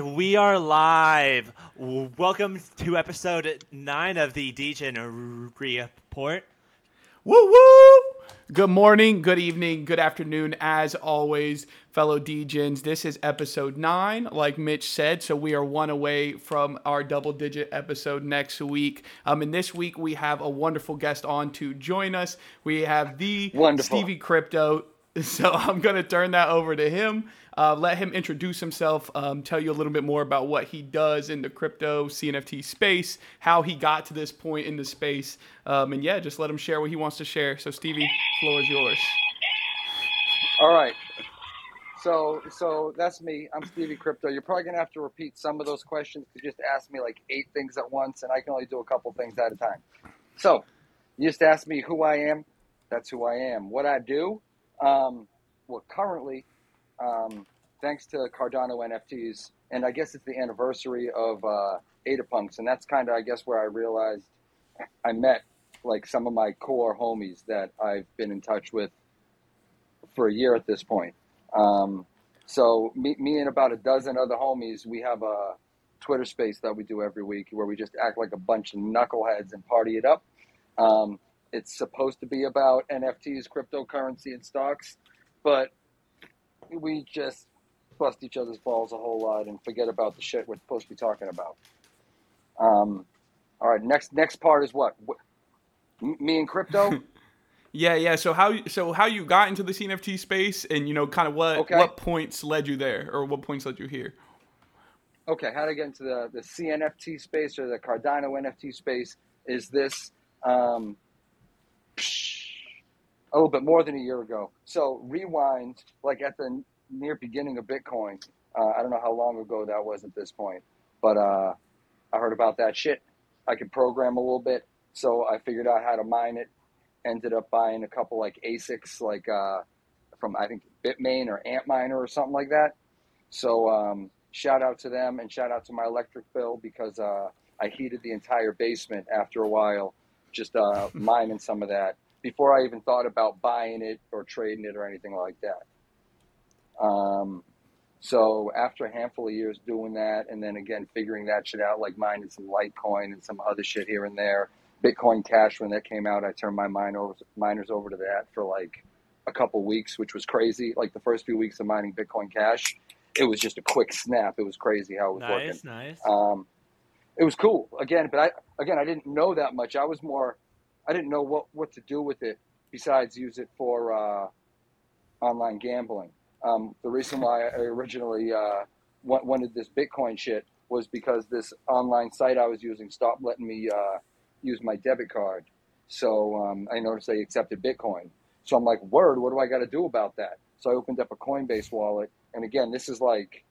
We are live. Welcome to episode nine of the Degen Report. Woo woo! Good morning, good evening, good afternoon, as always, fellow degens. This is episode nine, like Mitch said. So we are one away from our double digit episode next week. Um, and this week we have a wonderful guest on to join us. We have the Wonderful. Stevie Crypto. So I'm going to turn that over to him. Uh, let him introduce himself, um, tell you a little bit more about what he does in the crypto CNFT space, how he got to this point in the space, um, and yeah, just let him share what he wants to share. So, Stevie, floor is yours. All right. So so that's me. I'm Stevie Crypto. You're probably gonna have to repeat some of those questions to just ask me like eight things at once, and I can only do a couple things at a time. So you just ask me who I am. That's who I am. What I do. Um, well, currently, um, thanks to Cardano NFTs, and I guess it's the anniversary of uh, Adapunks, and that's kind of I guess where I realized I met like some of my core homies that I've been in touch with for a year at this point. Um, so me, me and about a dozen other homies, we have a Twitter space that we do every week where we just act like a bunch of knuckleheads and party it up. Um, it's supposed to be about NFTs, cryptocurrency, and stocks, but we just bust each other's balls a whole lot and forget about the shit we're supposed to be talking about. Um, all right, next next part is what? What- Me and crypto. Yeah, yeah. So how so how you got into the CNFT space, and you know, kind of what Okay. what points led you there, or what points led you here? okay, how to get into the, the CNFT space or the Cardano NFT space is this um, a little bit more than a year ago. So rewind, like at the near beginning of Bitcoin. Uh, I don't know how long ago that was at this point, but uh, I heard about that shit. I could program a little bit, so I figured out how to mine it. Ended up buying a couple like ASICs, like uh, from I think Bitmain or Antminer or something like that. So um, shout out to them and shout out to my electric bill because uh, I heated the entire basement after a while, just uh, mining some of that before I even thought about buying it or trading it or anything like that. Um, so after a handful of years doing that, and then again figuring that shit out, like mining some Litecoin and some other shit here and there, Bitcoin Cash when that came out, I turned my mine over, miners over to that for like a couple weeks, which was crazy. Like the first few weeks of mining Bitcoin Cash, it was just a quick snap. It was crazy how it was working. Nice, nice. Um, it was cool again, but I again I didn't know that much. I was more, I didn't know what what to do with it besides use it for uh, online gambling. Um, the reason why I originally uh, wanted this Bitcoin shit was because this online site I was using stopped letting me uh, use my debit card. So um, I noticed they accepted Bitcoin. So I'm like, word, what do I got to do about that? So I opened up a Coinbase wallet, and again, this is like,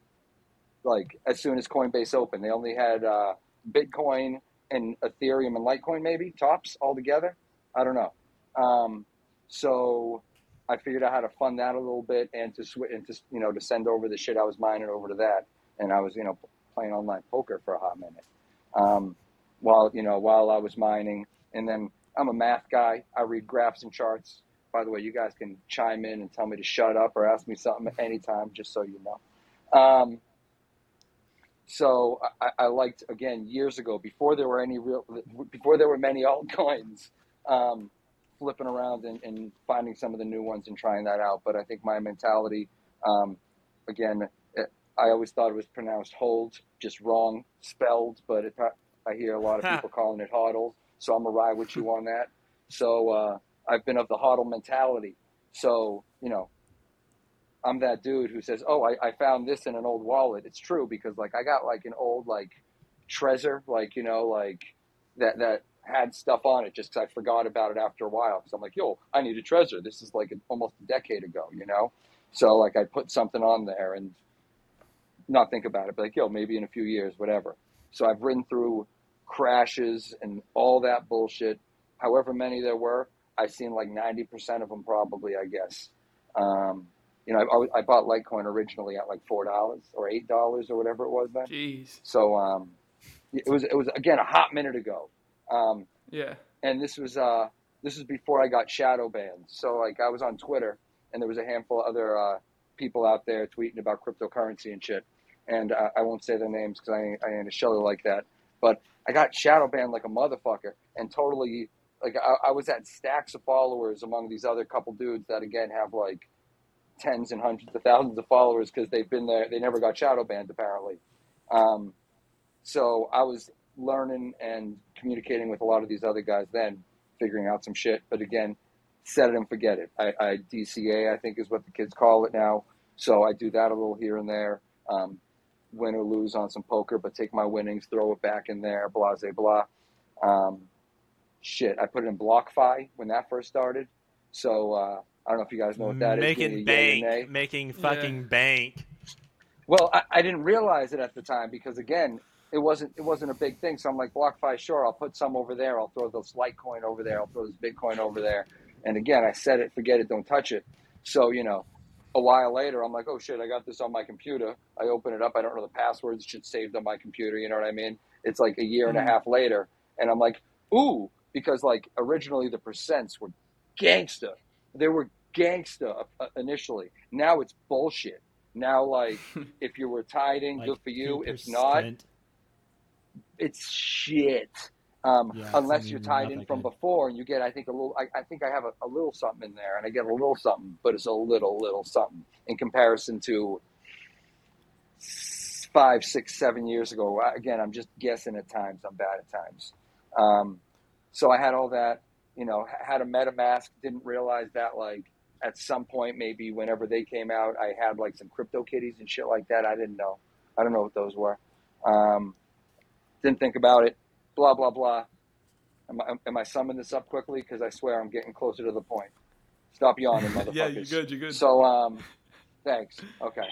like as soon as Coinbase opened, they only had uh, Bitcoin and Ethereum and Litecoin maybe tops all together. I don't know. Um, so I figured out how to fund that a little bit and to switch and to you know to send over the shit I was mining over to that, and I was you know playing online poker for a hot minute, um, while you know while I was mining, and then I'm a math guy. I read graphs and charts. By the way, you guys can chime in and tell me to shut up or ask me something anytime, just so you know. Um, so I, I liked again years ago before there were any real before there were many altcoins. Um, flipping around and, and finding some of the new ones and trying that out. But I think my mentality, um, again, it, I always thought it was pronounced hold, just wrong spelled. But it, I hear a lot of people calling it hodl, so I'm gonna ride with you on that. So uh, I've been of the hodl mentality. So you know, I'm that dude who says, "Oh, I, I found this in an old wallet." It's true because like I got like an old like treasure, like you know, like that that had stuff on it just because I forgot about it after a while. Because I'm like, yo, I need a treasure." This is like almost a decade ago, you know. So like I put something on there and not think about it, but like, yo, maybe in a few years, whatever. So I've ridden through crashes and all that bullshit. However many there were, I've seen like 90% of them probably, I guess. Um, you know, I, I bought Litecoin originally at like four dollars or eight dollars or whatever it was then. Jeez. So um, it was it was again a hot minute ago. Um, Yeah. and this was uh, this is before I got shadow banned. So like I was on Twitter, and there was a handful of other uh, people out there tweeting about cryptocurrency and shit. and uh, I won't say their names because I, ain't- I ain't a sheller like that. But I got shadow banned like a motherfucker, and totally like I, I was at stacks of followers among these other couple dudes that again have like tens and hundreds of thousands of followers because they've been there. They never got shadow banned apparently. Um, so I was learning and communicating with a lot of these other guys then, figuring out some shit. But again, set it and forget it. I, I DCA, I think is what the kids call it now. So I do that a little here and there. Um, win or lose on some poker, but take my winnings, throw it back in there, blah, blah, blah. Um, shit, I put it in BlockFi when that first started. So uh, I don't know if you guys know what that is. Give me making a yay bank, making fucking bank. Well, I, I didn't realize it at the time because again, it wasn't it wasn't a big thing. So I'm like, BlockFi, sure, I'll put some over there. I'll throw this Litecoin over there. I'll throw this Bitcoin over there. And again, I said it, forget it, don't touch it. So you know, a while later, I'm like, oh shit, I got this on my computer. I open it up. I don't know the passwords. Shit saved on my computer. You know what I mean? It's like a year and a Mhm. half later, and I'm like, ooh, because like originally the percents were gangsta. They were gangsta uh, initially. Now it's bullshit. Now like if you were tied in, Like good for you. If not, it's shit. Um, Yeah, unless you're tied in from good. before and you get, I think a little, I, I think I have a, a little something in there and I get a little something, but it's a little, little something in comparison to five, six, seven years ago. Again, I'm just guessing at times. I'm bad at times. Um, so I had all that, you know, had a MetaMask, didn't realize that like at some point, maybe whenever they came out, I had like some crypto kitties and shit like that. I didn't know. I don't know what those were. Um, didn't think about it. Blah blah blah. Am I, am I summing this up quickly? Because I swear I'm getting closer to the point. Stop yawning, motherfuckers. yeah, you're good. You're good. So um, thanks. Okay.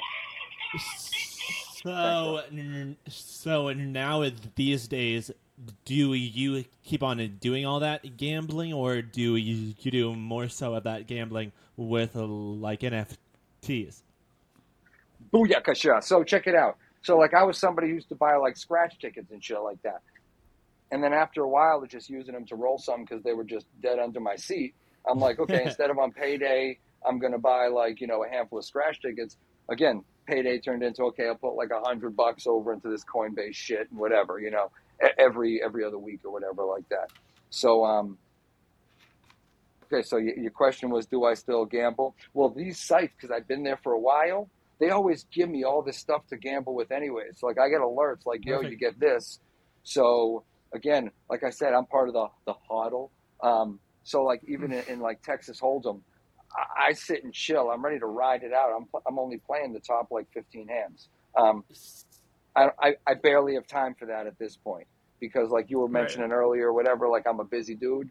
So, n- so now with these days, do you keep on doing all that gambling, or do you, you do more so of that gambling with uh, like NFTs? Booyakasha. So check it out. So like I was somebody who used to buy like scratch tickets and shit like that. And then after a while of just using them to roll some because they were just dead under my seat, I'm like, okay, instead of on payday, I'm gonna buy like, you know, a handful of scratch tickets. Again, payday turned into okay, I'll put like a hundred bucks over into this Coinbase shit and whatever, you know, every every other week or whatever like that. So um Okay, so y- your question was, do I still gamble? Well, these sites, because I've been there for a while, they always give me all this stuff to gamble with anyways. Like I get alerts like, yo, Perfect. you get this. So again, like I said, I'm part of the the hodl. Um, so like even in, in like Texas Hold'em, I, I sit and chill. I'm ready to ride it out. I'm I'm only playing the top like 15 hands. Um, I, I I barely have time for that at this point because like you were Right. mentioning earlier, or whatever. Like I'm a busy dude.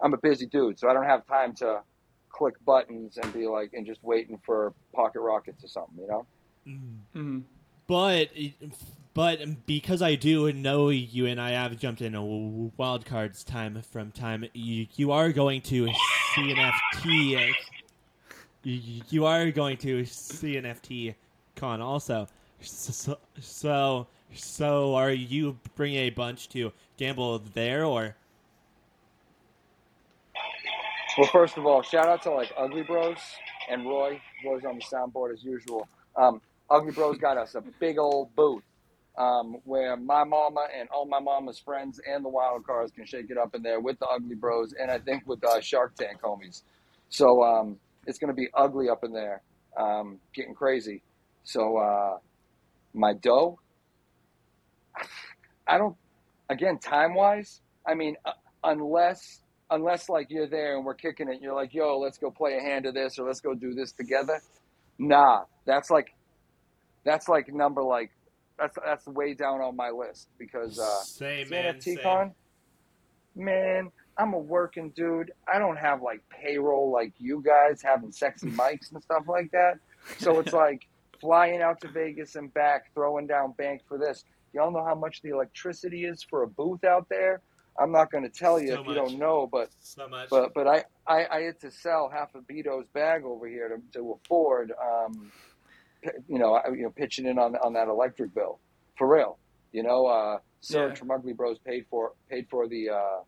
I'm a busy dude, so I don't have time to click buttons and be like and just waiting for pocket rockets or something. You know. Mhm. But but because I do know you and I have jumped in a wild cards time from time, you, you are going to CNFT. uh, You, you are going to CNFT con also. So so are you bringing a bunch to gamble there or? Well, first of all, shout out to like Ugly Bros and Roy. Roy's on the soundboard as usual. Um, Ugly Bros got us a big old booth um, where my mama and all my mama's friends and the wild cards can shake it up in there with the Ugly Bros and I think with uh, Shark Tank homies. So um, it's going to be ugly up in there, um, getting crazy. So uh, my dough, I don't. Again, time wise, I mean, uh, unless unless like you're there and we're kicking it, you're like, yo, let's go play a hand of this or let's go do this together. Nah, that's like that's like number like that's that's way down on my list because uh same CNFT con, man, I'm a working dude. I don't have like payroll like you guys having sexy mics and stuff like that. So it's like flying out to Vegas and back, throwing down bank for this. Y'all know how much the electricity is for a booth out there? I'm not going to tell you So if you don't know, but So much. but but I, I, I had to sell half of Beto's bag over here to, to afford, um, you know, you know, pitching in on on that electric bill for real. You know, uh, Serge Yeah. from Ugly Bros paid for paid for the uh,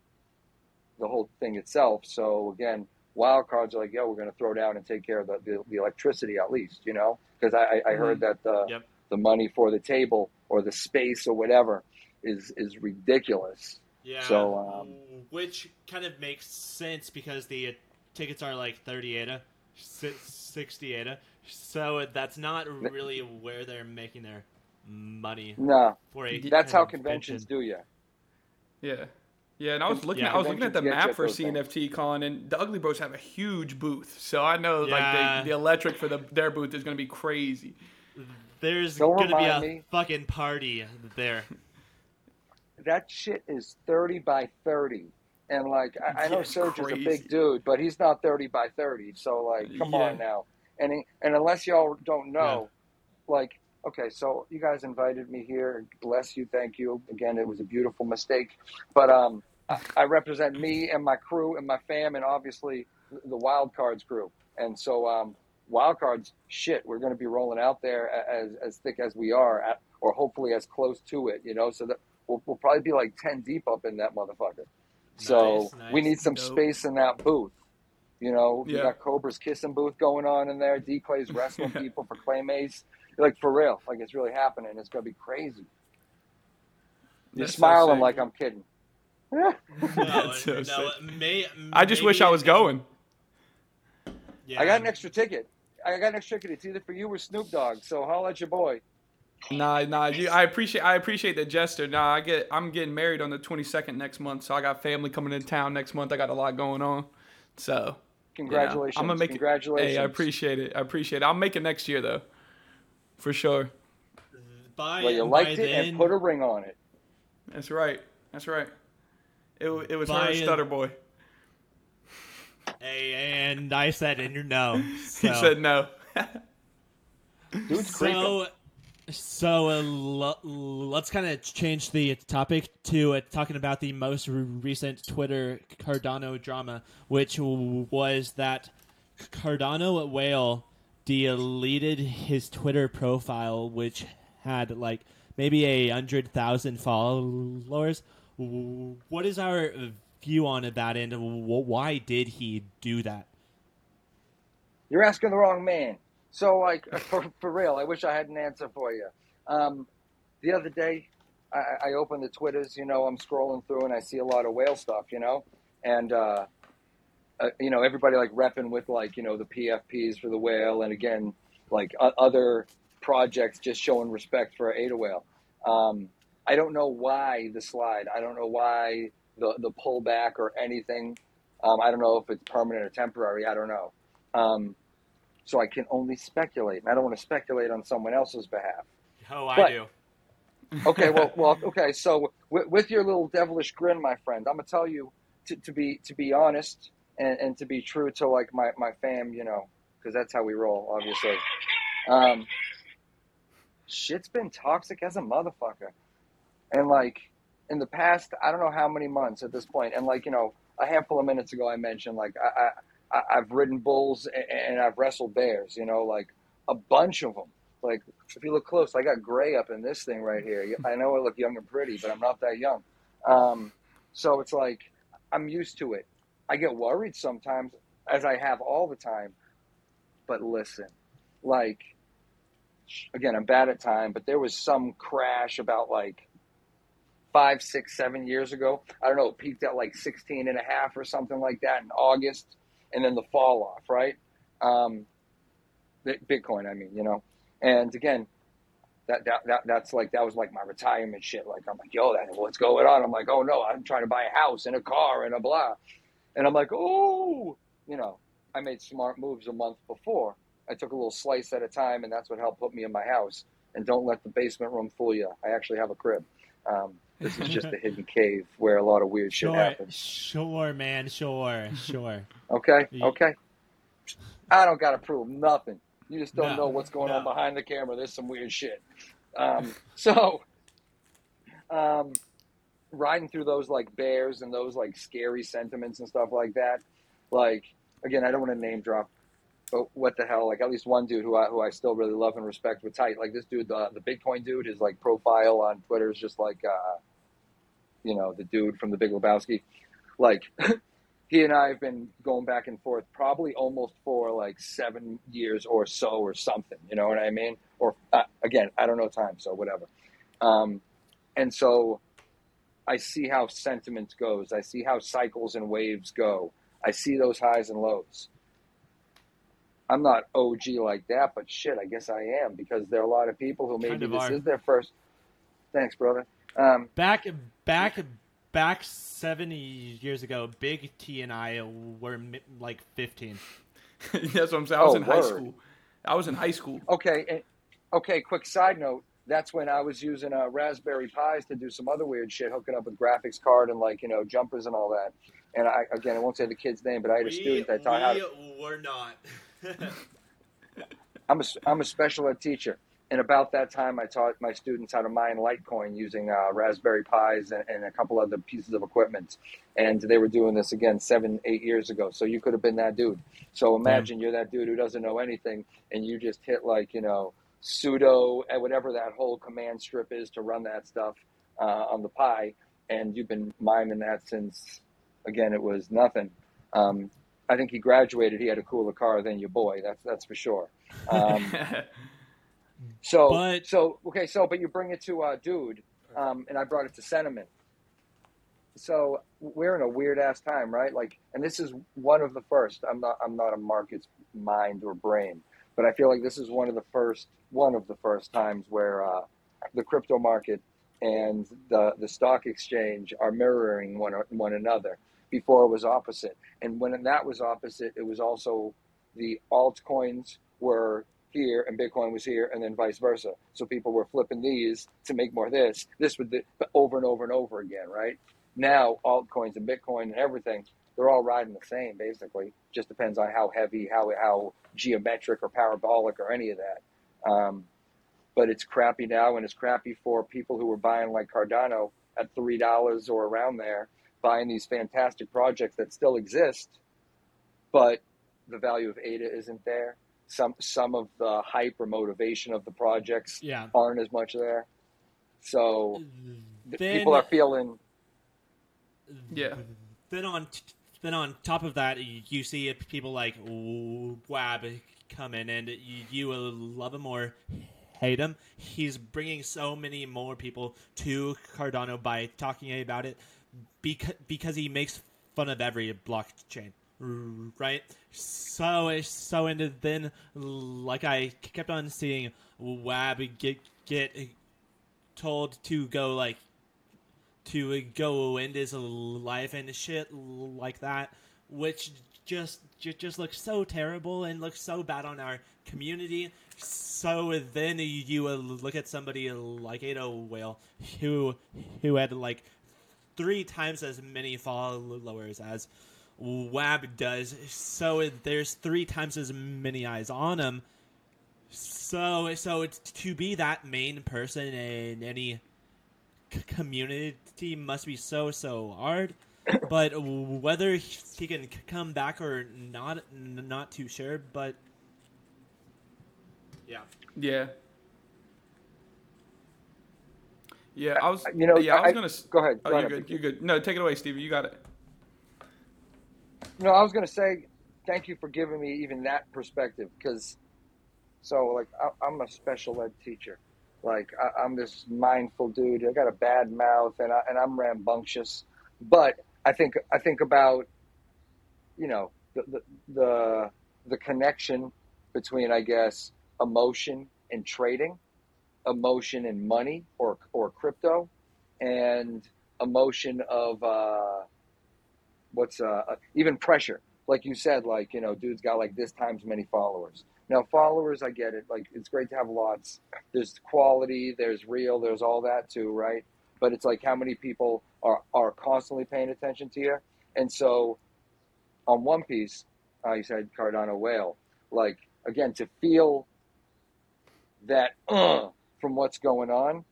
the whole thing itself. So again, wild cards are like, yo, we're going to throw down and take care of the, the, the electricity at least, you know, because I, I I heard that the Yep. the money for the table or the space or whatever is is ridiculous. Yeah. So, um, which kind of makes sense because the uh, tickets are like 30 ADA, si- 60 ADA. So that's not really where they're making their money No, for a that's kind how of conventions convention. Yeah. Yeah, and I was looking. Yeah, I was looking at the map for those things. CNFT Con, and the Ugly Bros have a huge booth. So I know Yeah. like the, the electric for the their booth is going to be crazy. There's Don't gonna be a me. fucking party there. that shit is thirty by thirty. And like I, I know Yeah, Serge is a big dude, but he's not thirty by thirty. So like, come Yeah. on now. And he, and unless y'all don't know, like, okay, so you guys invited me here. Bless you, thank you. Again, it was a beautiful mistake, but um, I, I represent me and my crew and my fam, and obviously the Wild Cards crew. And so um, Wild Cards, shit, we're going to be rolling out there as as thick as we are, at, or hopefully as close to it. You know, so that we'll, we'll probably be like ten deep up in that motherfucker. So Nice, nice. we need some Dope. space in that booth. You know, we Yeah. got Cobra's kissing booth going on in there. D Clay's wrestling people for Claymates. Like for real, like it's really happening. It's gonna be crazy. You're That's smiling sick. like I'm kidding. No, That's so no, may, I just wish I maybe- was going. Yeah. I got an extra ticket. I got an extra ticket. It's either for you or Snoop Dogg. So holla at your boy. Nah, nah. You, I appreciate. I appreciate the gesture. Nah, I get. I'm getting married on the 22nd next month, so I got family coming into town next month. I got a lot going on. So you know, Congratulations. I'm gonna make. Congratulations. It, hey, I appreciate it. I appreciate it. I'll make it next year though, for sure. By, Well, you by liked it then, and put a ring on it. That's right. That's right. It, it was Buy her in- stutter boy. Hey, and I said in your no. He said no. Dude's creeping. So, so uh, lo- let's kind of change the topic to uh, talking about the most re- recent Twitter Cardano drama, which w- was that Cardano Whale deleted his Twitter profile, which had like maybe a hundred thousand followers. What is our view on that, and why did he do that? You're asking the wrong man. So, like, for, for real, I wish I had an answer for you. Um, the other day, I, I opened the Twitters, you know, I'm scrolling through and I see a lot of whale stuff, you know, and, uh, uh, you know, everybody like repping with like, you know, the PFPs for the whale. And again, like o- other projects just showing respect for Ada Whale. Um, I don't know why the slide. I don't know why the, the pullback or anything. Um, I don't know if it's permanent or temporary. I don't know. Um, so I can only speculate, and I don't want to speculate on someone else's behalf. Oh, I But- do. Okay, well, well, okay. So with, with your little devilish grin, my friend, I'm gonna tell you to, to be to be honest and, and to be true to like my my fam, you know, because that's how we roll, obviously. Um, shit's been toxic as a motherfucker, and like in the past, I don't know how many months at this point, and like you know, a handful of minutes ago, I mentioned like I, I I've ridden bulls and, and I've wrestled bears, you know, like a bunch of them. Like if you look close, I got gray up in this thing right here. I know I look young and pretty, but I'm not that young. Um, so it's like I'm used to it. I get worried sometimes, as I have all the time. But listen, like again, I'm bad at time, but there was some crash about like five, six, seven years ago. I don't know, it peaked at like 16 and a half or something like that in August, and then the fall off, right? Um, Bi- Bitcoin, I mean, you know. And again, that, that, that that's like that was like my retirement shit. Like I'm like, yo, that what's going on? I'm like, oh no, I'm trying to buy a house and a car and a blah. And I'm like, oh, you know, I made smart moves a month before. I took a little slice at a time, and that's what helped put me in my house. And don't let the basement room fool you. I actually have a crib. Um, this is just a hidden cave where a lot of weird shit Sure, happens. sure, man, sure, sure. Okay, okay. I don't gotta prove nothing. You just don't No, know what's going on behind the camera. There's some weird shit. Um, so, um, riding through those like bears and those like scary sentiments and stuff like that. Like again, I don't want to name drop, but what the hell? Like at least one dude who I who I still really love and respect with tight. Like this dude, the the Bitcoin dude, his like profile on Twitter is just like, uh, you know, the dude from the Big Lebowski. Like he and I have been going back and forth probably almost for like seven years or so or something. You know what I mean? Or uh, again, I don't know time, so whatever. Um, and so I see how sentiment goes. I see how cycles and waves go. I see those highs and lows. I'm not OG like that, but shit, I guess I am because there are a lot of people who maybe Kind of this are. is their first. Thanks, brother. Um, Back, back, back seventy years ago, Big T and I were like 15. That's what I'm saying. I was Oh, in high school. I was in high school. Okay, and, okay. Quick side note: that's when I was using uh, Raspberry Pis to do some other weird shit, hooking up with graphics card and like you know jumpers and all that. And I again, I won't say the kid's name, but I had a student that taught how. To, were not. I'm a I'm a special ed teacher, and about that time, I taught my students how to mine Litecoin using uh, Raspberry Pis and, and a couple other pieces of equipment. And they were doing this again seven, eight years ago. So you could have been that dude. So imagine you're that dude who doesn't know anything, and you just hit like you know sudo and whatever that whole command strip is to run that stuff uh, on the Pi, and you've been mining that since again it was nothing. Um, I think he graduated. He had a cooler car than your boy. That's that's for sure. Um, so But- so okay. So but you bring it to uh, dude, um, and I brought it to sentiment. So we're in a weird ass time, right? Like, and this is one of the first. I'm not I'm not a market's mind or brain, but I feel like this is one of the first one of the first times where uh, the crypto market and the the stock exchange are mirroring one one another. Before it was opposite, and when that was opposite, it was also the altcoins were here and Bitcoin was here, and then vice versa. So people were flipping these to make more of this, this would over and over and over again, right? Now altcoins and Bitcoin and everything, they're all riding the same basically. Just depends on how heavy, how how geometric or parabolic or any of that. Um, but it's crappy now, and it's crappy for people who were buying like Cardano at three dollars or around there, buying these fantastic projects that still exist, but the value of ADA isn't there. Some some of the hype or motivation of the projects Yeah. aren't as much there. So Then- people are feeling Yeah. Then on, then on top of that, you you see people like Wab come in, and you, you will love him or hate him. He's bringing so many more people to Cardano by talking about it, because because he makes fun of every blockchain, right? So so and then like I kept on seeing Wab get get told to go like to go end his life and shit like that, which just ju- just looks so terrible and looks so bad on our community. So then you uh, look at somebody like Ada Whale, who who had like three times as many followers as Wab does. So there's three times as many eyes on him. So so it's to be that main person in any community must be so so hard. But whether he can come back or not, n- not too sure. But yeah, Yeah. Yeah, I was. Uh, you know, yeah, I was gonna. s- go ahead, Oh, go you're ahead. good. You're good. No, take it away, Stevie. You got it. No, I was gonna say thank you for giving me even that perspective because, so like I, I'm a special ed teacher, like I, I'm this mindful dude. I got a bad mouth and I, and I'm rambunctious, but I think I think about, you know, the the the, the connection between I guess emotion and trading, emotion and money or or crypto, and emotion of. Uh, what's uh, even pressure like you said like you know dude's got like this times many followers now followers i get it. Like it's great to have lots. There's quality there's real there's all that too right? But it's like how many people are are constantly paying attention to you. And so on one piece you said cardano whale like again to feel that uh, from what's going on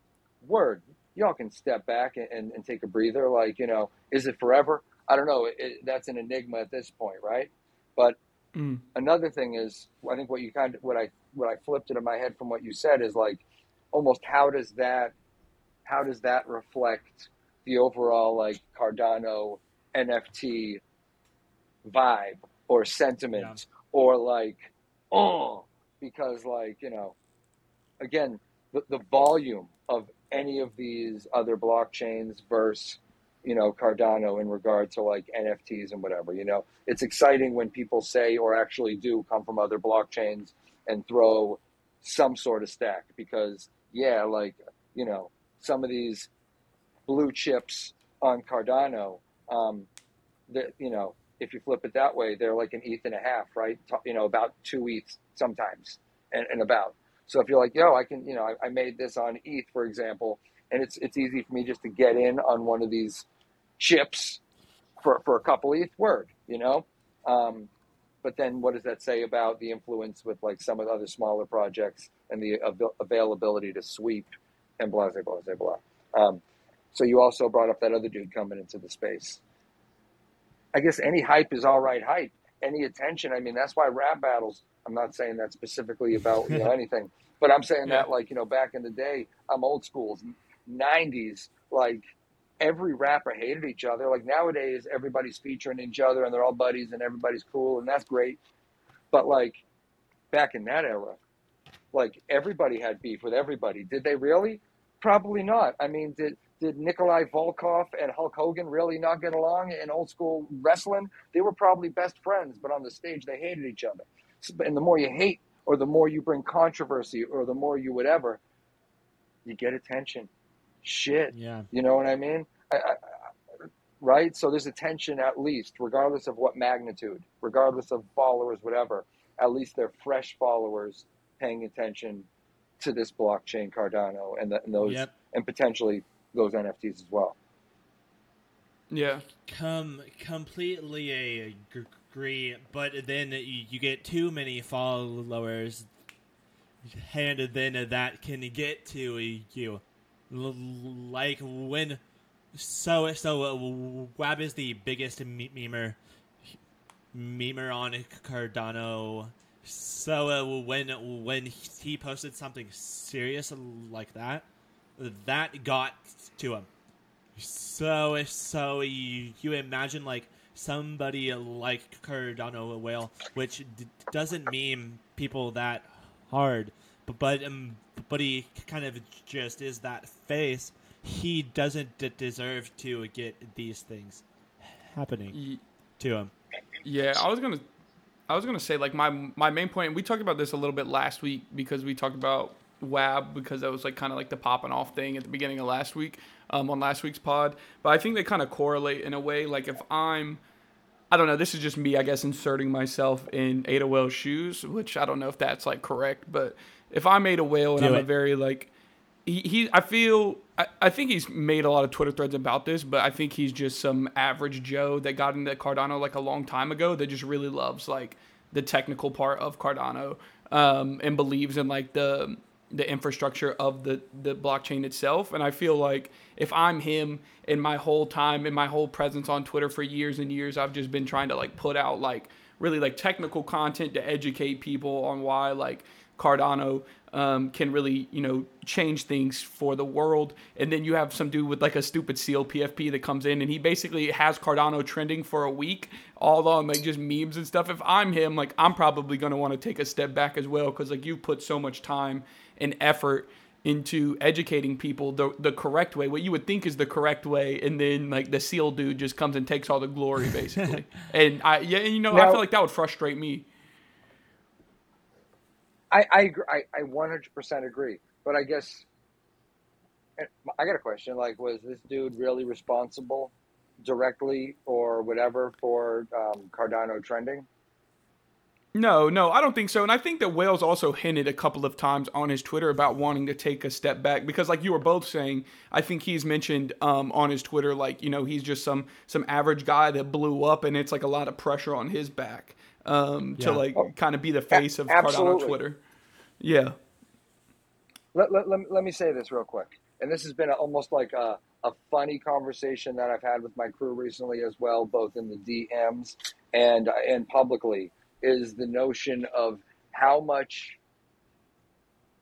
word y'all can step back and, and, and take a breather like you know is it forever? I don't know. It, that's an enigma at this point, right? But Mm. another thing is, I think what you kind of what I what I flipped it in my head from what you said is like, almost how does that how does that reflect the overall like Cardano NFT vibe or sentiment or like oh because like you know again the, the volume of any of these other blockchains versus you know cardano in regard to like nfts and whatever you know? It's exciting when people say or actually do come from other blockchains and throw some sort of stack because yeah like you know some of these blue chips on cardano um, that you know if you flip it that way they're like an eth and a half right? You know about two eths sometimes and, and about. So if you're like yo i can you know I, I made this on eth for example and it's it's easy for me just to get in on one of these chips for, for a couple ETH word, you know? Um, but then what does that say about the influence with like some of the other smaller projects and the av- availability to sweep and blah, blah, blah, blah. Um, so you also brought up that other dude coming into the space. I guess any hype is all right hype. Any attention. I mean, that's why rap battles. I'm not saying that specifically about you know anything, but I'm saying yeah. that like you know back in the day, I'm old school, 90s. Like every rapper hated each other. Like nowadays, everybody's featuring each other and they're all buddies and everybody's cool and that's great. But like back in that era, like everybody had beef with everybody. Did they really? Probably not. I mean, did did Nikolai Volkov and Hulk Hogan really not get along in old school wrestling? They were probably best friends, but on the stage they hated each other. And the more you hate, or the more you bring controversy, or the more you whatever, you get attention shit. Yeah. You know what I mean? I, I, right? So there's a tension at least, regardless of what magnitude, regardless of followers, whatever. At least they're fresh followers paying attention to this blockchain Cardano and, the, and those yep. and potentially those NFTs as well. Yeah. Come completely agree, but then you get too many followers, and then that can get to you like when so so uh, Wab is the biggest memer memer on Cardano. So uh, when when he posted something serious like that, that got to him. So so you, you imagine like somebody like Cardano Whale, which d- doesn't meme people that hard, but but um, but he kind of just is that face. He doesn't d- deserve to get these things happening to him. Yeah, I was gonna, I was gonna say like my my main point. We talked about this a little bit last week because we talked about Wab because that was like kind of like the popping off thing at the beginning of last week um, on last week's pod. But I think they kind of correlate in a way. Like if I'm I don't know. This is just me, I guess, inserting myself in Ada Whale's shoes, which I don't know if that's like correct, but if I made a whale and Do I'm it. a very like he, he I feel I, I think he's made a lot of Twitter threads about this, but I think he's just some average Joe that got into Cardano like a long time ago that just really loves like the technical part of Cardano um, and believes in like the the infrastructure of the the blockchain itself. And I feel like if I'm him in my whole time in my whole presence on Twitter for years and years, I've just been trying to like put out like really like technical content to educate people on why like Cardano um, can really, you know, change things for the world. And then you have some dude with like a stupid seal PFP that comes in and he basically has Cardano trending for a week, all on like just memes and stuff. If I'm him, like I'm probably gonna want to take a step back as well because like you put so much time and effort into educating people the the correct way, what you would think is the correct way, and then like the seal dude just comes and takes all the glory basically. and I yeah, and you know I feel like that would frustrate me. I I agree, I, I 100% agree, but I guess I got a question. Like, was this dude really responsible, directly or whatever, for um, Cardano trending? No, no, I don't think so. And I think that Wales also hinted a couple of times on his Twitter about wanting to take a step back because, like you were both saying, I think he's mentioned um, on his Twitter, like you know, he's just some some average guy that blew up, and it's like a lot of pressure on his back um, to like Oh, kind of be the face of Cardano absolutely. Twitter. Yeah, Let, let, let, me- let me say this real quick. And this has been almost like a, a funny conversation that I've had with my crew recently as well, both in the DMs and, and publicly, is the notion of how much,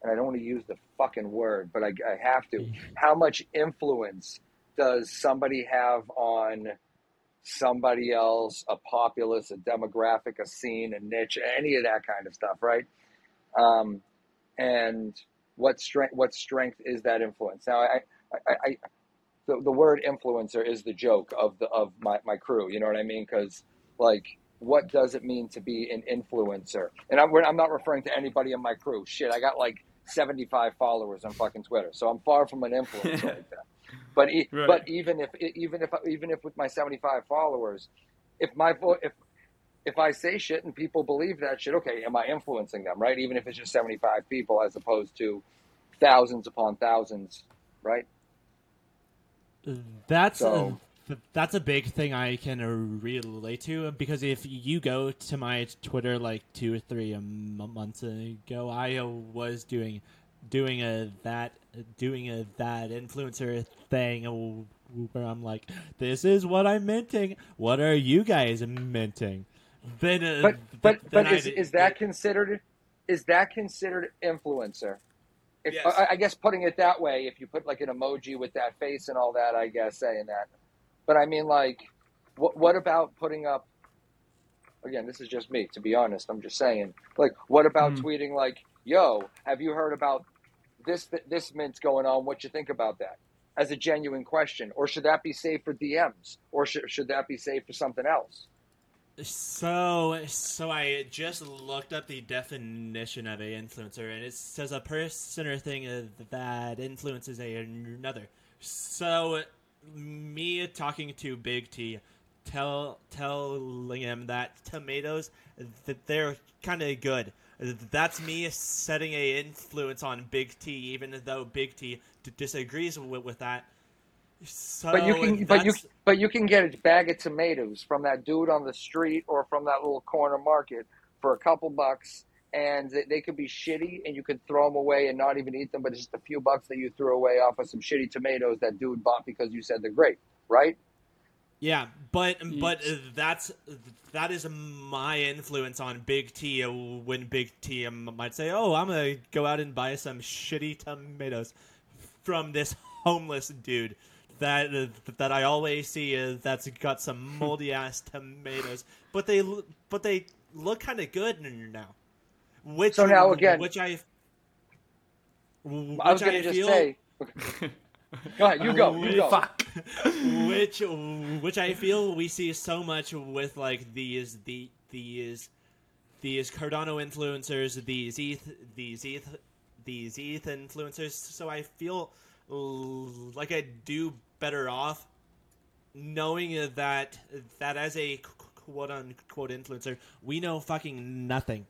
and I don't want to use the fucking word, but I, I have to, how much influence does somebody have on somebody else, a populace, a demographic, a scene, a niche, any of that kind of stuff, right? Um, and what strength what strength is that influence? Now, I, I, I the, the word influencer is the joke of the of my, my crew. You know what I mean? Because like, what does it mean to be an influencer? And I'm I'm not referring to anybody in my crew. Shit, I got like 75 followers on fucking Twitter, so I'm far from an influencer like that. But e- Right. but even if even if even if with my 75 followers, if my vo- if if I say shit and people believe that shit, okay, am I influencing them, right? Even if it's just 75 people as opposed to thousands upon thousands, right? That's So- th- that's a big thing I can uh, relate to because if you go to my Twitter like two or three months ago, I uh, was doing doing a that doing a that influencer thing where I'm like, this is what I'm minting. What are you guys minting? Then, uh, But but then but I is, is that considered is that considered influencer? If, Yes. I, I guess putting it that way, if you put like an emoji with that face and all that, I guess saying that. But I mean, like, what what about putting up? Again, this is just me. To be honest, I'm just saying. Like, what about Hmm. tweeting like, "Yo, have you heard about this this mint's going on? What you think about that?" As a genuine question, or should that be saved for DMs, or should should that be saved for something else? So, so I just looked up the definition of a influencer, and it says a person or thing that influences a, another. So, me talking to Big T, tell telling him that tomatoes that they're kind of good. That's me setting a influence on Big T, even though Big T d- disagrees with, with that. So But you can, but you, but you can get a bag of tomatoes from that dude on the street or from that little corner market for a couple bucks, and they, they could be shitty, and you could throw them away and not even eat them. But it's just a few bucks that you threw away off of some shitty tomatoes that dude bought because you said they're great, right? Yeah, but but uh, that's that is my influence on Big T. uh, When Big T um, might say, "Oh, I'm gonna go out and buy some shitty tomatoes from this homeless dude that uh, that I always see uh, that's got some moldy ass tomatoes, but they but they look kind of good now." Which So now again- which I which I was going to just feel, say. Go ahead, you go, you go. Fuck. which which I feel we see so much with like these the these these Cardano influencers, these ETH these ETH these ETH influencers. So I feel like I do better off knowing that that as a quote unquote influencer, we know fucking nothing,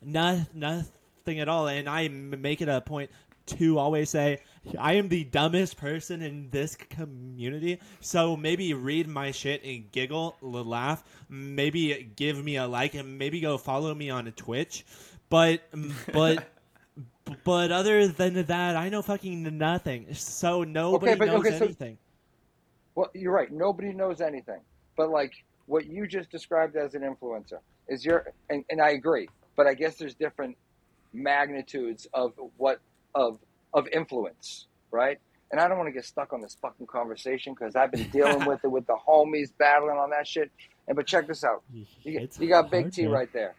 no, nothing at all, and I make it a point to always say I am the dumbest person in this community. So maybe read my shit and giggle, laugh, maybe give me a like, and maybe go follow me on Twitch. But but. But other than that, I know fucking nothing. So nobody but- knows okay, so- anything. Well, you're right. Nobody knows anything. But like what you just described as an influencer is your, and, and I agree. But I guess there's different magnitudes of what of of influence, right? And I don't want to get stuck on this fucking conversation because I've been dealing with it with the homies battling on that shit. And but check this out. You, you got Big hard, T man. right there.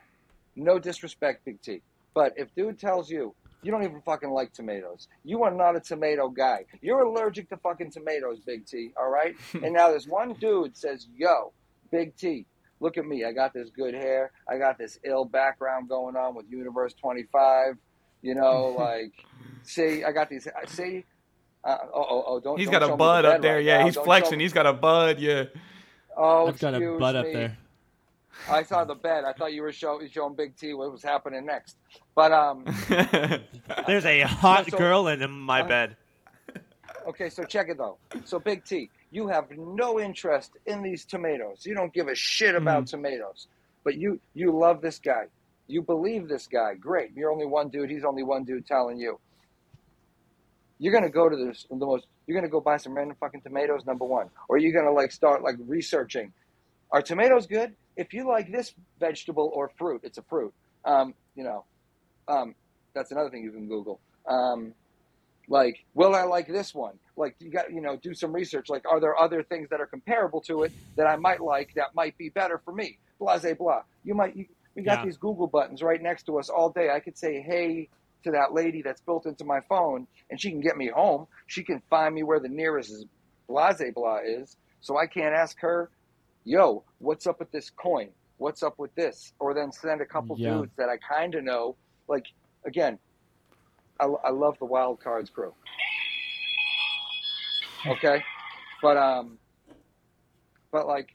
No disrespect, Big T. But if dude tells you you don't even fucking like tomatoes, you are not a tomato guy. You're allergic to fucking tomatoes, Big T. All right. and now this one dude says, "Yo, Big T, look at me. I got this good hair. I got this ill background going on with Universe 25. You know, like, see, I got these. See." Uh, oh, oh, oh, don't. He's don't got a me the bud up there. right Yeah, now. he's Don't flexing. He's got a bud. Yeah. Oh, I've got a bud butt up there. I saw the bed. I thought you were show, showing Big T what was happening next. But um, There's a hot So- girl in my Uh, bed. okay, so check it though. So Big T, you have no interest in these tomatoes. You don't give a shit about tomatoes, but you you love this guy. You believe this guy. Great. You're only one dude. He's only one dude telling you. You're gonna go to this the most. You're gonna go buy some random fucking tomatoes. Number one, or you're gonna like start like researching. Are tomatoes good? If you like this vegetable or fruit, it's a fruit. Um, you know, um, that's another thing you can Google. Um, Like, will I like this one? Like, you got, you know, do some research. Like, are there other things that are comparable to it that I might like that might be better for me? Blah, blah, blah. You might, you, we got Yeah. these Google buttons right next to us all day. I could say, hey, to that lady that's built into my phone, and she can get me home. She can find me where the nearest blase blah is. So I can't ask her, yo, what's up with this coin? What's up with this? Or then send a couple Yeah. dudes that I kind of know. Like, again, I, I love the Wild Cards crew. Okay, but um, but like,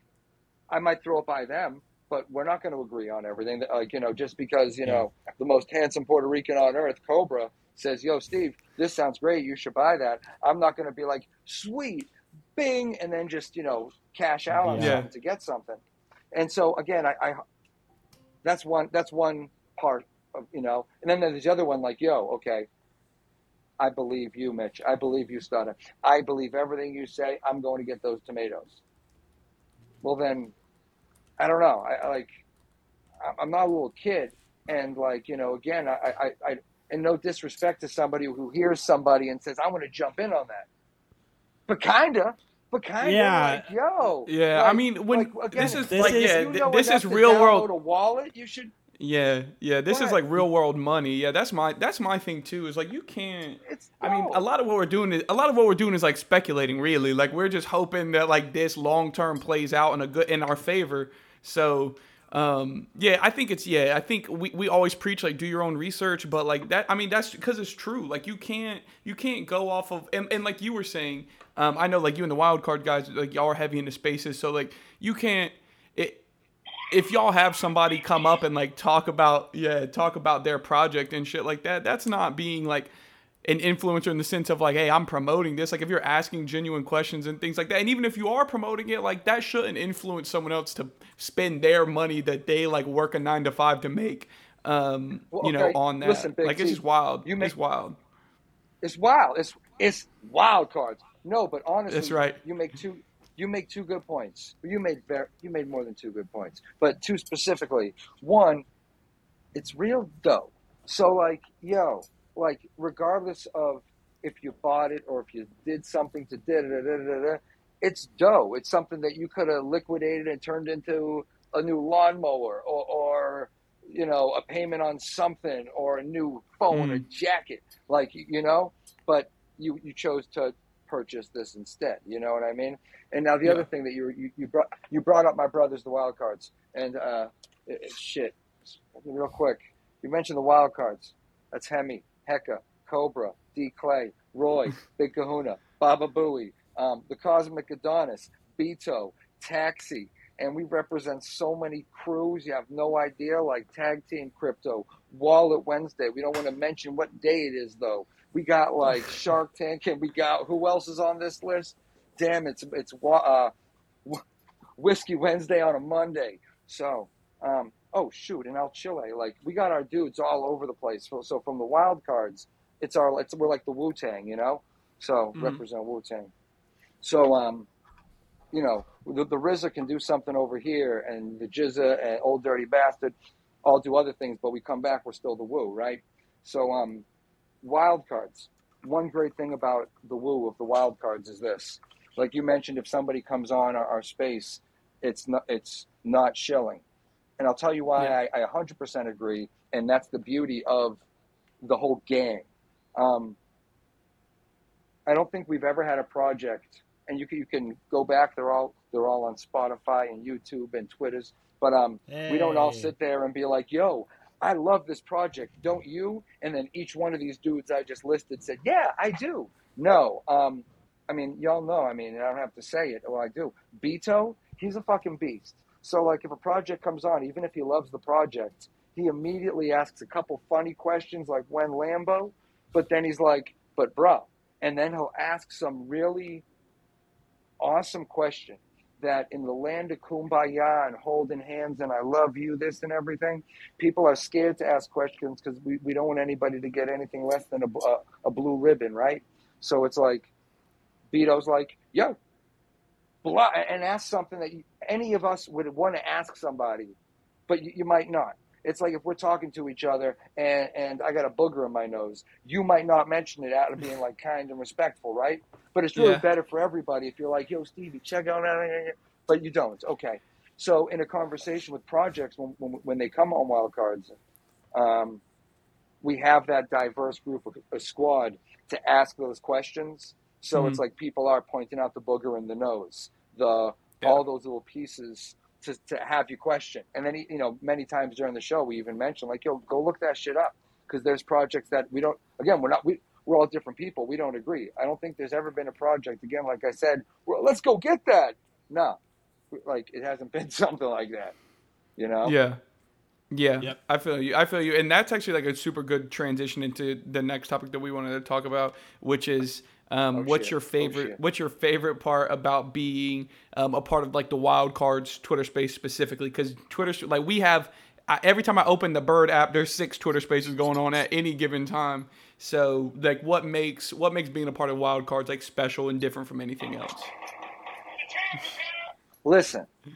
I might throw it by them, but we're not going to agree on everything. Like, you know, just because you know the most handsome Puerto Rican on earth, Cobra, says, "Yo, Steve, this sounds great. You should buy that." I'm not going to be like, "Sweet, Bing," and then just you know cash out on Yeah. something to get something. And so again, I, I that's one that's one part of you know, and then there's the other one like, "Yo, okay." I believe you, Mitch. I believe you, Stunner. I believe everything you say. I'm going to get those tomatoes. Well, then, I don't know. I, I like. I- I'm not a little kid, and like you know, again, I, I, I, and no disrespect to somebody who hears somebody and says, "I want to jump in on that," but kinda, but kinda, Yeah. like, yo, Yeah, like- I mean, when like, again, this is if This like is- yeah, you know this is to real download world. A wallet, you should. Yeah, yeah, this is like real world money. Yeah, that's my that's my thing too. Is like you can't. It's. I mean, a lot of what we're doing is a lot of what we're doing is like speculating. Really, like we're just hoping that like this long term plays out in a good in our favor. So, um, yeah, I think it's yeah. I think we, we always preach like do your own research, but like that. I mean, that's because it's true. Like you can't you can't go off of and, and like you were saying. Um, I know like you and the wild card guys like y'all are heavy into spaces, so like you can't it if y'all have somebody come up and like talk about yeah talk about their project and shit like that that's not being like an influencer in the sense of like hey i'm promoting this like if you're asking genuine questions and things like that and even if you are promoting it like that shouldn't influence someone else to spend their money that they like work a nine to five to make um Well, you know on that listen, Big like it's just wild you make, it's wild It's wild. It's it's wild cards. No, but honestly, That's right. You make two. You make two good points. You made you made more than two good points, but two specifically. One, it's real dough. So like, yo, like regardless of if you bought it or if you did something to da da da da da, it's dough. It's something that you could have liquidated and turned into a new lawnmower or, or you know a payment on something or a new phone, a jacket, like you know. But you you chose to purchase this instead. You know what I mean? And now the Yeah. other thing that you you, you brought you brought up my brothers, the wild cards, and uh, it, it- shit, real quick. You mentioned the wild cards. That's Hemi, Hecka, Cobra, D Clay, Roy, Big Kahuna, Baba Booey, um, the Cosmic Adonis, Beto, Taxi, and we represent so many crews. You have no idea, like Tag Team Crypto, Wallet Wednesday. We don't want to mention what day it is though. We got like Shark Tank, and we got who else is on this list? Damn, it's it's uh, Whiskey Wednesday on a Monday. So, um, oh shoot, in El Chile, like we got our dudes all over the place. So, so from the wild cards, it's our it's we're like the Wu Tang, you know. So Mhm. represent Wu Tang. So um, you know, the, the RZA can do something over here, and the GZA and Old Dirty Bastard all do other things, but we come back, we're still the Wu, right? So um, wild cards. One great thing about the Wu of the wild cards is this: like you mentioned, if somebody comes on our, our space, it's not it's not shilling, and I'll tell you why Yeah. I, I 100% agree, and that's the beauty of the whole game. Um, I don't think we've ever had a project, and you can, you can go back. They're all they're all on Spotify and YouTube and Twitters, but um, we don't all sit there and be like, "Yo, I love this project, don't you?" And then each one of these dudes I just listed said, "Yeah, I do." No, um, I mean, y'all know. I mean, I don't have to say it. Well, I do. Beto, he's a fucking beast. So, like, if a project comes on, even if he loves the project, he immediately asks a couple funny questions, like when Lambo, but then he's like, "But bro," and then he'll ask some really awesome question that in the land of kumbaya and holding hands and I love you, this and everything, people are scared to ask questions because we, we don't want anybody to get anything less than a, a, a blue ribbon, right? So it's like, Beto's like, yo, and ask something that you, any of us would want to ask somebody, but you, you might not. it's like if we're talking to each other and, and I got a booger in my nose, you might not mention it out of being like kind and respectful, right? But it's really Yeah. better for everybody if you're like, yo, Stevie, check out that. But you don't. Okay. So in a conversation with projects, when, when, when they come on wildcards, um, we have that diverse group of a squad to ask those questions. So Mhm. it's like people are pointing out the booger in the nose, the Yeah. all those little pieces to, to have you question. And then you know many times during the show we even mention like, yo, go look that shit up because there's projects that we don't. Again, we're not we. We're all different people. We don't agree. I don't think there's ever been a project. Again, like I said, well, let's go get that. No, like it hasn't been something like that. You know? Yeah. Yeah, Yep. I feel you. I feel you, and that's actually like a super good transition into the next topic that we wanted to talk about, which is um, Oh, what's shit. your Oh, favorite? shit. what's your favorite part about being um, a part of like the wild cards Twitter space specifically? Because Twitter, like we have, I, every time I open the Bird app, there's six Twitter spaces going on at any given time. So, like, what makes what makes being a part of wild cards like special and different from anything else? Listen, I'm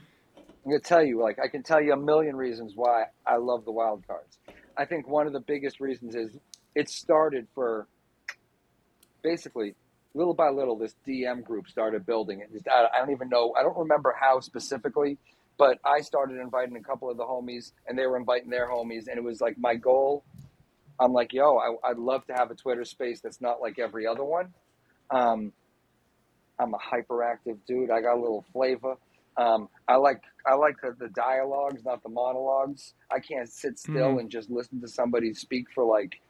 gonna tell you, like I can tell you a million reasons why I love the wild cards. I think one of the biggest reasons is it started for basically little by little this DM group started building it. Just- I don't even know, I don't remember how specifically, but I started inviting a couple of the homies and they were inviting their homies and it was like my goal. I'm like, yo, I, I'd love to have a Twitter space that's not like every other one. Um, I'm a hyperactive dude. I got a little flavor. Um, I like I like the, the dialogues, not the monologues. I can't sit still Mhm. and just listen to somebody speak for like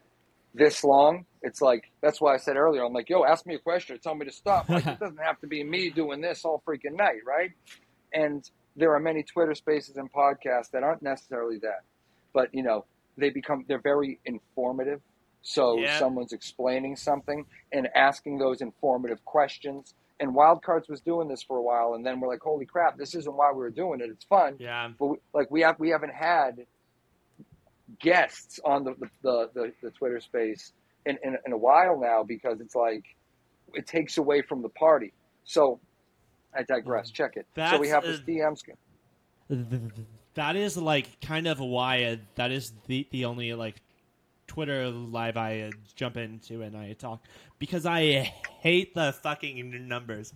this long. It's like that's why I said earlier. I'm like, yo, ask me a question tell me to stop. Like it doesn't have to be me doing this all freaking night, right? And there are many Twitter spaces and podcasts that aren't necessarily that, but you know, they become they're very informative. So Yeah. someone's explaining something and asking those informative questions. And Wildcards was doing this for a while, and then we're like, "Holy crap! This isn't why we were doing it. It's fun, Yeah. but we, like we have we haven't had guests on the the, the, the Twitter space in, in in a while now because it's like it takes away from the party. So I digress. Check it. so we have this uh, DM. sc- that is like kind of why uh, that is the the only like Twitter live I uh, jump into and I talk because I hate the fucking numbers.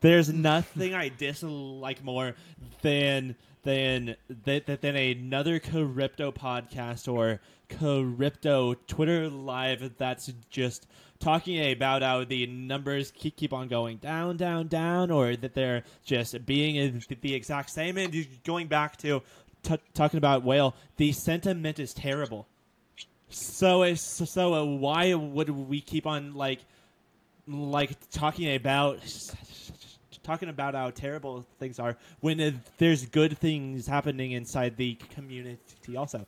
There's nothing I dislike more than than than, than another crypto podcast or crypto Twitter live that's just talking about how the numbers keep, keep on going down, down, down, or that they're just being the, exact same. And going back to t- talking about whale, the sentiment is terrible. So, so why would we keep on like, like talking about talking about how terrible things are when there's good things happening inside the community also?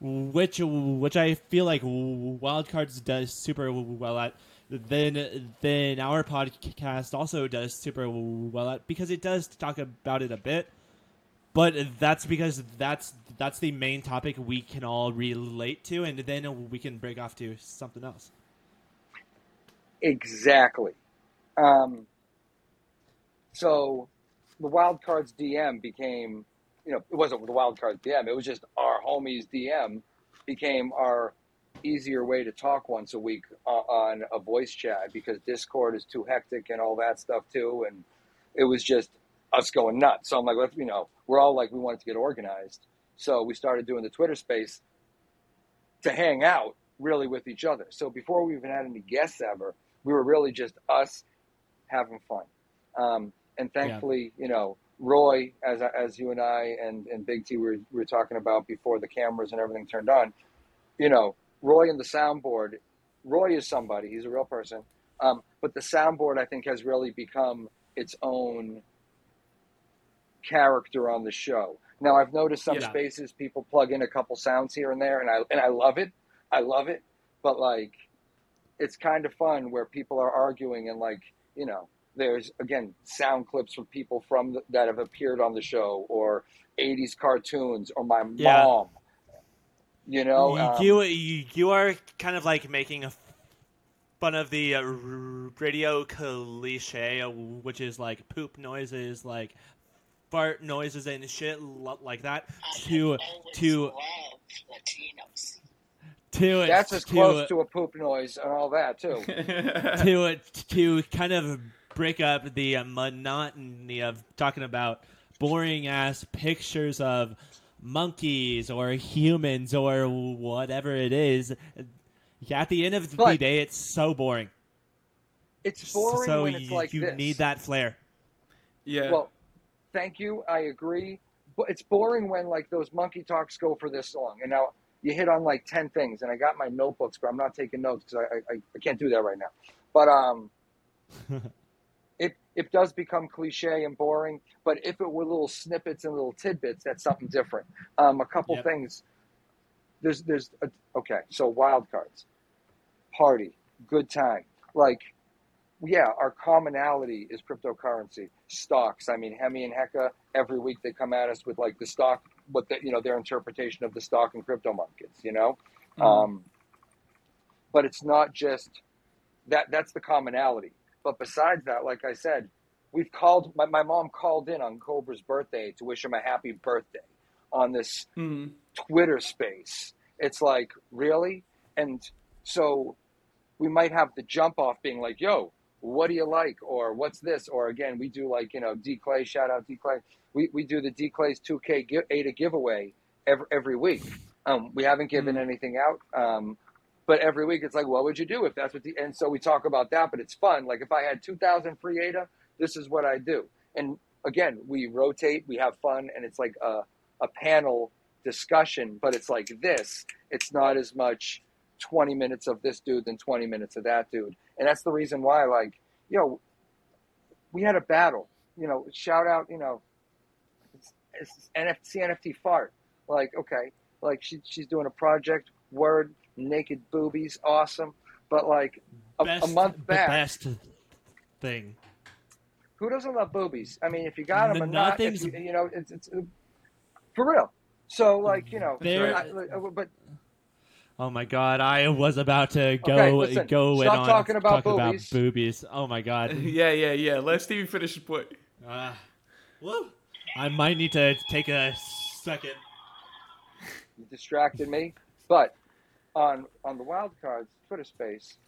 which which I feel like Wildcards does super well at. Then then our podcast also does super well at because it does talk about it a bit, but that's because that's that's the main topic we can all relate to, and then we can break off to something else. Exactly. Um, so the wild cards DM became, you know, it wasn't the wild cards DM. It was just our homies DM became our easier way to talk once a week uh, on a voice chat because Discord is too hectic and all that stuff too, and it was just us going nuts. So I'm like, let's, you know, we're all like, we wanted to get organized, so we started doing the Twitter space to hang out really with each other. So before we even had any guests ever, we were really just us having fun. Um, and thankfully, you know, Roy, as as you and I and, and Big T were, were talking about before the cameras and everything turned on, you know, Roy and the soundboard. Roy is somebody; he's a real person. Um, but the soundboard, I think, has really become its own character on the show. Now, I've noticed some Yeah. spaces people plug in a couple sounds here and there, and I and I love it. I love it, but like, it's kind of fun where people are arguing and like, you know, there's again sound clips from people from the, that have appeared on the show or 80s cartoons or my Yeah. mom. You know, um, you, you you are kind of like making a fun of the uh, radio cliche, uh, which is like poop noises, like fart noises and shit like that. To to Latinos. To it, That's as to, close to a poop noise and all that too. to it to kind of break up the uh, monotony of talking about boring ass pictures of monkeys or humans or whatever it is. At the end of the But- day, it's so boring. It's boring so when it's you, like you this. need that flair. yeah. Well, thank you. I agree. But it's boring when like those monkey talks go for this long, and now you hit on like ten things, and I got my notebooks, but I'm not taking notes because I, I I can't do that right now. But um, it does become cliche and boring. But if it were little snippets and little tidbits, that's something different. Um, a couple Yep. things. There's there's a, okay. So wild cards, party, good time, like yeah, our commonality is cryptocurrency stocks. I mean, Hemi and Hecka every week they come at us with like the stock, what the, you know their interpretation of the stock and crypto markets. You know, Mhm. um, but it's not just that. That's the commonality. But besides that, like I said, we've called. My, my mom called in on Cobra's birthday to wish him a happy birthday on this Mhm. Twitter space. It's like, really? And so we might have the jump off being like, yo, what do you like? Or what's this? Or again, we do like, you know, D Clay, shout out D Clay. We, we do the D Clay's 2K gi- ADA giveaway every, every week. Um, we haven't given Mhm. anything out. Um, but every week it's like, what would you do if that's what the, and so we talk about that, but it's fun. Like if I had 2000 free ADA, this is what I do. And again, we rotate, we have fun, and it's like a, a panel discussion, but it's like this. It's not as much 20 minutes of this dude than 20 minutes of that dude. And that's the reason why, like, yo, we had a battle. You know, shout out, you know, it's, it's NFT, NFT fart. Like, okay, like she, she's doing a project, word, naked boobies, awesome. But like a, a Best, month the back, best thing. who doesn't love boobies? I mean, if you got them N- or not, nothing's- you, you know, it's, it's for real. So like, you know, There- I, but Oh my god, I was about to go Okay, listen, go in stop on talking about talking boobies. about boobies. Oh my god. yeah, yeah, yeah. Let Stevie finish his point. Uh, woo. I might need to take a second. you distracted me. But on on the wild cards Twitter space,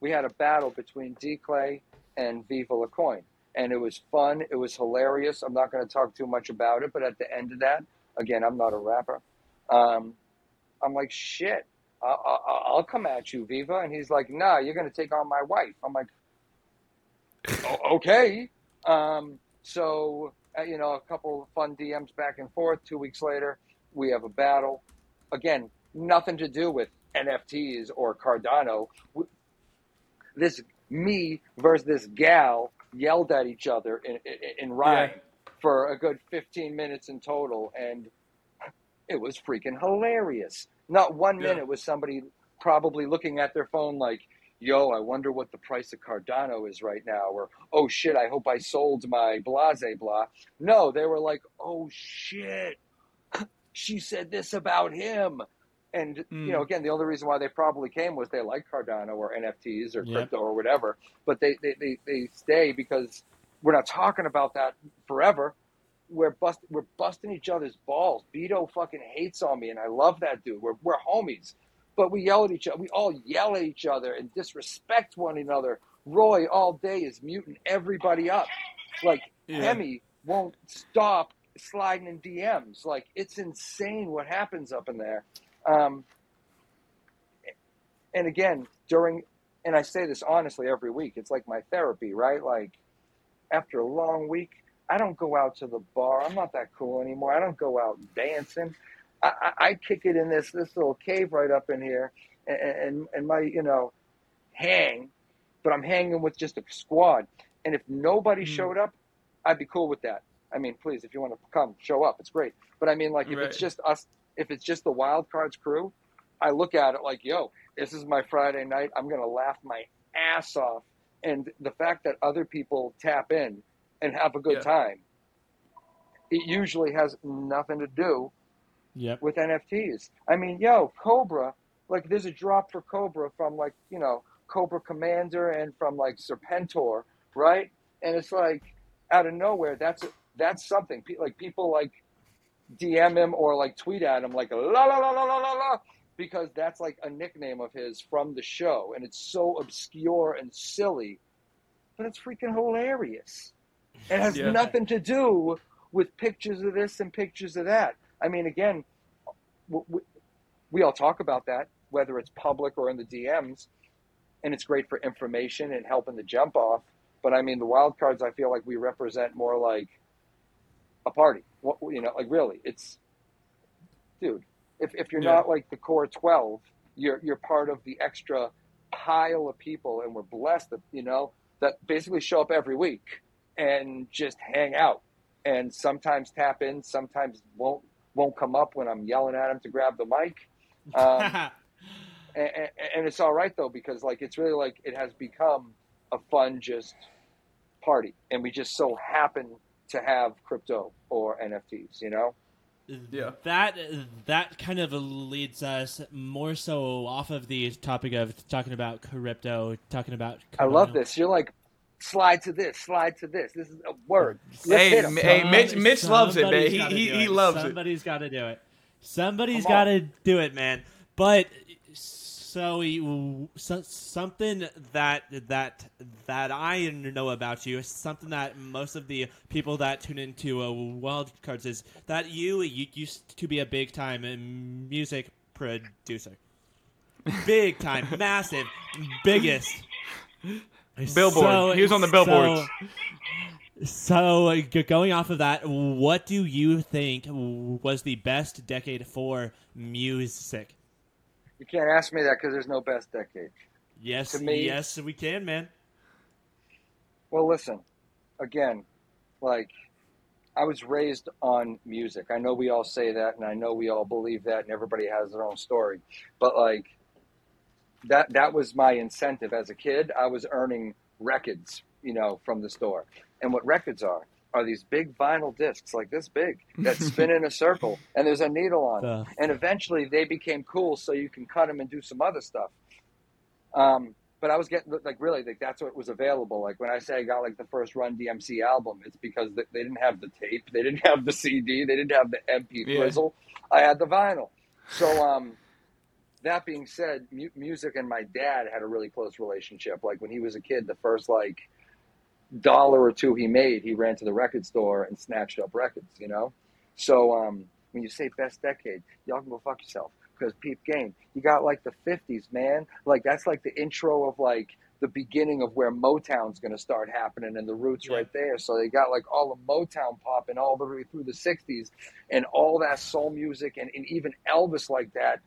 we had a battle between D Clay and Viva La Coin. And it was fun. It was hilarious. I'm not going to talk too much about it, but at the end of that, again, I'm not a rapper. Um, I'm like, shit, I, I, I'll come at you, Viva. And he's like, nah, you're going to take on my wife. I'm like, "O- okay. Um, so, uh, you know, a couple of fun DMs back and forth. Two weeks later, we have a battle. Again, nothing to do with NFTs or Cardano. This me versus this gal yelled at each other in, in, in rhyme for a good 15 minutes in total, and it was freaking hilarious. Not one Yeah. minute was somebody probably looking at their phone like, yo, I wonder what the price of Cardano is right now, or oh shit, I hope I sold my blase blah. No, they were like, oh shit, she said this about him. And you know, Mm. again, the only reason why they probably came was they like Cardano or NFTs or Yep. crypto or whatever. But they, they, they, they stay because we're not talking about that forever. We're bust, we're busting each other's balls. Beto fucking hates on me, and I love that dude. We're we're homies, but we yell at each other. We all yell at each other and disrespect one another. Roy all day is muting everybody up. Like Yeah. Hemi won't stop sliding in DMs. Like it's insane what happens up in there. Um, and again, during, and I say this honestly every week, it's like my therapy, right? Like after a long week, I don't go out to the bar. I'm not that cool anymore. I don't go out dancing. I, I, I kick it in this this little cave right up in here, and, and and my you know, hang, but I'm hanging with just a squad. And if nobody Hmm. showed up, I'd be cool with that. I mean, please, if you want to come, show up. It's great. But I mean, like, if it's just us, if it's just the wild cards crew, I look at it like, yo, this is my Friday night. I'm gonna laugh my ass off. And the fact that other people tap in and have a good Yeah. time, it usually has nothing to do Yep. with NFTs. I mean, yo, Cobra, like there's a drop for Cobra from like, you know, Cobra Commander and from like Serpentor, right? And it's like out of nowhere, that's that's something. Like people like DM him or like tweet at him like la la la la la la la because that's like a nickname of his from the show and it's so obscure and silly, but it's freaking hilarious. It has Yeah. nothing to do with pictures of this and pictures of that. I mean, again, w- w- we all talk about that, whether it's public or in the DMs, and it's great for information and helping the jump off. But I mean, the wild cards, I feel like we represent more like a party. What you know, like really, it's dude. If if you're Yeah. not like the core twelve, you're you're part of the extra pile of people, and we're blessed that you know that basically show up every week and just hang out, and sometimes tap in, sometimes won't won't come up when I'm yelling at them to grab the mic. Um, and, and, and it's all right though because like it's really like it has become a fun just party and we just so happen to have crypto or nfts you know Yeah. That that kind of leads us more so off of the topic of talking about crypto, talking about. i love this you're like slide to this slide to this this is a word Let's Hey, hit 'em. hey, Mitch- Mitch loves it, man. He- gotta he- do he it. loves it. Somebody's got to do it. Somebody's Come got to do it, man. But so, you- so something that that that I know about you, something that most of the people that tune into uh, Wild Cards is that you, you used to be a big time music producer, big time, massive, biggest. Billboard. So- he was on the billboards. so- so, uh, going off of that, what do you think was the best decade for music? You can't ask me that because there's no best decade Yes, To me- yes, we can, man. Well, listen, again, like I was raised on music. I know we all say that, and I know we all believe that, and everybody has their own story. But like that, that was my incentive as a kid. I was earning records, you know, from the store. And what records are are these big vinyl discs, like this big, that spin in a circle, and there's a needle on it. The- And eventually, they became cool, so you can cut them and do some other stuff. Um, but I was getting like really like that's what was available. Like when I say I got like the first Run DMC album, it's because they, didn't have the tape, they didn't have the CD, they didn't have the MP Yeah. frizzle. I had the vinyl. So um, that being said, mu- music and my dad had a really close relationship. Like when he was a kid, the first like dollar or two he made, he ran to the record store and snatched up records. You know, so um, when you say best decade, y'all can go fuck yourself because peep game, you got like the '50s, man. Like that's like the intro of like the beginning of where Motown's going to start happening and the roots Yeah. right there. So they got like all of Motown popping all the way through the '60s and all that soul music and, and even Elvis like that,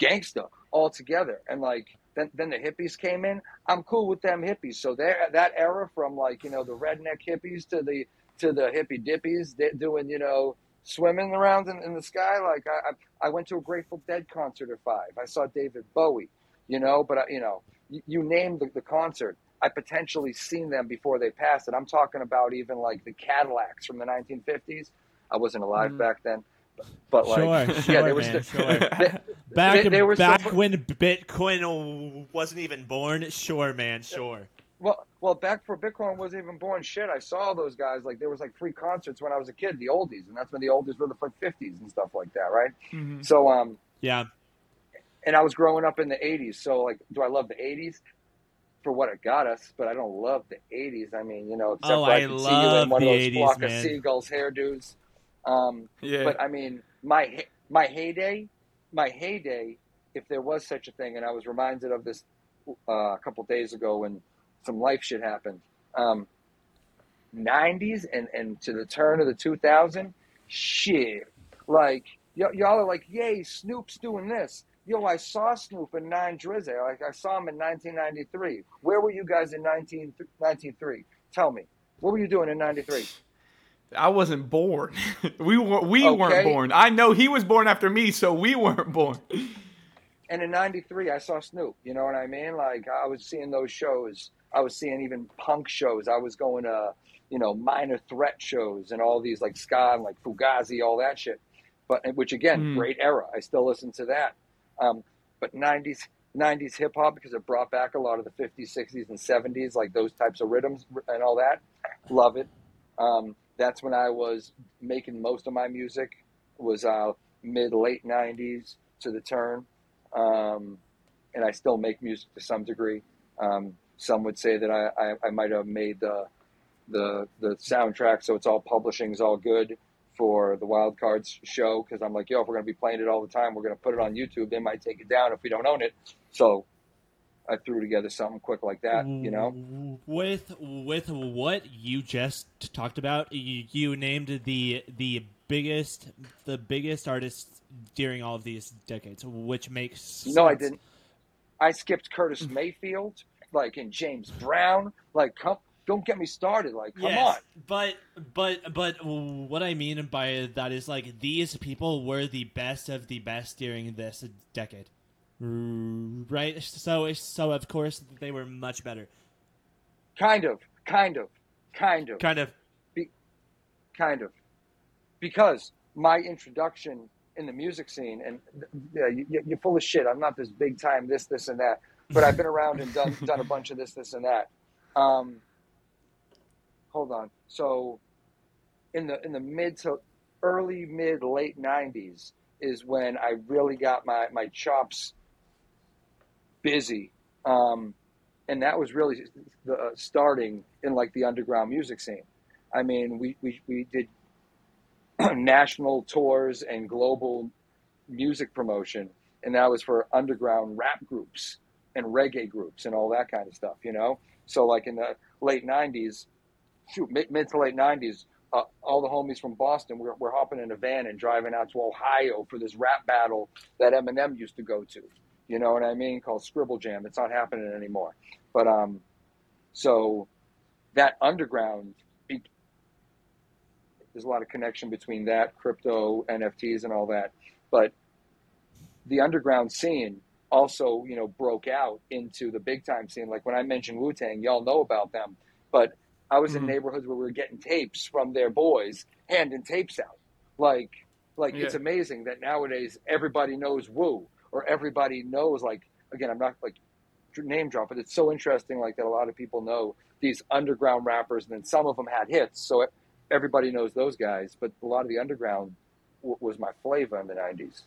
gangsta all together. And like then then the hippies came in. I'm cool with them hippies. So there that era from like you know the redneck hippies to the to the hippie dippies doing you know swimming around in, in the sky. Like I, I I went to a Grateful Dead concert at five. I saw David Bowie. You know, but I, you know you, you name the, the concert. I potentially seen them before they passed it. I'm talking about even like the Cadillacs from the 1950s. I wasn't alive Mhm. back then, but, but like Sure, sure, yeah, there was man, the, sure. they- Back, they- they were so- back when Bitcoin wasn't even born. Sure, man, sure. Well, well, back for Bitcoin wasn't even born. Shit, I saw those guys. Like there was like free concerts when I was a kid, the oldies, and that's when the oldies were the like fifties and stuff like that, right? Mhm. So, um, Yeah, and I was growing up in the '80s. So, like, do I love the '80s for what it got us? But I don't love the '80s. I mean, you know, except Oh, for I, I could see you love in one of the those 80s, flock of seagulls hairdos. Um, Yeah. but I mean, my my heyday, my heyday, if there was such a thing, and I was reminded of this uh, a couple days ago when some life shit happened. Um, 90s and and to the turn of the 2000, shit, like y- y'all are like, yay, Snoop's doing this. Yo, I saw Snoop in Nine Drizzy. Like I saw him in 1993. Where were you guys in 19, 1993? Tell me, what were you doing in 93? I wasn't born. we were, we Okay. weren't born. I know he was born after me, so we weren't born. And in '93, I saw Snoop. You know what I mean? Like I was seeing those shows. I was seeing even punk shows. I was going to, you know, minor threat shows and all these like ska and like Fugazi, all that shit. But which again, Mm. great era. I still listen to that. Um, but '90s '90s hip hop because it brought back a lot of the '50s, '60s, and '70s, like those types of rhythms and all that. Love it. Um, that's when I was making most of my music. was uh, mid late '90s to the turn, um, and I still make music to some degree. Um, some would say that I, I, I might have made the the the soundtrack, so it's all publishing is all good for the Wild Cards show because I'm like, yo, if we're gonna be playing it all the time, we're gonna put it on YouTube. They might take it down if we don't own it. So I threw together something quick like that, you know. With with what you just talked about, you, you named the the biggest the biggest artists during all of these decades, which makes No, I didn't. I skipped Curtis mm. Mayfield, like in James Brown. Like, come, don't get me started. Like, come Yes, on. But but but what I mean by that is like these people were the best of the best during this decade. Right? So so of course they were much better. Kind of, kind of, kind of, Kind of. Be- kind of. Because my introduction in the music scene, and yeah, you, you're full of shit. I'm not this big time, this, this, and that. But I've been around and done done a bunch of this, this, and that. Um, hold on. So, in the in the mid to early mid late '90s is when I really got my my chops busy, um, and that was really the uh, starting in like the underground music scene. I mean, we we, we did national tours and global music promotion, and that was for underground rap groups and reggae groups and all that kind of stuff. You know, so like in the late '90s, shoot, mid, mid to late '90s, uh, all the homies from Boston were, were hopping in a van and driving out to Ohio for this rap battle that Eminem used to go to. You know what I mean? Called Scribble Jam. It's not happening anymore. But um, so that underground, be- there's a lot of connection between that crypto, NFTs, and all that. But the underground scene also, you know, broke out into the big time scene. Like when I mentioned Wu Tang, y'all know about them. But I was in Mhm. neighborhoods where we were getting tapes from their boys, handing tapes out. Like, like it's amazing that nowadays everybody knows Wu or everybody knows. Like, again, I'm not like name drop, but it's so interesting. Like that, a lot of people know these underground rappers, and then some of them had hits, so everybody knows those guys. But a lot of the underground w- was my flavor in the '90s.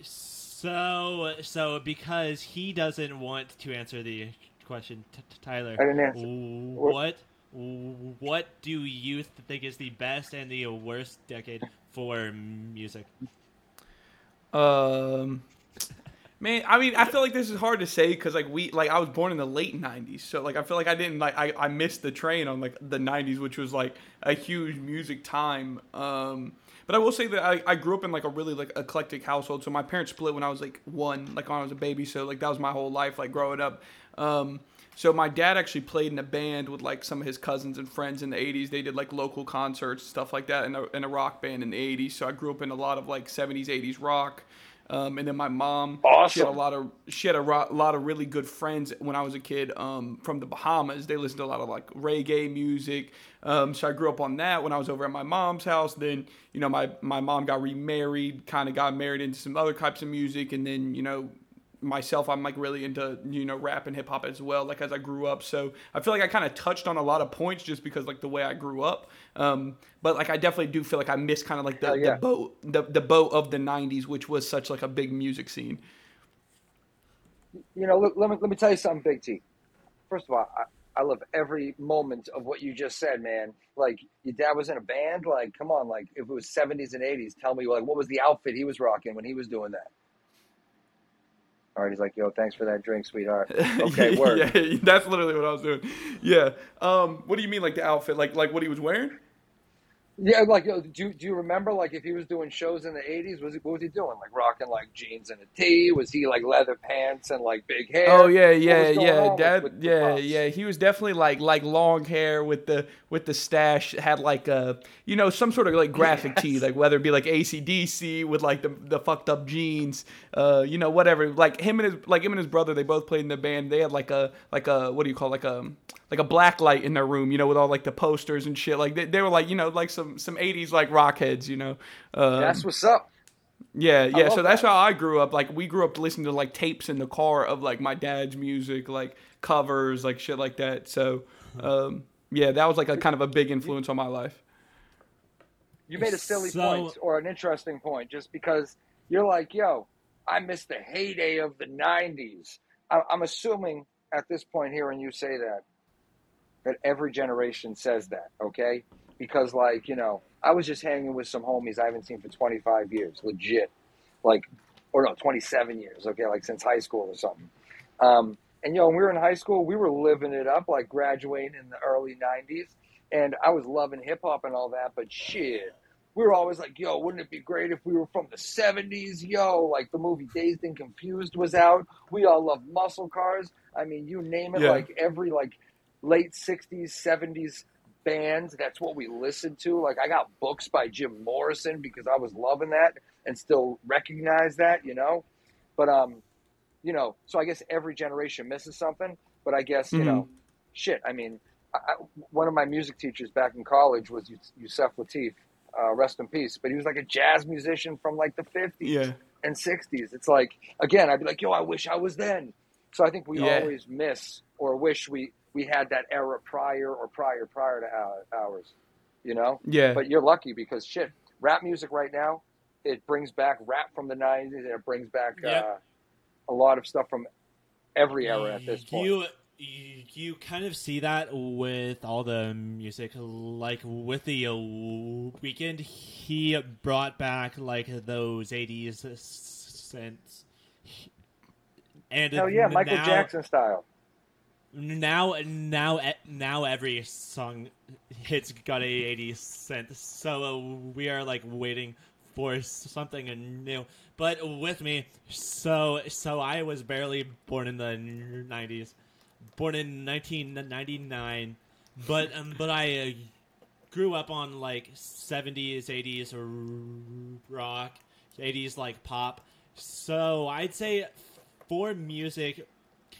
So so because he doesn't want to answer the question, t- t- Tyler. I didn't answer. What what do you think is the best and the worst decade for music? Um, man, I mean, I feel like this is hard to say because like we, like I was born in the late '90s, so like I feel like I didn't like I, I missed the train on like the '90s, which was like a huge music time. Um, but I will say that I, I grew up in like a really like eclectic household. So my parents split when I was like one, like when I was a baby. So like that was my whole life, like growing up. Um, so my dad actually played in a band with like some of his cousins and friends in the 80s. They did like local concerts, stuff like that, in a, in a rock band in the 80s. So I grew up in a lot of like 70s, 80s rock. Um, and then my mom, she had a lot of she had a ro- lot of really good friends when I was a kid um, from the Bahamas. They listened to a lot of like reggae music. Um, so I grew up on that when I was over at my mom's house. Then you know my my mom got remarried, kind of got married into some other types of music, and then you know myself i'm like really into you know rap and hip hop as well like as i grew up so i feel like i kind of touched on a lot of points just because like the way i grew up um but like i definitely do feel like i missed kind of like the, yeah. the boat the, the boat of the 90s which was such like a big music scene You know, look, let me let me tell you something, Big T. First of all, I, I love every moment of what you just said, man. Like your dad was in a band. Like, come on, like if it was seventies and eighties, tell me like what was the outfit he was rocking when he was doing that. He's like, yo, thanks for that drink, sweetheart. Okay, word. yeah that's literally what i was doing yeah um what do you mean like the outfit like like what he was wearing Yeah, like, do you, do you remember, like, if he was doing shows in the '80s, was he, what was he doing? Like, rocking like jeans and a tee? Was he like leather pants and like big hair? Oh yeah, yeah, yeah. on with- Dad, with yeah, yeah. He was definitely like like long hair with the with the stash. Had like a you know some sort of like graphic tee, like whether it be like ACDC with like the the fucked up jeans, uh, you know whatever. Like him and his like him and his brother, they both played in the band. They had like a like a what do you call it? like a like a black light in their room, you know, with all like the posters and shit. Like they, they were like you know like some some '80s like rock heads, you know. Um, That's what's up. yeah, yeah. love So that's that. how I grew up. Like we grew up listening to like tapes in the car of like my dad's music, like covers, like shit like that. So, um, yeah, that was like a kind of a big influence on my life. you made a silly So- point or an interesting point just because you're like, yo, I miss the heyday of the '90s. I, I'm assuming at this point hearing you say that that every generation says that, okay? Because like you know, I was just hanging with some homies I haven't seen for 25 years, legit, like, or no, 27 years, okay, like since high school or something. Um, and yo, when we were in high school, we were living it up, like graduating in the early '90s, and I was loving hip hop and all that. But shit, we were always like, yo, wouldn't it be great if we were from the '70s? Yo, like the movie Dazed and Confused was out. We all love muscle cars. I mean, you name it, Yeah. like every like late '60s, '70s bands. That's what we listened to. Like I got books by Jim Morrison because I was loving that and still recognize that, you know. But um, you know, so I guess every generation misses something. But I guess you Mhm. know, shit. I mean, I, one of my music teachers back in college was Yus- Yusef Lateef. Uh, rest in peace. But he was like a jazz musician from like the 50s Yeah. and 60s. It's like, again, I'd be like, yo, I wish I was then. So I think we Yeah. always miss or wish we, we had that era prior or prior, prior to ours, you know? Yeah. But you're lucky because shit, rap music right now, it brings back rap from the 90s and it brings back Yep. uh, a lot of stuff from every era at this point. You, you you kind of see that with all the music, like with the uh, Weeknd, he brought back like those '80s synths, and Hell yeah, Michael now, Jackson style. Now, now, now, every song hits got a 80 cent so we are like waiting for something new. But with me, so so I was barely born in the 90s, born in 1999, but um, but I uh, grew up on like 70s, 80s rock, 80s like pop. So I'd say for music,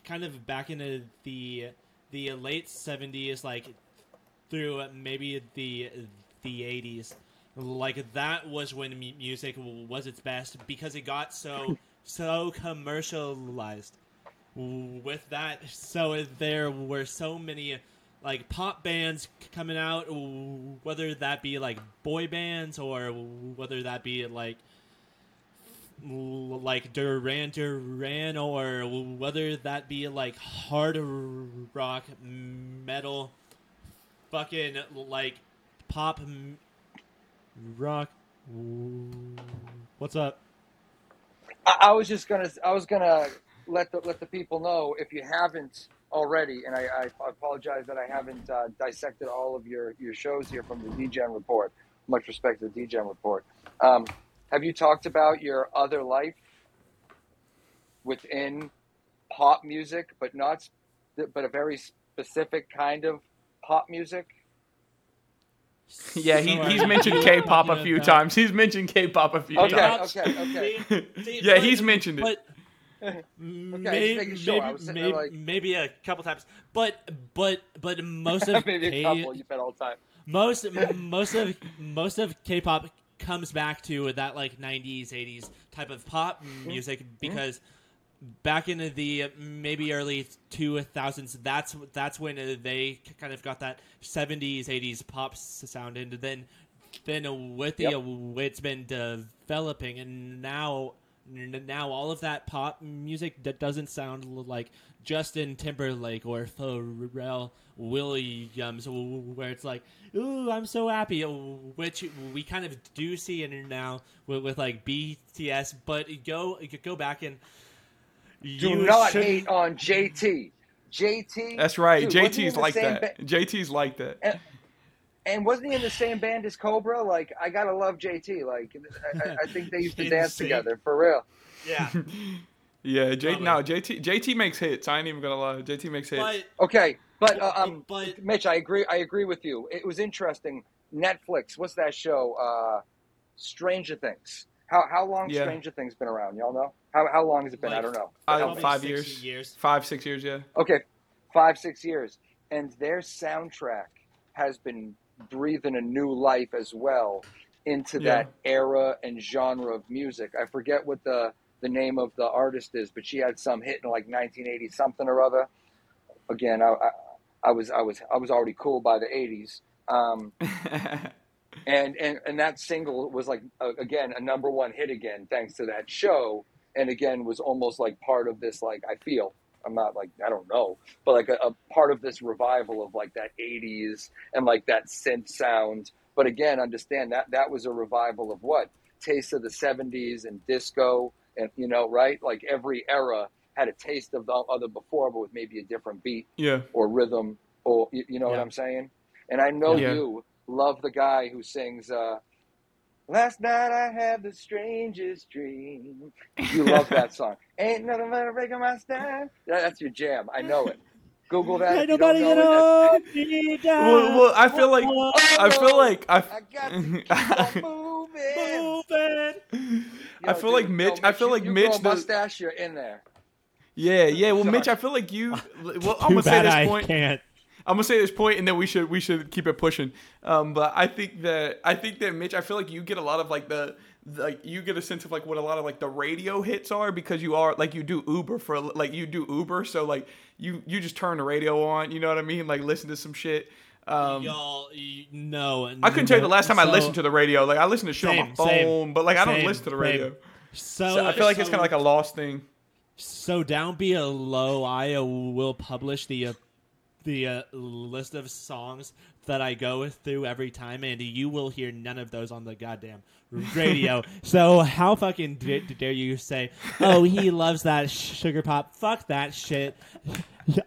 kind of back into the the late 70s, like through maybe the the 80s like that was when mu- music was its best because it got so so commercialized. With that so there were so many like pop bands coming out whether that be like boy bands or whether that be like like Duran Duran or whether that be like hard rock metal fucking like pop rock what's up I, I was just gonna, I was gonna let the let the people know if you haven't already, and I, I apologize that I haven't uh, dissected all of your your shows here from the Degen report. Much respect to the Degen report. Um, have you talked about your other life within pop music, but not, but a very specific kind of pop music? yeah, he, he's mentioned K-pop a few times. He's mentioned K-pop a few Okay, times. okay, okay. See, Yeah, he's mentioned it. But Okay, may- just making sure. Maybe, maybe, like- Maybe a couple times. but but but most of Maybe K- a couple. You bet all the time. most most of most of K-pop comes back to that like 90s 80s type of pop mm-hmm. music mm-hmm. because back in the maybe early 2000s that's that's when they kind of got that 70s 80s pop sound and then then with the Yep. it's been developing and now now all of that pop music that doesn't sound like Justin Timberlake or Pharrell Williams, where it's like, "Ooh, I'm so happy," uh, which we kind of do see in now with, with like BTS. But go go back and Do not should- hate on JT. JT. That's right. Dude, wasn't he JT's like that. ba- JT's like that. and wasn't he in the same band as Cobra? Like, I gotta love JT. Like, I, I- I think they used to dance sync. together for real. Yeah. Yeah, J, Love no. JT JT makes hits. I ain't even gonna lie. JT makes hits. But Okay, but uh, um, But- Mitch, I agree. I agree with you. It was interesting. Netflix. What's that show? Uh, Stranger Things. How how long Yeah. Stranger Things been around? Y'all know? How how long has it been? I don't know. I- probably five years. years. Five, six years, yeah. Okay, five six years, and their soundtrack has been breathing a new life as well into Yeah. that era and genre of music. I forget what the the name of the artist is, but she had some hit in like 1980 something or other. Again, I, I, I was I was I was already cool by the 80s. Um, and and and that single was like uh, again a number one hit again thanks to that show, and again was almost like part of this like I feel I'm not like I don't know, but like a, a part of this revival of like that '80s and like that synth sound. But again, understand that that was a revival of what taste of the '70s and disco, and you know, right? Like every era had a taste of the other before, but with maybe a different beat Yeah. or rhythm, or you, you know what I'm saying? And I know Yeah. you love the guy who sings. uh Last night I had the strangest dream. You love that song. Ain't nothing but a break on my style. That's your jam. I know it. Google that. Ain't if you nobody know gonna it. me down. Well, well, I feel like I oh, feel like I. I got to keep on moving. Moving. I feel like dude, Mitch- no, I feel you- like you Mitch grow a does- mustache. You're in there. Yeah, yeah. Well, Sorry. Mitch, I feel like you. Well, I'm Too gonna say bad this I point. can't. I'm gonna say this point, and then we should we should keep it pushing. Um, but I think that I think that Mitch, I feel like you get a lot of like the like you get a sense of like what a lot of like the radio hits are because you are like you do Uber for like you do Uber, so like you you just turn the radio on, you know what I mean? Like listen to some shit. Um, Y'all, no. I couldn't tell you the last time I listened to the radio. Like I listen to shit on my phone, same, but like I don't same, listen to the radio. So, So I feel like it's kind of like a lost thing. So down below, I uh, will publish the uh, the uh, list of songs that I go through every time, and you will hear none of those on the goddamn radio. so how fucking d- dare you say, "Oh, he loves that sugar pop"? Fuck that shit.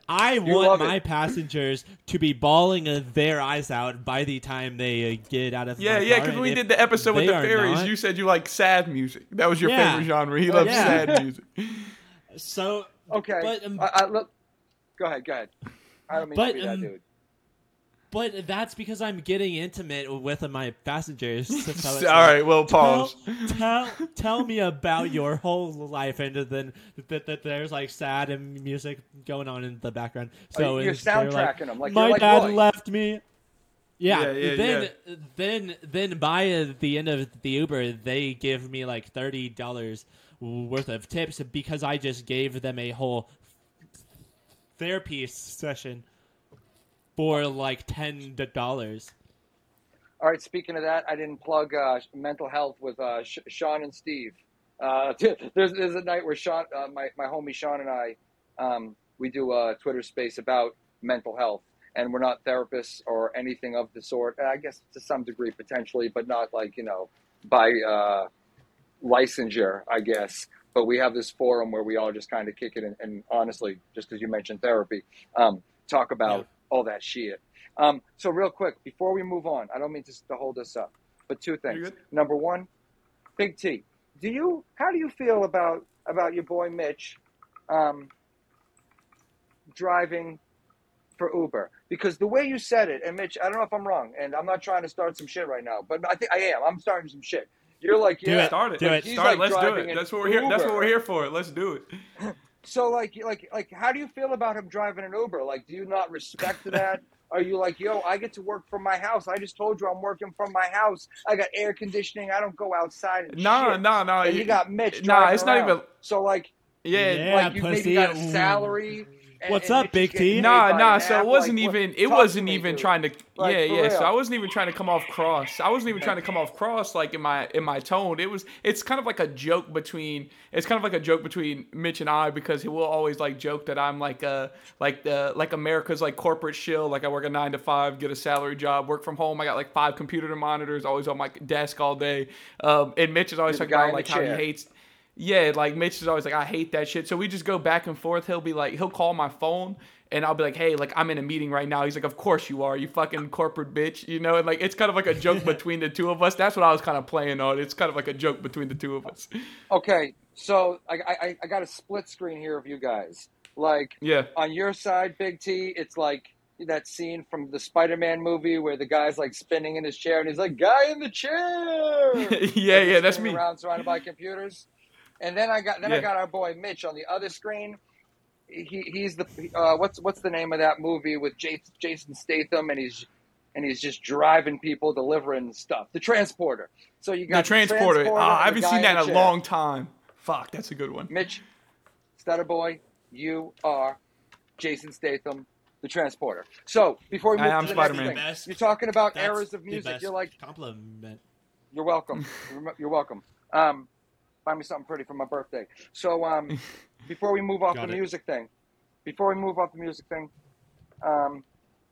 I love want it. my passengers to be bawling uh, their eyes out by the time they uh, get out of Yeah, my yeah, car, because we did the episode with the fairies. not- You said you like sad music. That was your Yeah. favorite genre. He loves Yeah. sad music. So Okay. But, um, I, I, look, go ahead. Go ahead. I don't mean But, to be that um, dude. But that's because I'm getting intimate with my passengers. So it's All like, right, well, pause. Tell, tell, tell me about your whole life, and then that, that there's like sad and music going on in the background. So Oh, you're it's- they're like, them like my you're like dad Roy. left me. Yeah, Yeah, yeah, then then then by uh, the end of the Uber, they give me like thirty dollars worth of tips because I just gave them a whole therapy session for like ten dollars. All right. Speaking of that, I didn't plug uh, mental health with uh, Sh- Sean and Steve. Uh, there's there's a night where Sean, uh, my my homie Sean and I, um, we do a Twitter space about mental health, and we're not therapists or anything of the sort. I guess to some degree potentially, but not like you know by uh, licensure, I guess. But we have this forum where we all just kind of kick it, and, and honestly, just because you mentioned therapy, um, talk about Yeah. all that shit. Um, so real quick, before we move on, I don't mean to, to hold this up, but two things. Number one, Big T, do you how do you feel about about your boy Mitch um, driving for Uber? Because the way you said it, and Mitch, I don't know if I'm wrong, and I'm not trying to start some shit right now, but I think I am. I'm starting some shit. You're like, Do yeah. it. Start it. Do it. He's Start it. like Let's do it. That's what we're here. That's what we're here for. Let's do it. So like like like how do you feel about him driving an Uber? Like do you not respect that? Are you like, yo, I get to work from my house. I just told you I'm working from my house. I got air conditioning. I don't go outside and No, shit. no, no. You got Mitch Nah, driving it's not even- So like Yeah. Yeah. like you pussy. maybe got a mm. salary. and- What's and up, Mitch Big T? Nah, nah. So app. it wasn't Like, even. It wasn't even dude. trying to. Like, yeah, for yeah. So. I wasn't even trying to come off cross. I wasn't even trying to come off cross like in my in my tone. It was. It's kind of like a joke between. It's kind of like a joke between Mitch and I because he will always like joke that I'm like uh like the like America's like corporate shill. Like I work a nine to five, get a salary job, work from home. I got like five computer monitors, always on my desk all day. Um, and Mitch is always You're talking about in the like how he hates. Yeah, like Mitch is always like, I hate that shit. So we just go back and forth. He'll be like, he'll call my phone and I'll be like, hey, like I'm in a meeting right now. He's like, of course you are, you fucking corporate bitch, you know. And like it's kind of like a joke between the two of us. That's what I was kind of playing on. It's kind of like a joke between the two of us. Okay, so I, I I got a split screen here of you guys. Like Yeah, on your side, Big T, it's like that scene from the Spider-Man movie where the guy's like spinning in his chair and he's like, "Guy in the chair." yeah, yeah. That's me. Around surrounded by computers, and then I got then I got our boy Mitch on the other screen. He he's the uh, what's what's the name of that movie with Jason, Jason Statham and he's and he's just driving people delivering stuff. The transporter. So you The got transporter. and Ah, I haven't seen that in a chair. long time. Fuck, that's a good one. Mitch, Stutter Boy, you are Jason Statham the transporter. So before we I move am to the next Spider-Man. thing, Best- you're talking about That's eras of the music. best You're like, compliment. you're welcome. You're- You're welcome. Um, find me something pretty for my birthday. So um, before we move off Got the it. music thing, before we move off the music thing, um,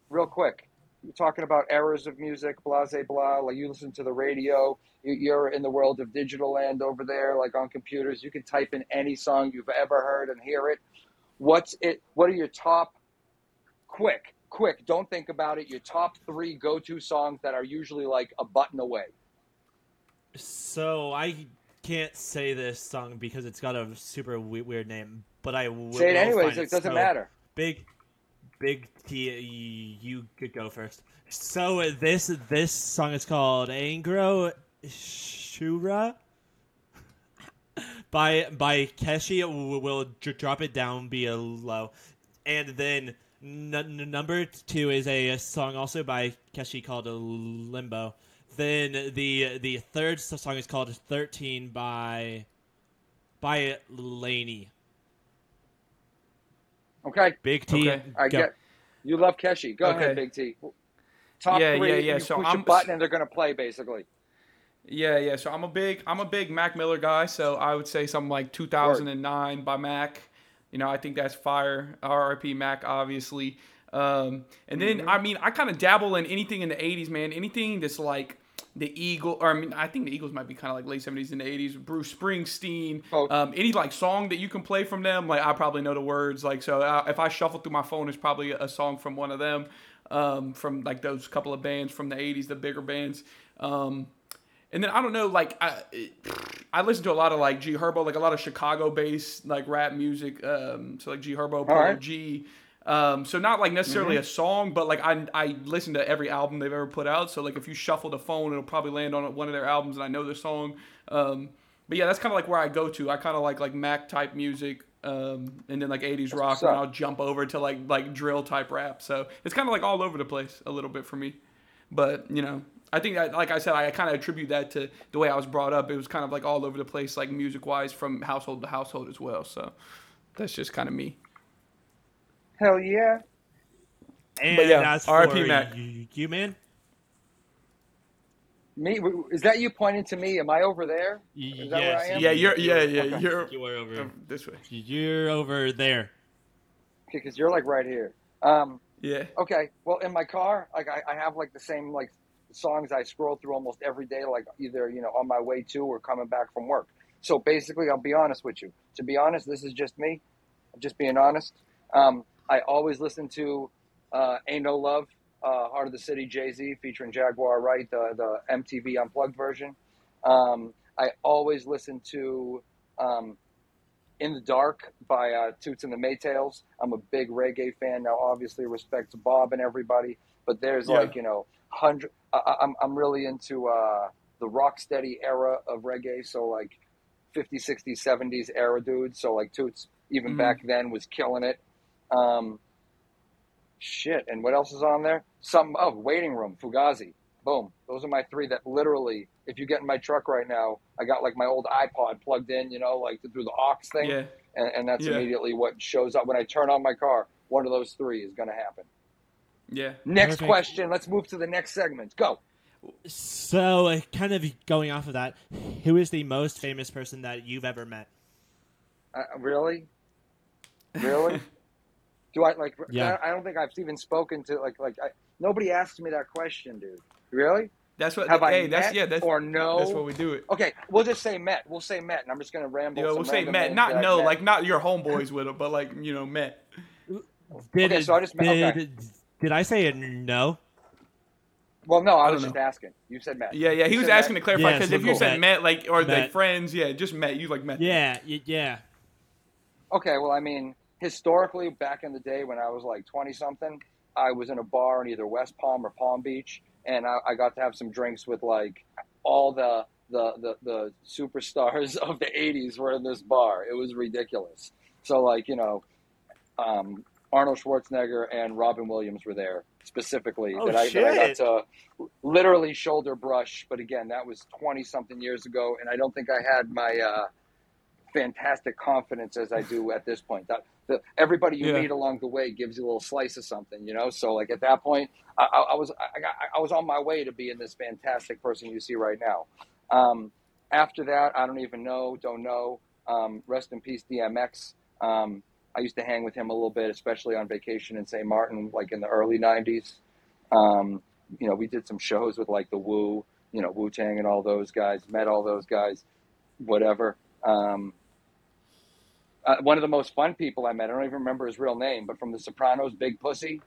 real quick, you're talking about errors of music, blah, blah, blah. Like you listen to the radio. You're in the world of digital land over there, like on computers. You can type in any song you've ever heard and hear it. What's it? What are your top? Quick, quick. Don't think about it. Your top three go-to songs that are usually like a button away. So I can't say this song because it's got a super we- weird name, but I will Say it anyways. find It doesn't So, matter. Big, big T. You could go first. So this this song is called Angro Shura by by Keshi. We'll drop it down below, and then n- number two is a, song also by Keshi called Limbo. Then the the third song is called Thirteen by by LANY. Okay. Big T. Okay. I go. get. You love Keshi. Go Okay. ahead, Big T. Top Yeah, three. yeah, yeah. You So push I'm- a button and they're gonna play basically. Yeah, yeah. So I'm a big I'm a big Mac Miller guy. So I would say something like 2009 by Mac. You know, I think that's fire. RRP Mac, obviously. Um, and then Mm-hmm. I mean, I kind of dabble in anything in the 80s, man. Anything that's like the Eagle, or I mean, I think the Eagles might be kind of like late 70s and 80s. Bruce Springsteen, Oh. um, any like song that you can play from them, like I probably know the words. Like so, uh, if I shuffle through my phone, it's probably a song from one of them, um, from like those couple of bands from the 80s, the bigger bands. Um, and then I don't know, like I, I listen to a lot of like G Herbo, like a lot of Chicago-based like rap music. Um, so like G Herbo, Polo right. G. Um, so not like necessarily Mm-hmm. a song, but like I I listen to every album they've ever put out. So like if you shuffle the phone, it'll probably land on one of their albums, and I know the song. Um, but yeah, that's kind of like where I go to. I kind of like like Mac type music, um, and then like '80s rock, and. I'll jump over to like like drill type rap. So it's kind of like all over the place a little bit for me. But you know, I think that, like I said, I kind of attribute that to the way I was brought up. It was kind of like all over the place, like music wise, from household to household as well. So that's just kind of me. Hell yeah. And But yeah, as RIP for Mac. you, you, man, Me? Is that you pointing to me? Am I over there? Is that where I am? Yeah, you're. Yeah, yeah, Okay. you're. you are over. um, this way. You're over there. Okay, because you're like right here. Um, Yeah. okay. Well, in my car, like I, I have like the same like songs I scroll through almost every day, like either you know on my way to or coming back from work. So basically, I'll be honest with you. To be honest, this is just me. I'm just being honest. Um, I always listen to uh, "Ain't No Love," uh, "Heart of the City," Jay Z featuring Jaguar Wright, the the MTV Unplugged version. Um, I always listen to um, "In the Dark" by uh, Toots and the Maytals. I'm a big reggae fan now. Obviously, respect to Bob and everybody, but there's Yeah. like you know hundred. I, I- I'm I'm really into uh, the rock steady era of reggae. So like 50s, 60s, 70s era dudes. So like Toots, even Mhm. back then, was killing it. Um, shit, and what else is on there? Some oh, Waiting Room, Fugazi. Boom. Those are my three that literally, if you get in my truck right now, I got like my old iPod plugged in, you know, like through the aux thing, Yeah. and, and that's Yeah. immediately what shows up when I turn on my car. One of those three is going to happen. Yeah. Next Perfect. question. Let's move to the next segment. Go. So, uh, kind of going off of that, who is the most famous person that you've ever met? Uh, really? Really? Do I like? Yeah. I, I don't think I've even spoken to like like I, nobody asked me that question, dude. Really? That's what. Have hey, I that's met yeah. That's or no? That's what we do it. Okay, we'll just say met. We'll say met, and I'm just gonna ramble. You know, some we'll say Met, not that no, met. like not your homeboys with them, but like you know Met. Did, Okay, so I just- did, okay. did I say a no? Well, no, I, I was don't just asking. You said met. Yeah, yeah. He You was asking met? to clarify Yeah, because so if you said Met, like or like friends, yeah, just Met. You like Met. Yeah, yeah. Okay, well, I mean, historically, back in the day when I was like 20 something, I was in a bar in either West Palm or Palm Beach, and I, I got to have some drinks with like all the, the, the, the superstars of the 80s were in this bar. It was ridiculous. So, like, you know, um, Arnold Schwarzenegger and Robin Williams were there specifically Oh, that, I, that I got to literally shoulder brush. But again, that was 20 something years ago, and I don't think I had my. Uh, fantastic confidence as I do at this point. That the, everybody you Yeah. meet along the way gives you a little slice of something, you know. So like at that point, I, I, I was I, got, I was on my way to being this fantastic person you see right now. Um, after that, I don't even know, don't know. Um, rest in peace, DMX. Um, I used to hang with him a little bit, especially on vacation in St. Martin, like in the early '90s. Um, you know, we did some shows with like the Wu, you know, Wu Tang and all those guys. Met all those guys, whatever. Um, uh, one of the most fun people I met. I don't even remember his real name, but from The Sopranos, Big Pussy.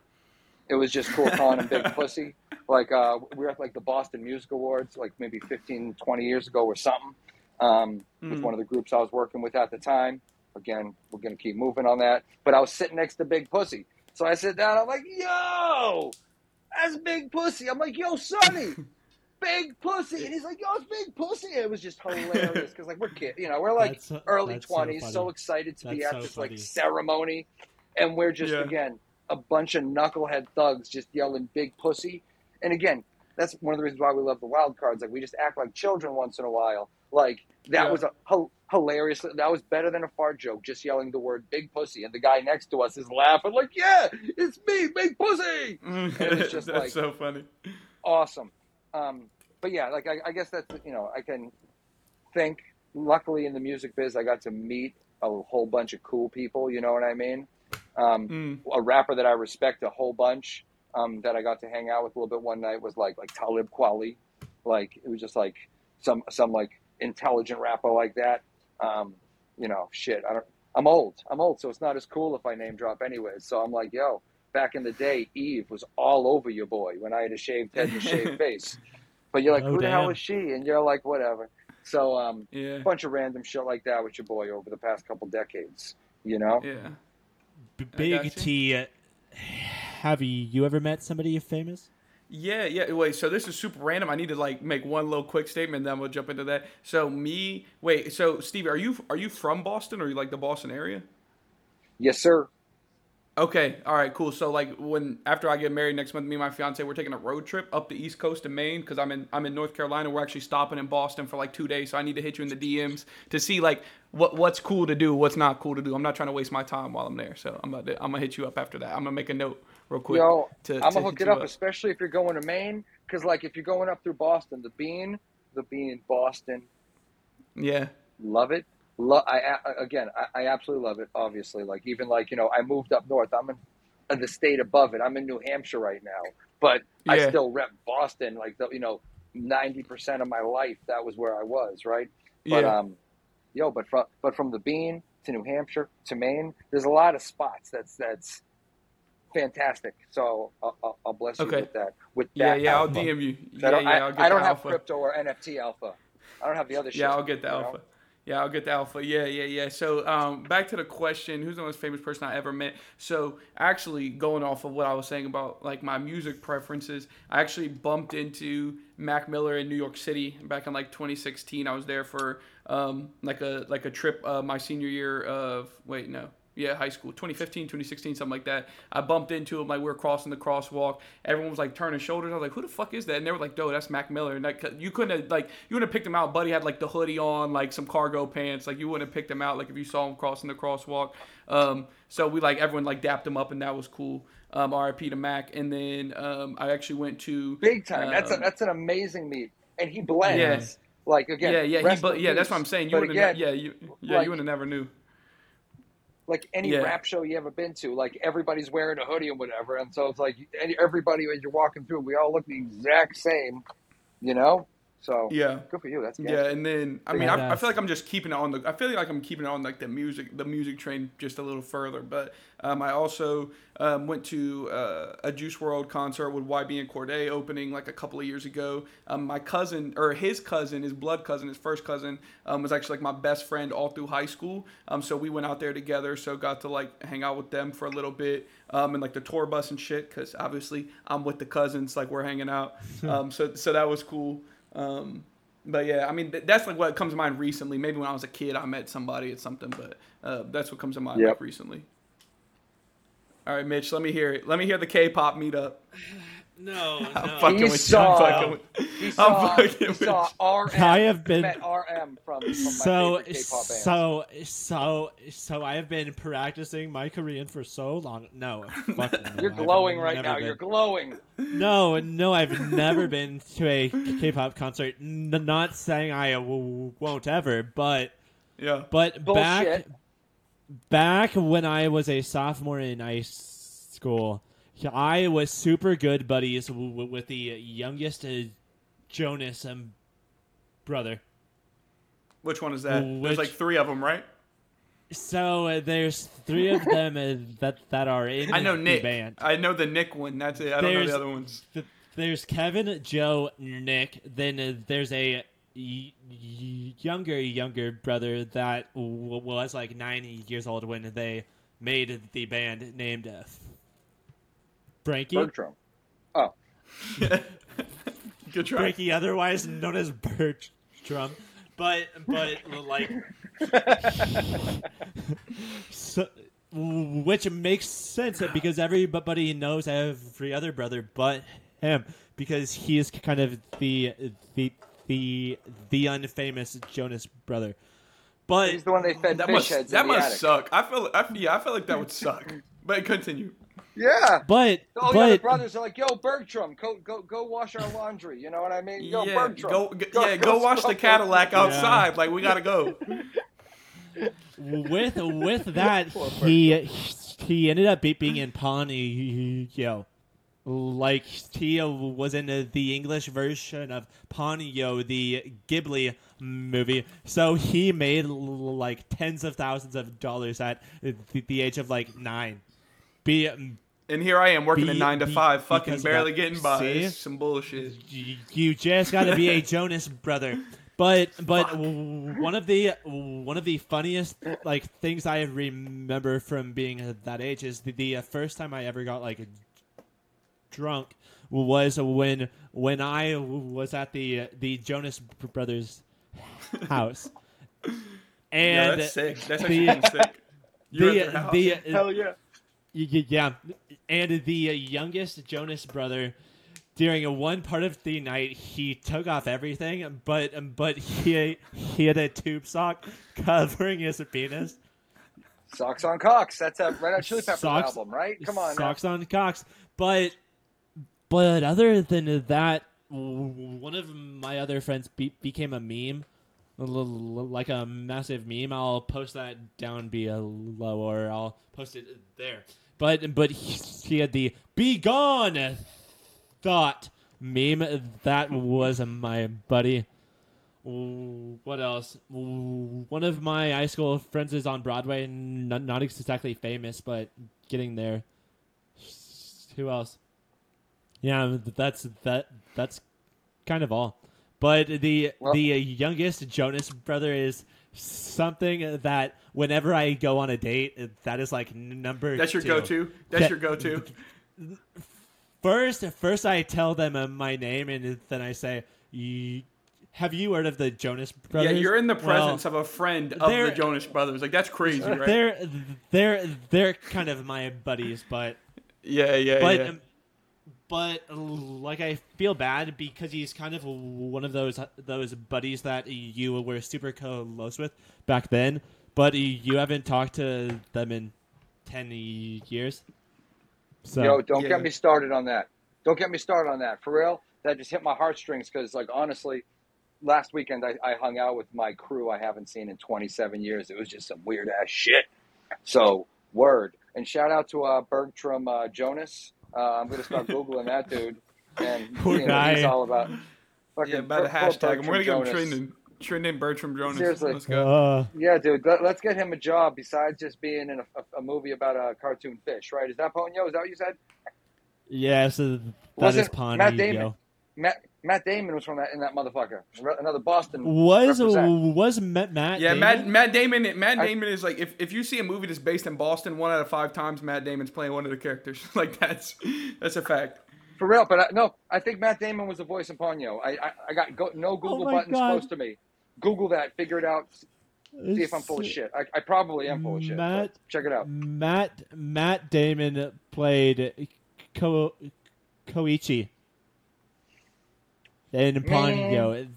It was just cool calling him Big Pussy. Like uh, we were at like the Boston Music Awards, like maybe 15, 20 years ago or something, um, with Mm. one of the groups I was working with at the time. Again, we're gonna keep moving on that. But I was sitting next to Big Pussy, so I sit down. I'm like, "Yo, that's Big Pussy." I'm like, "Yo, Sonny." Big pussy, and he's like, "Yo, it's big pussy." It was just hilarious because, like, we're kids, you know, we're like That's early that's so twenties, so, funny. excited to be at so this funny. like ceremony, and we're just Yeah. again a bunch of knucklehead thugs just yelling "big pussy," and again, that's one of the reasons why we love the wild cards. Like we just act like children once in a while. Like that Yeah. was a hilarious. That was better than a fart joke. Just yelling the word "big pussy," and the guy next to us is laughing like, "Yeah, it's me, big pussy." it was just That's like- so funny. awesome. Um, but yeah, like I, I guess that's you know I can think. Luckily, in the music biz, I got to meet a whole bunch of cool people. You know what I mean? Um, Mm. a rapper that I respect a whole bunch um, that I got to hang out with a little bit one night was like like Talib Kweli. Like it was just like some some like intelligent rapper like that. Um, you know, shit. I don't. I'm old. I'm old, so it's not as cool if I name drop anyways. So I'm like, yo, back in the day, Eve was all over your boy when I had a shaved head and a shaved face. But you're like, Oh, who the hell is she? And you're like, whatever. So um, Yeah. a bunch of random shit like that with your boy over the past couple decades. You know? Yeah. B- I Big. T, uh, have you, you ever met somebody famous? Yeah, yeah. Wait, so this is super random. I need to like make one little quick statement, then we'll jump into that. So me, wait. So Steve, are you are you from Boston or you like the Boston area? Yes, sir. Okay, all right, cool. So like when after I get married next month, me and my fiance we're taking a road trip up the East Coast to Maine because I'm in I'm in North Carolina. We're actually stopping in Boston for like two days, so I need to hit you in the DMs to see like what what's cool to do, what's not cool to do. I'm not trying to waste my time while I'm there, so I'm about to, I'm gonna hit you up after that. I'm gonna make a note real quick. Yo, to, I'm to gonna hook it you up, especially if you're going to Maine, because like if you're going up through Boston, the Bean, the Bean, Boston, Yeah, love it. Lo- I again, I, I absolutely love it. Obviously, like even like you know, I moved up north. I'm in uh, the state above it. I'm in New Hampshire right now, but I still rep Boston. Like the, you know, ninety percent of my life, that was where I was. Right. But yeah. um, yo, but from but from the Bean to New Hampshire to Maine, there's a lot of spots that's that's fantastic. So I'll, I'll, I'll bless you Okay. with that. With yeah, that yeah. I'll. DM you. I Yeah, don't, yeah. I, I'll get I don't have alpha. crypto or NFT alpha. I don't have the other shit. Yeah, I'll get the alpha. know? Yeah, I'll get the alpha. Yeah, yeah, yeah. So um, back to the question: Who's the most famous person I ever met? So actually, going off of what I was saying about like my music preferences, I actually bumped into Mac Miller in New York City back in like 2016. I was there for um, like a like a trip uh, my senior year of wait no yeah high school. 2015 2016 something like that. I bumped into him like we were crossing the crosswalk. Everyone was like turning shoulders. I was like who the fuck is that? And they were like yo that's mac miller. And like you couldn't have like you wouldn't have picked him out. Buddy had like the hoodie on like some cargo pants. Like you wouldn't have picked him out like if you saw him crossing the crosswalk. Um so we like everyone like dapped him up and that was cool. Um rip to mac. And then um i actually went to Big time. that's a, um, that's an amazing meet, and he blends. Yeah. Like again, yeah yeah he, yeah that's what i'm saying. You would yeah you yeah like- you would have never knew like any Yeah. rap show you ever been to, like everybody's wearing a hoodie and whatever, and so it's like any, everybody as you're walking through, we all look the exact same, you know. So yeah good for you. That's good. Yeah, and then I mean, I, I feel like I'm just keeping it on the. I feel like I'm keeping it on like the music, the music train just a little further. But um, I also um, went to uh, a Juice WRLD concert with YBN Cordae opening like a couple of years ago. Um, my cousin or his cousin, his blood cousin, his first cousin, um, was actually like my best friend all through high school. Um, so we went out there together. So got to like hang out with them for a little bit. Um, and like the tour bus and shit, because obviously I'm with the cousins, like we're hanging out. Um, so so that was cool. Um, but yeah, I mean th- that's like what comes to mind recently. Maybe when I was a kid, I met somebody at something, but uh, that's what comes to mind Yep. recently. All right, Mitch, let me hear it. Let me hear the K-pop meetup. No, I'm no. fucking He with saw- you. I'm fucking with He I'm saw, fucking with saw RM. I have been- RM from from, from my so favorite K-pop bands. so so so I have been practicing my Korean for so long. No, fuck no, You're I've glowing right now. been. You're glowing. No, no, I've never been to a K-pop concert. N- not saying I w- won't ever, but Yeah. but back Bullshit. back when I was a sophomore in high school, I was super good buddies w- with the youngest uh, Jonas um, brother. Which one is that? Which- There's like three of them, right? So uh, there's three of them uh, that that are in I know the Nick. band. I know the Nick one. That's it. I don't know There's- the other ones. Th- There's Kevin, Joe, Nick. Then uh, there's a y- y- younger younger brother that w- was like nine years old when they made the band named Frankie. Bertram. Oh, Good try. Frankie, otherwise known as Bertram, but but like, so, which makes sense because everybody knows every other brother but him because he is kind of the the the the unfamous Jonas brother. But he's the one they fed That fish must heads that in the must attic. suck. I feel I, yeah, I feel like that would suck. But continue. Yeah. but Oh yeah, the but brothers are like, "Yo, Bertram, go go go wash our laundry." You know what I mean? Yo, yeah, Bertram, go, g- yeah, go wash the Cadillac those- outside. Like we gotta go. with with that he he ended up being in Ponyo. Like he was in the, the English version of Ponyo, the Ghibli movie. So he made like tens of thousands of dollars at the, the age of like nine. Be And here I am working a nine to be- five, fucking barely that. getting by. See? Some bullshit. you you just got to be a Jonas brother. But but w- one of the one of the funniest like things I remember from being that age is the, the uh, first time I ever got like drunk was when when I was at the the Jonas brothers house. Yeah, And that's sick. That's the- actually sick. You're the at their house. the Hell yeah. Yeah, and the uh, youngest Jonas brother, during a one part of the night, he took off everything, but um, but he he had a tube sock covering his penis. Socks on cocks that's a Red Hot Chili Peppers Socks- album, right? Come on. now. socks on cocks. But but other than that, one of my other friends be- became a meme. Like a massive meme, I'll post that down below, or I'll post it there. But but he, he had the "Be gone" thought meme. That was my buddy. Ooh, What else? Ooh, One of my high school friends is on Broadway, not, not exactly famous, but getting there. Who else? Yeah, that's that. That's kind of all. But the Well- the youngest Jonas brother is something that whenever I go on a date, that is like number. That's your go-to. That's That- your go-to. First, first I tell them uh, my name, and then I say, "You- "Have you heard of the Jonas Brothers?" Yeah, you're in the Well, presence of a friend of the Jonas Brothers. Like that's crazy, right? They're they're they're kind of my buddies, but Yeah, yeah, but yeah. um, but like I feel bad because he's kind of one of those those buddies that you were super close with back then, but you haven't talked to them in ten years. So Yo, don't Yeah. get me started on that. Don't get me started on that. For real, that just hit my heartstrings because, like, honestly, last weekend I, I hung out with my crew I haven't seen in 27 years. It was just some weird ass shit. So, word. And shout out to uh, Bertram uh, Jonas. Uh, I'm going to start Googling that dude and Poor seeing what he's all about. Fucking yeah, about a Ber- poor hashtag. And we're gonna get him Bertram Jonas. trending. Trending Bertram Jonas. Seriously. Let's go. uh, Yeah, dude. Let, us get him a job besides just being in a, a, a movie about a cartoon fish, right? Is that Ponyo? Is that what you said? yeah, so that Wasn't is Ponyo. Matt Damon? Matt Matt Damon was from that in that motherfucker. Re- Another Boston. Was represent. was Matt, Matt Yeah, Damon? Matt Matt Damon. Matt I- Damon is like if, if you see a movie that's based in Boston, one out of five times Matt Damon's playing one of the characters. like that's that's a fact. For real, but I, no, I think Matt Damon was the voice in Ponyo. I I, I got go, no Google my buttons God. close to me. Google that, figure it out, see if I'm full of shit. I, I probably am full of shit. Matt- check it out. Matt Matt Damon played Ko, Koichi in Ponyo.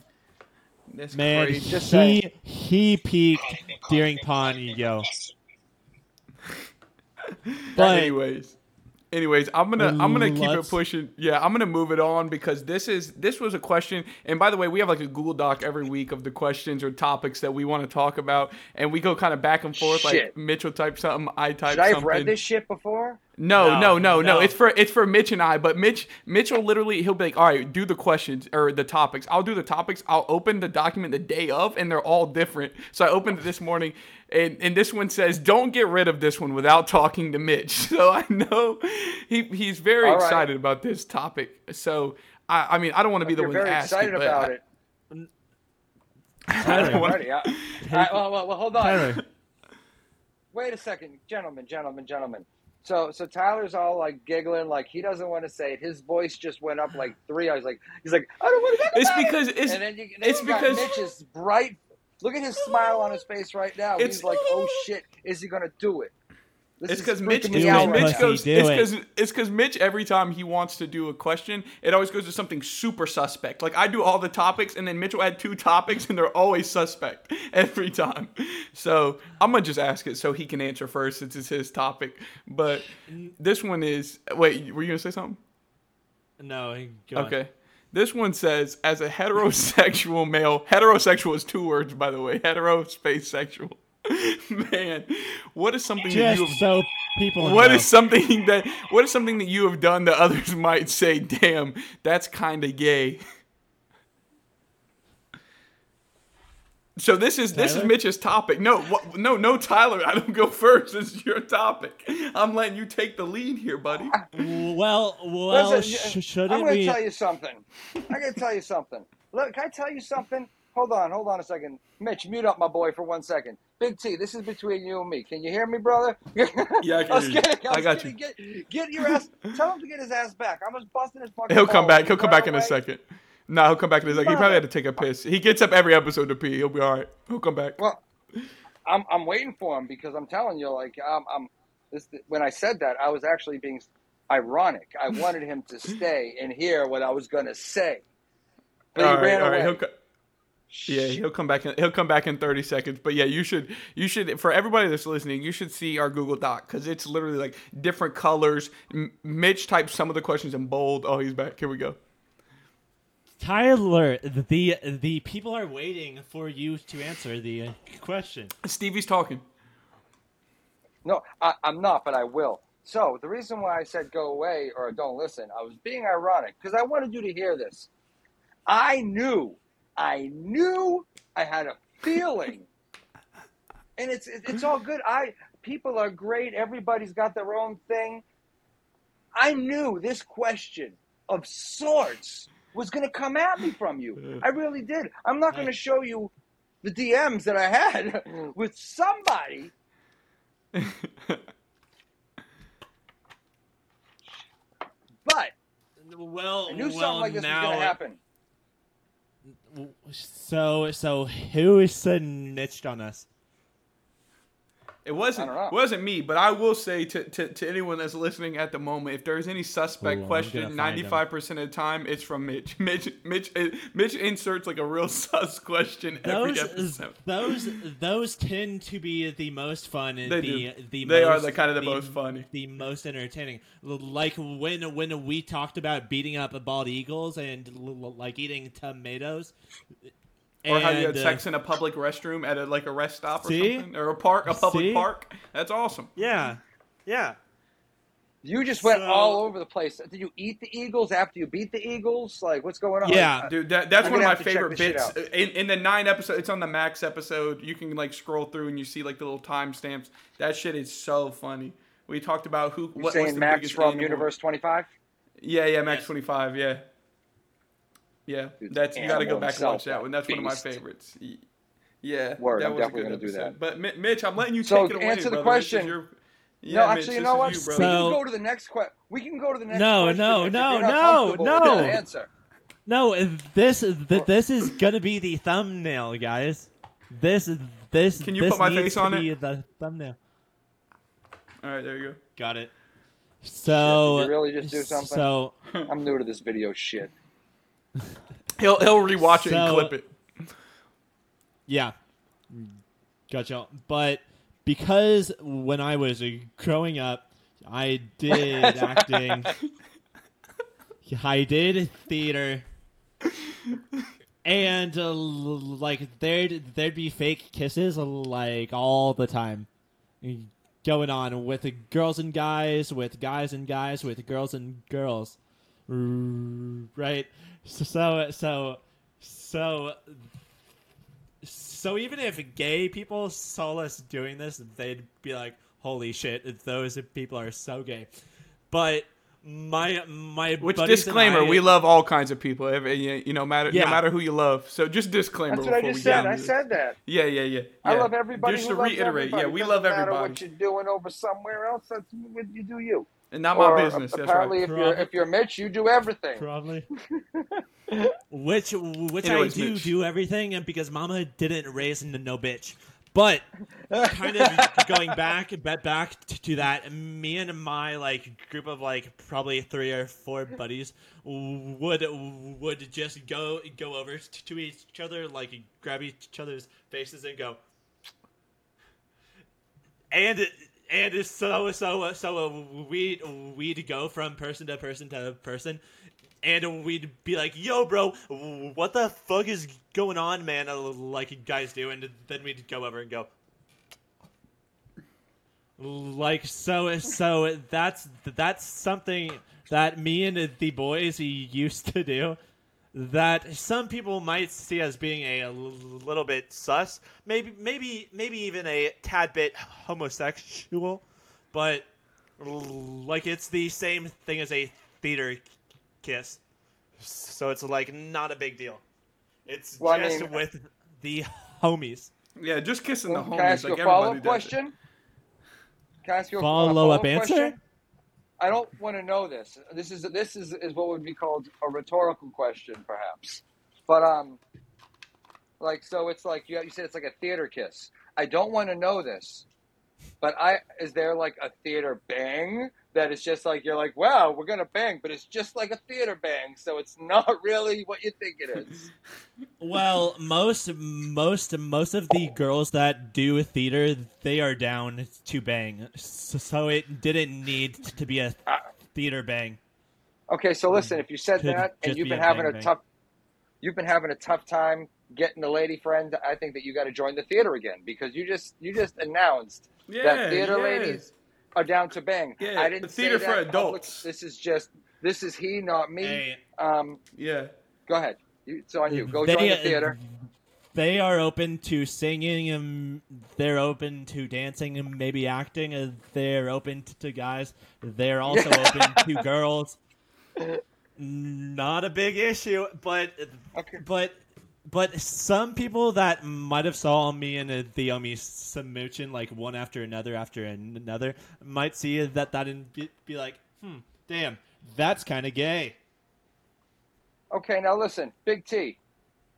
That's Man, crazy. Just he saying. he peaked during Ponyo. But But anyways, anyways, I'm gonna I'm gonna keep it Let's- pushing. Yeah, I'm gonna move it on because this is this was a question. And by the way, we have like a Google Doc every week of the questions or topics that we want to talk about, and we go kind of back and forth. Like Mitchell type something, I type Should I have read this shit before? No, No, no, no, no, no. It's for it's for Mitch and I. But Mitch, Mitch will literally he'll be like, "All right, do the questions or the topics." I'll do the topics. I'll open the document the day of, and they're all different. So I opened it this morning, and and this one says, "Don't get rid of this one without talking to Mitch." So I know he he's very All right. excited about this topic. So I I mean I don't want to be the You're one very asking, excited but about I- it. Tyler, wanna- Ready? I, I, well, well, well, hold on. Tyler, Wait a second, gentlemen, gentlemen, gentlemen. So, so Tyler's all like giggling, like he doesn't want to say it. His voice just went up like three. I was like, he's like, I don't want to It's about it." because it's and then you, then it's because- Mitch's bright. Look at his smile on his face right now. It's- He's like, oh shit, is he gonna do it? This It's because Mitch, freaking Do me it, out Mitch right pussy, now. goes. do It's it. because it's because Mitch every time he wants to do a question, it always goes to something super suspect. Like I do all the topics, and then Mitch will add two topics, and they're always suspect every time. So I'm gonna just ask it so he can answer first since it's his topic. But this one is. Wait, were you gonna say something? no, go on. Okay. This one says, as a heterosexual male, heterosexual is two words, by the way. Hetero space sexual. Man, what is something that Just you have so people what know. is something that what is something that you have done that others might say, "Damn, that's kind of gay." So this is this is Mitch's topic. No, what, no, no, Tyler. I don't go first. This is your topic. I'm letting you take the lead here, buddy. Well, well, Listen, sh- shouldn't I'm going to we? tell you something. I'm going to tell you something. Look, can I tell you something? Hold on, hold on a second. Mitch, mute up my boy for one second. Big T, this is between you and me. Can you hear me, brother? Yeah, I can I was hear you. kidding. I, I got kidding. Get, get your ass. Tell him to get his ass back. I was busting his fucking. He'll come back. He'll come back in a second. No, he'll come back in a second. He probably had to take a piss. He gets up every episode to pee. He'll be all right. He'll come back. Well, I'm I'm waiting for him because I'm telling you, like, I'm, I'm this when I said that, I was actually being ironic. I wanted him to stay and hear what I was gonna say, but he all right, ran all away. right. He'll co- Yeah, he'll come back. In, he'll come back in thirty seconds. But yeah, you should you should for everybody that's listening, you should see our Google Doc because it's literally like different colors. M- Mitch typed some of the questions in bold. Oh, he's back. Here we go. Tyler, the the people are waiting for you to answer the uh, question. Stevie's talking. No, I, I'm not, but I will. So the reason why I said go away or don't listen, I was being ironic because I wanted you to hear this. I knew, I knew, I had a feeling, and it's it's all good. I people are great. Everybody's got their own thing. I knew this question of sorts was going to come at me from you. I really did. I'm not going to show you the DMs that I had mm. with somebody But Well, I knew well, something like this now, was going to happen. So, so who snitched on us? It wasn't I don't know. it wasn't me, but I will say to, to, to anyone that's listening at the moment, if there's any suspect Ooh, question, ninety five percent of the time it's from Mitch. Mitch Mitch uh, Mitch inserts like a real sus question every Those, episode. those, those tend to be the most fun and They the do. the They are most, the kind of the most funny. the most entertaining. Like when when we talked about beating up bald eagles and l- l- like eating tomatoes, Or how you had And, uh, sex in a public restroom at a like a rest stop or See? something, or a park, a public See? park. That's awesome. Yeah, yeah. You just went So- all over the place. Did you eat the Eagles after you beat the Eagles? Like, what's going on? Yeah. Like, Dude, that, that's I'm one of my have to check favorite bits. In, in the nine episode, it's on the Max episode. You can like scroll through and you see like the little timestamps. That shit is so funny. We talked about who. you What, what's saying the Max biggest from animal- Universe 25? Yeah, yeah, Max Yes. twenty five. Yeah, yeah. That's you got to go animal back and watch that one. That's one of my favorites. Yeah, Word, that I'm was a definitely good gonna do that. But Mitch, I'm letting you So, take it away. answer the brother. Question. your- no, Yeah, Mitch, actually, you know what? you, we can go to the next question. We can go to the next No, question. no, no, no, no. Answer. No, this th- this is gonna be the thumbnail, guys. This this Can you this put my needs face to on be it? The thumbnail. All right, there you go. Got it. So Did you really just do something? So I'm new to this video shit. He'll he'll rewatch it and clip it. Yeah, gotcha. But because when I was growing up, I did acting. I did theater, and uh, like there'd there'd be fake kisses like all the time going on with girls and guys, with guys and guys, with girls and girls, Mm, right? So so so so so even if gay people saw us doing this, they'd be like, "Holy shit, those people are so gay." But my my Which disclaimer? I- we love all kinds of people. You you know, matter Yeah. no matter who you love. So just disclaimer. That's what I before just we get said. I this. said that. Yeah, yeah, yeah. I yeah. love everybody. Just to loves reiterate, yeah, we Doesn't love matter everybody. What you're doing over somewhere else, that's what you do you. And not Or my business. That's apparently, right. if you're if you're Mitch, you do everything. Probably. which which Anyways, I do Mitch. do everything, and because Mama didn't raise n- no bitch. But kind of going back back back to that, me and my like group of like probably three or four buddies would would just go go over to each other, like grab each other's faces and go, and and it's so so so uh, we we'd go from person to person to person and we'd be like yo bro what the fuck is going on man? Uh, like guys do and then we'd go over and go like so so that's that's something that me and the boys used to do that some people might see as being a, little bit sus, maybe maybe maybe even a tad bit homosexual, but like it's the same thing as a theater kiss, so it's like not a big deal. It's Well, I just mean- with the homies. Yeah, just kissing the homies. Can homies I ask you like a follow up does. it. question? Can I ask you a Follow-up follow-up answer? question? I don't want to know this. This is this is, is what would be called a rhetorical question, perhaps. But um, like so, it's like you you said it's like a theater kiss. I don't want to know this, but I is there like a theater bang that is just like you're like wow we're gonna bang, but it's just like a theater bang, so it's not really what you think it is. Well, most most most of the girls that do theater, they are down to bang, so, so it didn't need to be a ah. theater bang. Okay, so listen, if you said Could that and you've be been a having bang a bang. tough, you've been having a tough time getting a lady friend, I think that you got to join the theater again because you just you just announced Yeah, that theater yeah. ladies are down to bang. Yeah, I didn't the say theater that for in public. adults. This is just this is he, not me. Hey, Um, Yeah. go ahead. You, it's on you. Go they, join the theater. They are open to singing, and they're open to dancing, and maybe acting. and They're open to guys. They're also open to girls. Not a big issue, but Okay. but but some people that might have saw me and the Omi Samuchin like one after another after another might see that that and be, be like, hmm, damn, that's kind of gay. Okay, now listen, Big T,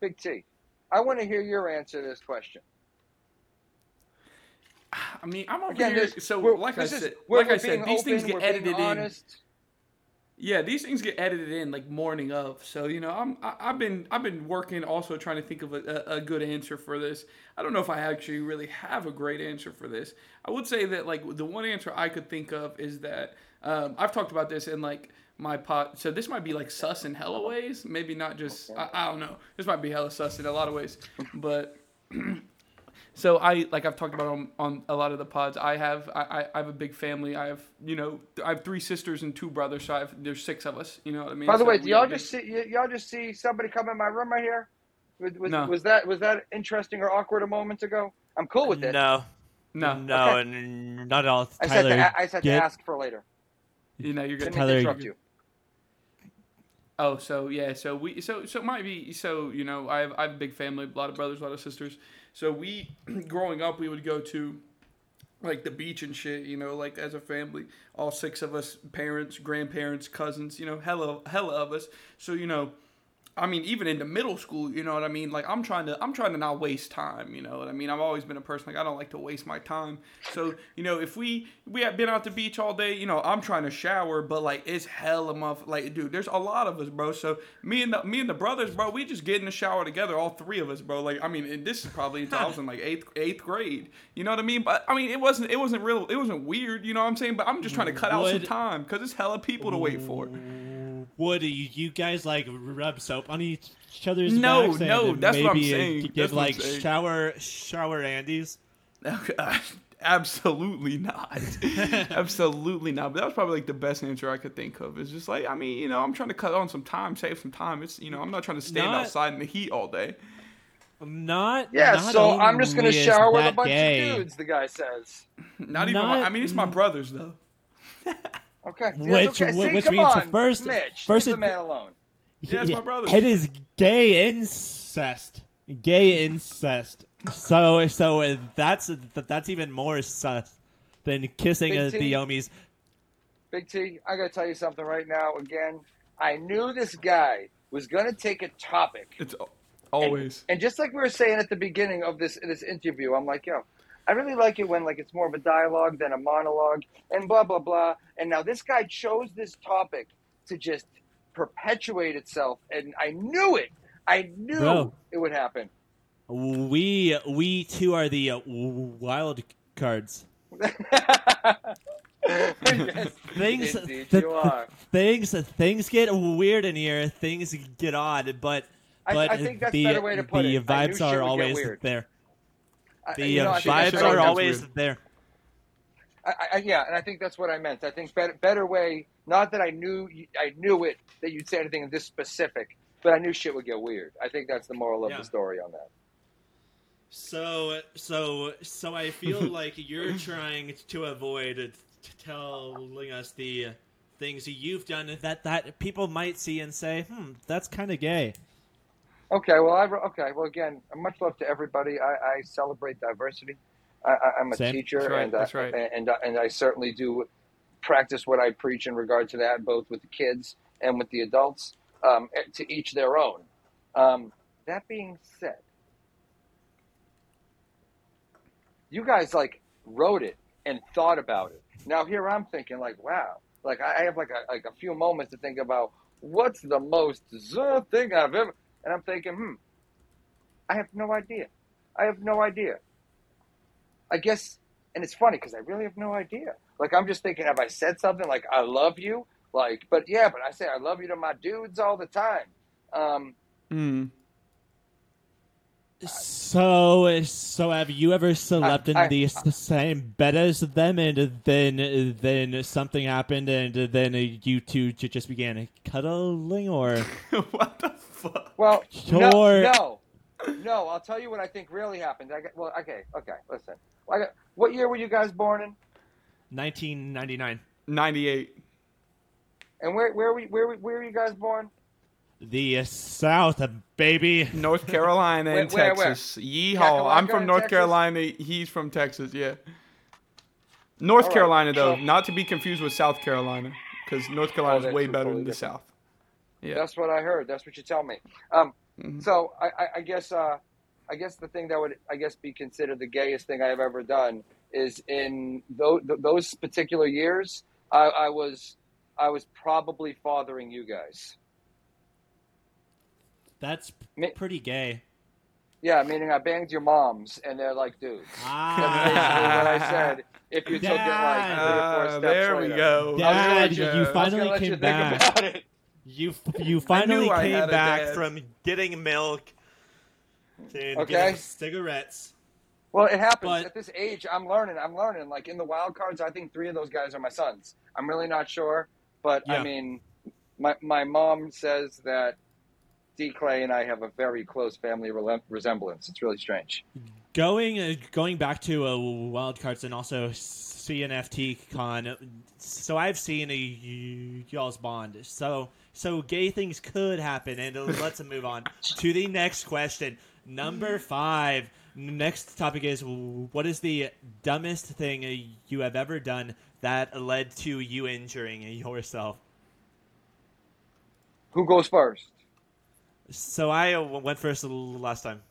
Big T. I want to hear your answer to this question. I mean, I'm over Again, here. this, So, like I said, like I said, these things get we're being edited in. Yeah, these things get edited in like morning of. So you know, I'm I, I've been I've been working also trying to think of a, a, a good answer for this. I don't know if I actually really have a great answer for this. I would say that like the one answer I could think of is that um, I've talked about this in like my pot. So this might be like sus in hella ways. Maybe not just I, I don't know. This might be hella sus in a lot of ways, but. So I like I've talked about on, on a lot of the pods. I have I, I- I have a big family. I have you know I have three sisters and two brothers. So I have there's six of us. You know what I mean? By the So way, do y'all just big- see y- y'all just see somebody come in my room right here? Was, was, No. was that was that interesting or awkward a moment ago? I'm cool with it. No, no no, Okay. n- not at all. I said Tyler, to, a- I said to ask for later. you know you're Didn't good. mean to Tyler, interrupt you. Oh, so yeah, so we so so it might be so you know I have I have a big family, a lot of brothers, a lot of sisters. So we growing up, we would go to like the beach and shit. You know, like as a family, all six of us, parents, grandparents, cousins. You know, hella hella of us. So you know. I mean, even into middle school, you know what I mean? Like I'm trying to I'm trying to not waste time, you know what I mean? I've always been a person like I don't like to waste my time. So, you know, if we we have been out the beach all day, you know, I'm trying to shower, but like it's hell hella muff like dude, there's a lot of us, bro. So me and the me and the brothers, bro, we just get in the shower together, all three of us, bro. Like I mean, and this is probably until I was in like eighth eighth grade. You know what I mean? But I mean it wasn't it wasn't real it wasn't weird, you know what I'm saying? But I'm just trying to mm, cut out some time because it's hella people to wait for. Mm. Would you, you guys like rub soap on each other's No, backs? and no, that's what I'm maybe, uh, saying. Give That's what I'm like saying. Shower, shower Andes. Absolutely not. Absolutely not. But that was probably like the best answer I could think of. It's just like, I mean, you know, I'm trying to cut on some time, save some time. It's, you know, I'm not trying to stand Not- outside in the heat all day. Not Yeah, not so I'm just gonna shower with a bunch gay, of dudes. The guy says. Not even. My, I mean, it's my brothers though. Okay. Which- okay. which See, come means on, first- Mitch, first leave it- the man alone. Yeah, it's my brothers. It is gay incest. Gay incest. So so that's that's even more sus than kissing Big T. the Omis. Big T, I gotta tell you something right now. Again, I knew this guy was gonna take a topic, It's al- always. and just like we were saying at the beginning of this this interview, I'm like, yo, I really like it when like it's more of a dialogue than a monologue, and blah blah blah. And now this guy chose this topic to just perpetuate itself, and I knew it. I knew Bro. it would happen. We we too are the uh, wild cards. yes, Things indeed th- you are. things things get weird in here. Things get odd, but I- but I think that's the better way to put the it. Vibes are always weird. There. I- The you know, uh, I think that's vibes are always weird. there. I, I, yeah, and I think that's what I meant. I think better, better way. Not that I knew I knew it that you'd say anything this specific, but I knew shit would get weird. I think that's the moral of Yeah. the story on that. So so so I feel like you're trying to avoid t- telling us the things you've done that that people might see and say, "Hmm, that's kind of gay." Okay, well, I okay, well, again, much love to everybody. I, I celebrate diversity. I, I, I'm a Same. teacher, That's right, and uh, right. and and I certainly do practice what I preach in regard to that, both with the kids and with the adults. Um, to each their own. Um, that being said, you guys like wrote it and thought about it. Now here I'm thinking like, wow, like I I have like a like a few moments to think about what's the most zuh thing I've ever, and I'm thinking, hmm, I have no idea. I have no idea. I guess, and it's funny because I really have no idea. Like I'm just thinking, have I said something like I love you? Like, but yeah, but I say I love you to my dudes all the time. Um, Mm. So, so have you ever slept in I- the s- same bed as them, and then then something happened, and then you two just began cuddling, or what the fuck? well, Sure. no, no, no. I'll tell you what I think really happened. I got, well, okay, okay. Listen, I got, what year were you guys born in? 1999. 98. And where where were you, where were- where were you guys born? the South, baby? North Carolina and Where- where- where? Texas. Yeehaw. I'm from North Texas? Carolina. He's from Texas, yeah. North All right, Carolina, though, not to be confused with South Carolina, because North Carolina Oh, is they're way better than the different. South. Yeah. That's what I heard. That's what you tell me. Um, Mhm. So I, I, I guess uh, I guess the thing that would I guess be considered the gayest thing I've ever done is in those, those particular years I, I was I was probably fathering you guys. That's Me- pretty gay. Yeah, meaning I banged your moms, and they're like, dude. That's Ah, basically what I said. If you took it like Dad. three or four Ah, steps there we later. go. I was Dad, let you I was gonna finally let you came think back. About it. You you finally knew I came back dad. From getting milk to Okay. getting cigarettes. Well, it happens But- at this age. I'm learning. I'm learning. Like in the wild cards, I think three of those guys are my sons. I'm really not sure, but I mean, my my mom says that D Clay and I have a very close family rele- resemblance. It's really strange. Going uh, going back to uh, wild cards and also CNFT con. So I've seen a y- y'all's bond. So so gay things could happen, and let's move on to the next question. Number five. Next topic is what is the dumbest thing you have ever done that led to you injuring yourself? Who goes first? So I went first last time.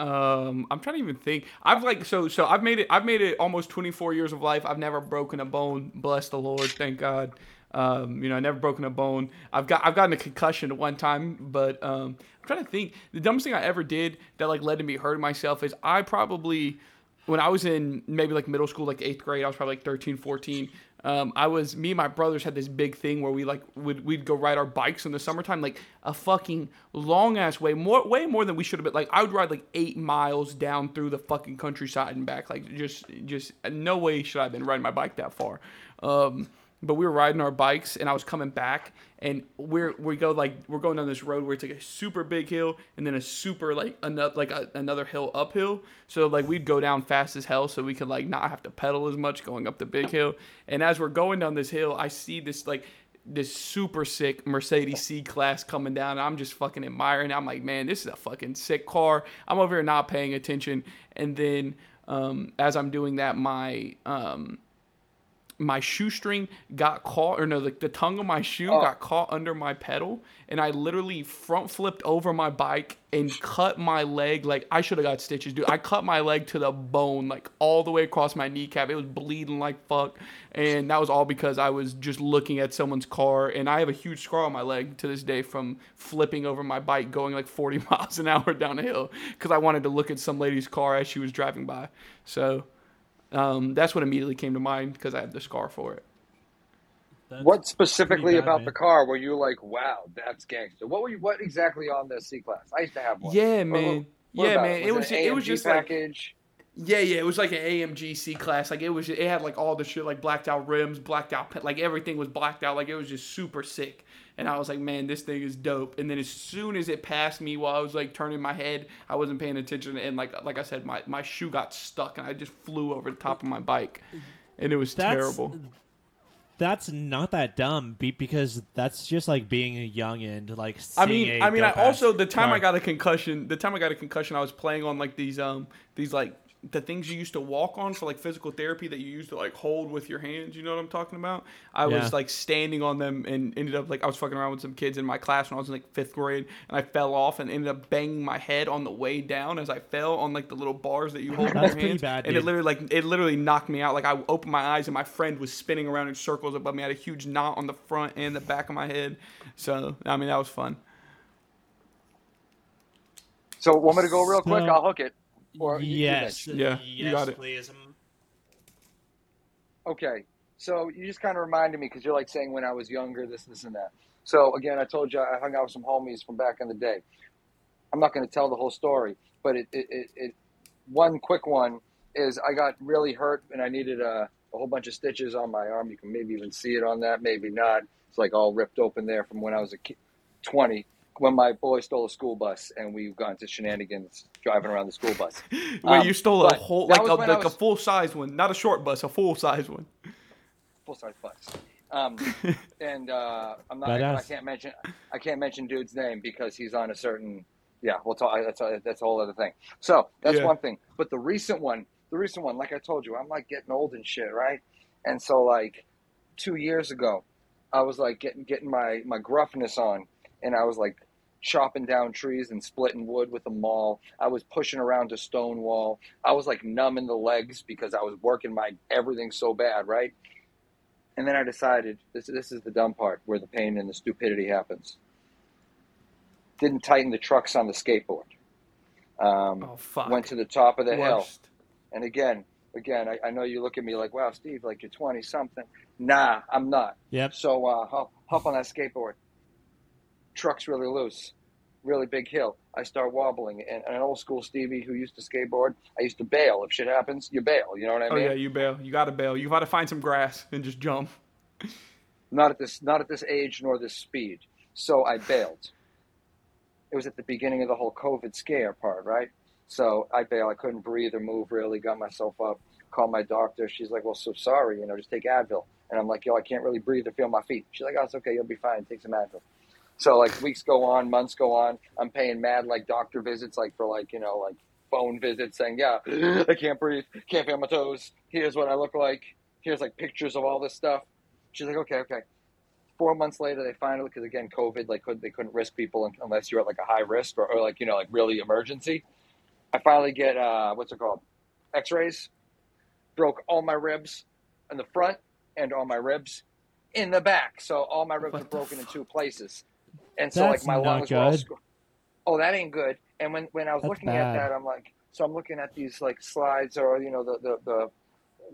Um, I'm trying to even think. I've like so so I've made it. I've made it almost 24 years of life. I've never broken a bone. Bless the Lord. Thank God. Um, you know, I never broken a bone. I've got I've gotten a concussion one time, but um, I'm trying to think. The dumbest thing I ever did that like led to me hurting myself is I probably when I was in maybe like middle school, like eighth grade, I was probably like 13, 14. Um, I was me and my brothers had this big thing where we like would we'd go ride our bikes in the summertime, like a fucking long ass way, more way more than we should have been. Like I would ride like eight miles down through the fucking countryside and back. Like just just no way should I have been riding my bike that far. Um, but we were riding our bikes and I was coming back and we're we go like we're going down this road where it's like a super big hill and then a super like another like a, another hill uphill. So like we'd go down fast as hell so we could like not have to pedal as much going up the big hill. And as we're going down this hill, I see this like this super sick Mercedes C class coming down. I'm just fucking admiring. I'm like, man, this is a fucking sick car. I'm over here not paying attention. And then um, as I'm doing that, my um, my shoestring got caught, or no, like the tongue of my shoe Oh. got caught under my pedal, and I literally front flipped over my bike and cut my leg. Like I should have got stitches, dude. I cut my leg to the bone, like all the way across my kneecap. It was bleeding like fuck, and that was all because I was just looking at someone's car, and I have a huge scar on my leg to this day from flipping over my bike going like 40 miles an hour down a hill because I wanted to look at some lady's car as she was driving by. So. Um, that's what immediately came to mind because I have the scar for it. That's What specifically bad, about man. the car were you like, wow, that's gangster? What were you? What exactly on the C class? I used to have one. Yeah, man. what yeah, man. It was an it was AMG just like yeah, yeah. It was like an AMG C class. Like it was. It had like all the shit, like blacked out rims, blacked out, like everything was blacked out. Like it was just super sick. And I was like, man, this thing is dope. And then as soon as it passed me while I was like turning my head, I wasn't paying attention. And like like I said, my my shoe got stuck, and I just flew over the top of my bike, and it was That's, terrible. That's not that dumb because that's just like being a young and like. I mean, I mean, I also the time car. I got a concussion, the time I got a concussion, I was playing on like these um these like the things you used to walk on for like physical therapy that you used to like hold with your hands. You know what I'm talking about? I Yeah. was like standing on them and ended up like I was fucking around with some kids in my class when I was in like fifth grade, and I fell off and ended up banging my head on the way down as I fell on like the little bars that you hold in That's your pretty hands. bad, and it literally like it literally knocked me out. Like I opened my eyes and my friend was spinning around in circles above me. I had a huge knot on the front and the back of my head. So I mean that was fun. So, want me to go real quick? So- I'll hook it. Or you- you yes. Yeah, you got it. please. Okay, so you just kind of reminded me because you're like saying when I was younger, this, this, and that. So again, I told you I hung out with some homies from back in the day. I'm not going to tell the whole story, but it, it, it, it one quick one is I got really hurt and I needed a, a whole bunch of stitches on my arm. You can maybe even see it on that, maybe not. It's like all ripped open there from when I was a kid, 20 when my boy stole a school bus and we got into shenanigans driving around the school bus. Wait, Um, you stole a whole like a, when I like a full size one, not a short bus, a full size one. full size bus. Um, and uh, I'm not. I, I can't mention. I can't mention dude's name because he's on a certain. Yeah, we'll talk. That's a, that's a whole other thing. So that's Yeah. one thing. But the recent one, the recent one, like I told you, I'm like getting old and shit, right? And so like two years ago, I was like getting getting my my gruffness on, and I was like chopping down trees and splitting wood with a maul. I was pushing around a stone wall. I was like numb in the legs because I was working my everything so bad, right? And then I decided this this is the dumb part where the pain and the stupidity happens. Didn't tighten the trucks on the skateboard. Um, Oh fuck. went to the top of the hill. Worst. And again, again, I, I know you look at me like, wow, Steve, like you're 20 something. Nah, I'm not. Yep. So uh, hop, hop on that skateboard. Truck's really loose, really big hill. I start wobbling, and, and an old school Stevie who used to skateboard, I used to bail. If shit happens, you bail. You know what I oh, mean? Oh yeah, you bail. You gotta bail. You gotta find some grass and just jump. Not at this, not at this age nor this speed. So I bailed. It was at the beginning of the whole COVID scare part, right? So I bailed. I couldn't breathe or move really. Got myself up. Called my doctor. She's like, "Well, so sorry. You know, just take Advil." And I'm like, "Yo, I can't really breathe or feel my feet." She's like, "Oh, it's okay. You'll be fine. Take some Advil." So like weeks go on, months go on. I'm paying mad like doctor visits, like for like you know like phone visits, saying, "Yeah, I can't breathe, can't feel my toes. Here's what I look like. Here's like pictures of all this stuff." She's like, "Okay, okay." four months later, they finally because again, COVID, like could they couldn't risk people unless you're at like a high risk or, or like you know like really emergency. I finally get uh, what's it called, X-rays. Broke all my ribs in the front and all my ribs in the back. So all my ribs What are broken in two places, and so That's like my lungs were all. good. sc- Oh, that ain't good. And when when I was That's looking at that, I'm like, so I'm looking at these like slides or you know the the the,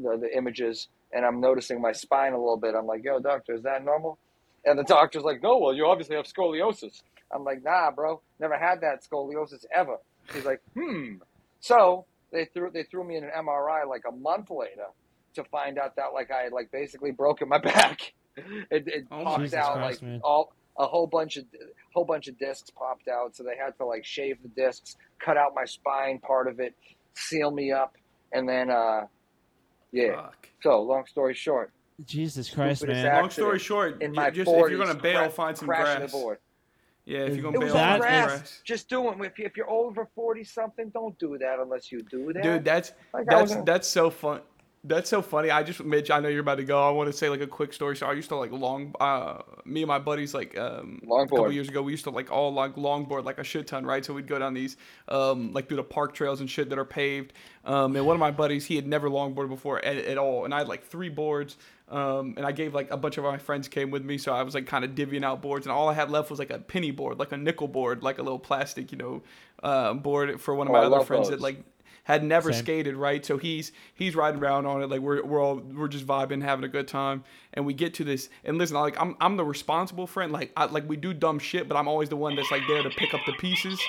the, the images, and I'm noticing my spine a little bit. I'm like, yo, doctor, is that normal? And the doctor's like, no, well, you obviously have scoliosis. I'm like, nah, bro, never had that scoliosis ever. He's like, hmm. So they threw they threw me in an MRI like a month later to find out that like I had like basically broken my back. It, it Oh popped Jesus out Christ, like man. all a whole bunch of whole bunch of discs popped out, so they had to like shave the discs, cut out my spine part of it, seal me up, and then uh, yeah. Fuck. So long story short, Jesus Christ, man. Long story short, in my just 40s, if you're gonna bail, cra- find some grass. the board. Yeah, if you're gonna It bail, on find grass. grass. Just do it. If, you, if you're over forty something, don't do that unless you do that. Dude, that's Like, that's gonna- that's so fun. That's so funny. I just, Mitch, I know you're about to go. I want to say like a quick story. So I used to like long, uh, me and my buddies like um, a couple years ago. We used to like all like longboard like a shit ton, right? So we'd go down these um, like through the park trails and shit that are paved. Um, and one of my buddies, he had never longboarded before at, at all, and I had like three boards. Um, and I gave like a bunch of my friends came with me, so I was like kind of divvying out boards, and all I had left was like a penny board, like a nickel board, like a little plastic, you know, uh, board for one of Oh, my I other friends those. that like had never Same. skated right? So he's he's riding around on it. Like we're, we're all we're just vibing having a good time. And we get to this and listen like i'm, I'm the responsible friend. Like I, like we do dumb shit but i'm always the one that's like there to pick up the pieces.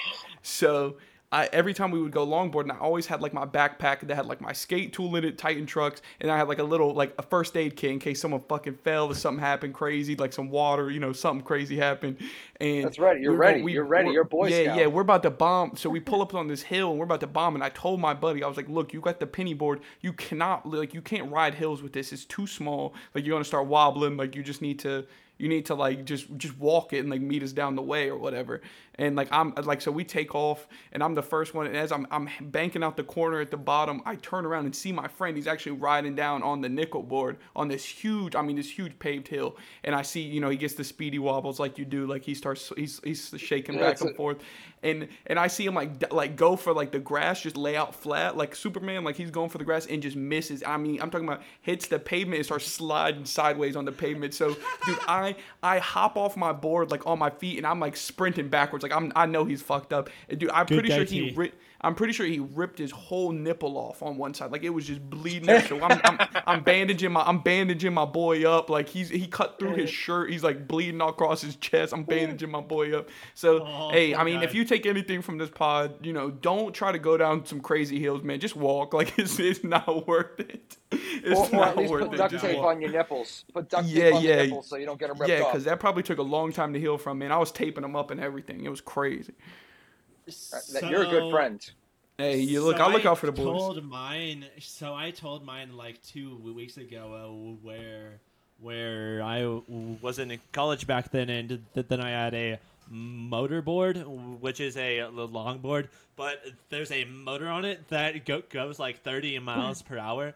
So I, every time we would go longboarding, I always had like my backpack that had like my skate tool in it, Titan trucks, and I had like a little like a first aid kit in case someone fucking fell or something happened crazy, like some water, you know, something crazy happened. And That's right, you're ready, we- you're ready, you're Boy yeah, Scout. yeah, we're about to bomb. So we pull up on this hill and we're about to bomb. And I told my buddy, I was like, look, you got the penny board. You cannot, like, you can't ride hills with this. It's too small. Like, you're going to start wobbling. Like, you just need to, you need to, like, just, just walk it and, like, meet us down the way or whatever. And, like, I'm, like, so we take off and I'm the first one. And as I'm, I'm banking out the corner at the bottom, I turn around and see my friend. He's actually riding down on the nickel board on this huge, I mean, this huge paved hill. And I see, you know, he gets the speedy wobbles like you do. Like, he starts, he's, he's shaking Yeah, back and forth and and I see him like like go for like the grass, just lay out flat like Superman, like he's going for the grass and just misses. I mean, I'm talking about hits the pavement and starts sliding sideways on the pavement. So, dude, I I hop off my board like on my feet and I'm like sprinting backwards. Like I'm I know he's fucked up. And, dude, I'm Good pretty sure he ri- I'm pretty sure he ripped his whole nipple off on one side. Like it was just bleeding. So I'm, I'm I'm bandaging my I'm bandaging my boy up. Like he's he cut through his shirt. He's like bleeding all across his chest. I'm bandaging my boy up. So Oh, hey, I mean, guy. if you take anything from this pod, you know, don't try to go down some crazy hills, man. Just walk. Like it's it's not worth it. It's Or, or not at least worth put it. duct tape on your nipples. Put duct Yeah, tape on yeah. the nipples so you don't get them ripped Yeah, off. because that probably took a long time to heal from, man. I was taping them up and everything. It was crazy. That- you're a good friend. Hey, you look. So I look I out for the boys. Told mine. So I told mine like two weeks ago uh, where where I was in college back then, and th- then I had a motorboard, which is a longboard, but there's a motor on it that go- goes like 30 miles per hour.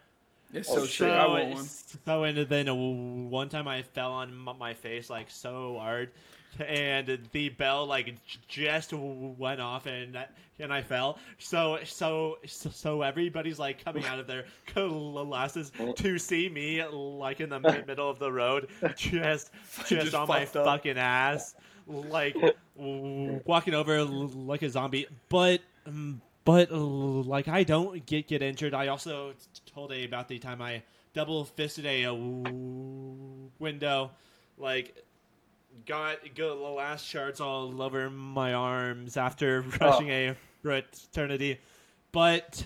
It's Oh, so shit. sick. I want one. So and then one time I fell on my face like so hard, and the bell like j- just went off and and I fell. So so so everybody's like coming out of their glasses oh. to see me like in the middle of the road, just just, Just on my up. fucking ass, like walking over like a zombie. But. but like I don't get get injured. I also told A about the time I double fisted a, window, like got got the last shards all over my arms after rushing a fraternity. But It's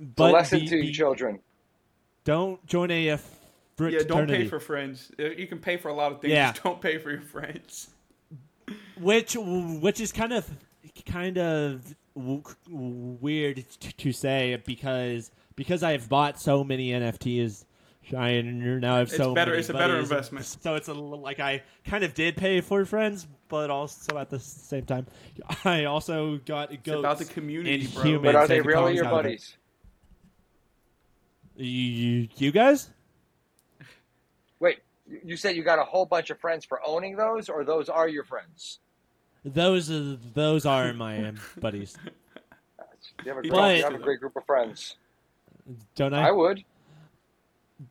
a but lesson the- to you the- children. don't join a, uh, Yeah, don't pay for friends. Uh, You can pay for a lot of things. Yeah. Just don't pay for your friends. which which is kind of kind of weird to say because because I've bought so many NFTs. I now have It's so better- many it's a better investment. So it's a, l- like I kind of did pay for friends, but also at the same time, I also got It's goats about the community, and bro. humans But are they really your songs out of it. buddies? You, you guys? Wait, You- You said you got a whole bunch of friends for owning those, or those are your friends? Those uh, those are my um, buddies. You have a great, talks you have a great group of friends. Don't I? I would.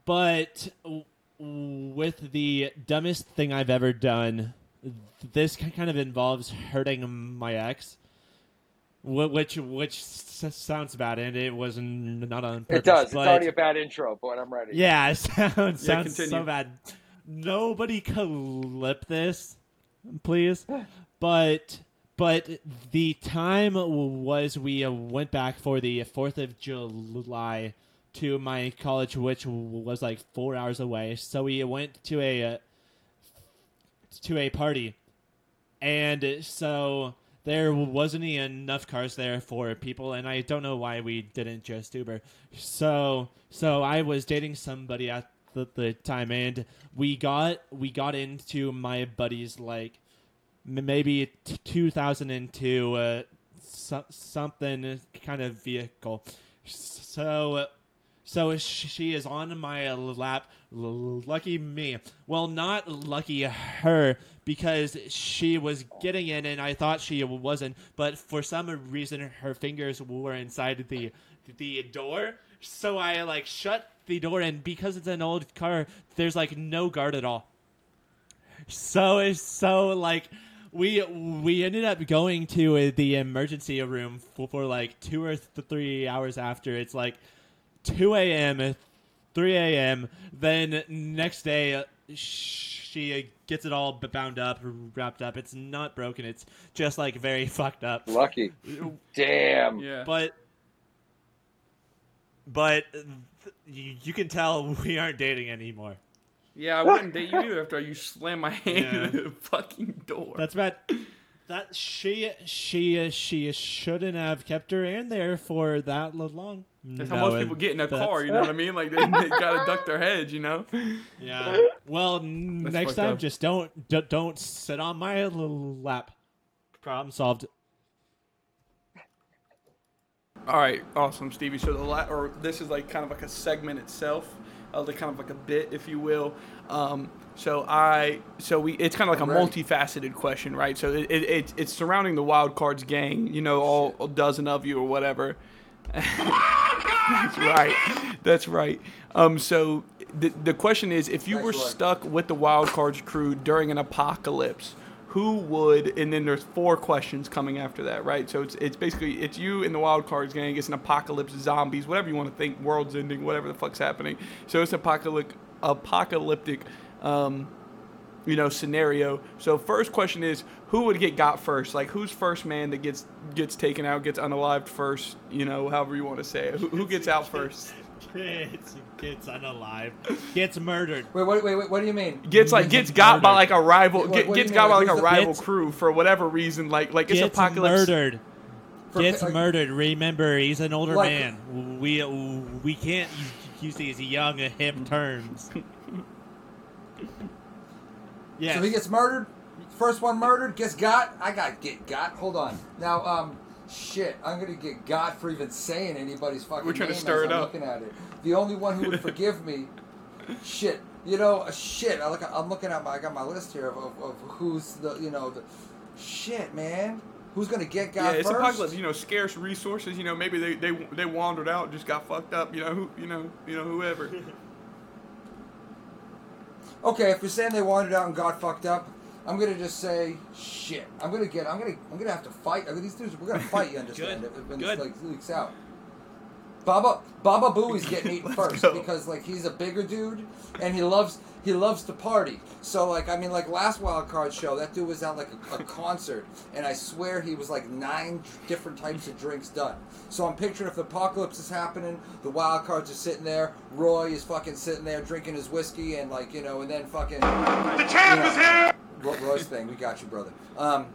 But with the dumbest thing I've ever done, this kind of involves hurting my ex, which which sounds bad, and it was not on purpose. It does. It's already a bad intro, but I'm ready. yeah, it sounds Yeah, sounds continue. so bad. Nobody clip this, please. But but the time was we uh, went back for the Fourth of July to my college, which was like four hours away. So we went to a uh, to a party, and so there wasn't enough cars there for people, and I don't know why we didn't just Uber. So so I was dating somebody at the, the time, and we got we got into my buddy's like maybe t- 2002 uh, so- something kind of vehicle. So so she is on my lap. Lucky me. Well, not lucky her because she was getting in and I thought she wasn't. But for some reason, her fingers were inside the the door. So I like shut the door, and because it's an old car, there's like no guard at all. So it's so like we we ended up going to the emergency room for, for like two or th- three hours after. It's like two a.m., three a.m. Then next day, uh, she uh, gets it all bound up, wrapped up. It's not broken. It's just like very fucked up. Lucky. Damn. Yeah. But but you, you can tell we aren't dating anymore. yeah, I wouldn't date you after you slam my hand Yeah. in the fucking door. That's about that. She she she shouldn't have kept her in there for that long. That's how most people get in a car, you know what I mean? Like they, they gotta duck their heads, you know. Yeah. Well, That's next time, up. just don't d- don't sit on my little lap. Problem solved. All right, awesome, Stevie. So the la- or this is like kind of like a segment itself, uh, like kind of like a bit, if you will. Um, so I, so we, it's kind of like a multifaceted question, right? So it, it, it it's surrounding the wild cards gang, you know, all a dozen of you or whatever. That's right. That's right. Um, so the the question is, if you were stuck with the wild cards crew during an apocalypse, who would? And then there's four questions coming after that, right? So it's it's basically it's you and the wild cards gang. It's an apocalypse, zombies, whatever you want to think, world's ending, whatever the fuck's happening. So it's apocalyptic, apocalyptic. Um, you know scenario. So first question is who would get got first? Like who's first man that gets gets taken out, gets unalived first? You know, however you want to say it. Who, who gets out first? Gets gets unalive. Gets murdered. Wait, wait, wait, wait. What do you mean? Gets like gets got by like a rival. What- Get, what do gets got mean? by like a Who's the- rival Gets- crew for whatever reason. Like like it's Gets apocalypse. murdered. For- Gets like- murdered. Remember, he's an older Like- man. We we can't use these young hip terms. Yes. So he gets murdered. First one murdered, gets got. I got get got. Hold on. Now, um, shit. I'm gonna get God for even saying anybody's fucking We're trying to name stir as it I'm up. looking at it. The only one who would forgive me. Shit. You know, uh, shit. I look. I'm looking at my. I got my list here of, of, of who's the. You know the. Shit, man. Who's gonna get God? Yeah, it's first? apocalypse. You know, scarce resources. You know, maybe they, they they wandered out, just got fucked up. You know, who you know you know whoever. Okay, if you're saying they wandered out and got fucked up, I'm gonna just say shit. I'm gonna get. I'm gonna. I'm gonna have to fight. I mean, these dudes. We're gonna fight. You understand? Good, when good. this like leaks out. Baba Baba Booey's getting eaten first go. because like he's a bigger dude and he loves he loves to party. So like I mean like last wild card show that dude was at like a, a concert and I swear he was like nine different types of drinks done. So I'm picturing if the apocalypse is happening, the wild cards are sitting there, Roy is fucking sitting there drinking his whiskey and like you know and then fucking the champ is here. Roy's thing, we got you, brother. Um,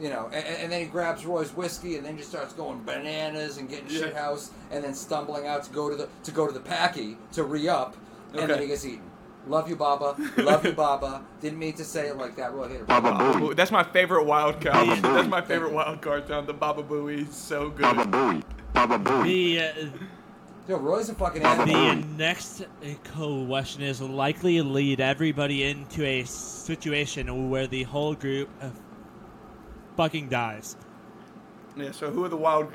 you know, and, and then he grabs Roy's whiskey and then just starts going bananas and getting shit house and then stumbling out to go to the to go to the packy to re up and then he gets eaten. Love you, Baba. Love you, Baba. Didn't mean to say it like that. Roy, hit it. Baba Baba Booey. Booey. That's my favorite wild card. Baba That's my favorite wild card sound. The Baba Booey is so good. Baba Booey. Baba Booey. the uh, Yo, Roy's a fucking The next question is likely to lead everybody into a situation where the whole group uh, fucking dies. Yeah. So who are the wild?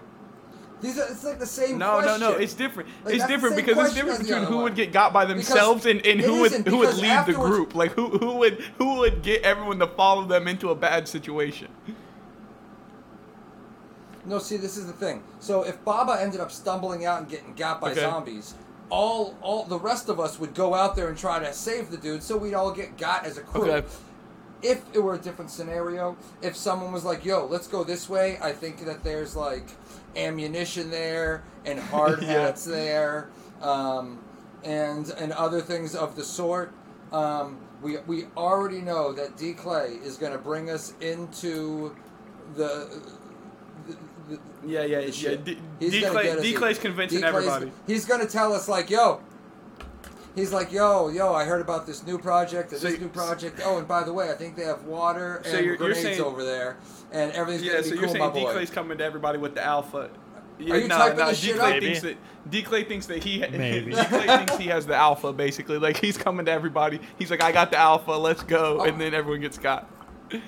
These are, it's like the same. No, question. no, no. It's different. Like, it's different because it's different between who one. would get got by themselves and, and who would who would because lead the group. Like who who would who would get everyone to follow them into a bad situation. No, see, this is the thing. So if Baba ended up stumbling out and getting got by Okay. zombies, all all the rest of us would go out there and try to save the dude, so we'd all get got as a crew. Okay. If it were a different scenario, if someone was like, "Yo, let's go this way," I think that there's like ammunition there and hard Yeah. hats there, um, and and other things of the sort. Um, we we already know that D Clay is going to bring us into the. The, the Yeah, yeah, the yeah. shit. D, He's D, gonna Clay, get us D in- Clay's convincing D. Clay's- everybody. He's gonna tell us like, yo. He's like, yo, yo, I heard about this new project, and So this new project. Oh, and by the way, I think they have water and So you're- you're grenades saying- over there, and everything's Yeah, gonna be so be you're saying my D. Clay's coming to everybody with the alpha. Yeah, Are you nah, typing nah, this D shit Clay up? thinks that D Clay thinks that he Maybe. D Clay thinks he has the alpha basically. Like he's coming to everybody. He's like, I got the alpha. Let's go, Oh. and then everyone gets got.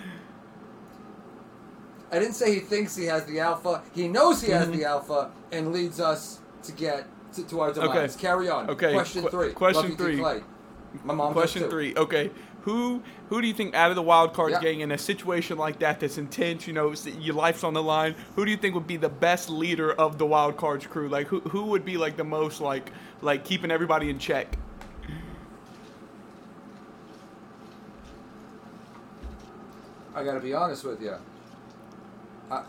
I didn't say he thinks he has the alpha. He knows he has Mm-hmm. the alpha and leads us to get to, to our demise. Okay. Carry on. Okay, Question qu- three. question three. My mom Question three. Okay, who who do you think out of the wild cards Yeah. gang in a situation like that that's intense? You know, your life's on the line. Who do you think would be the best leader of the wild cards crew? Like who who would be like the most like like keeping everybody in check? I gotta be honest with you. Uh,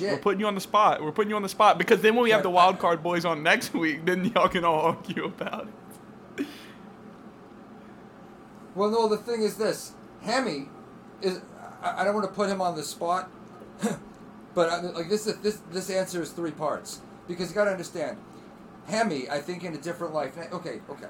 We're putting you on the spot. We're putting you on the spot because then when we have the wild card boys on next week, then y'all can all argue about it. Well, no. The thing is this: Hemi is. I, I don't want to put him on the spot, but I, like this. is- This this answer is three parts because you got to understand. Hemi, I think, in a different life. Okay, okay.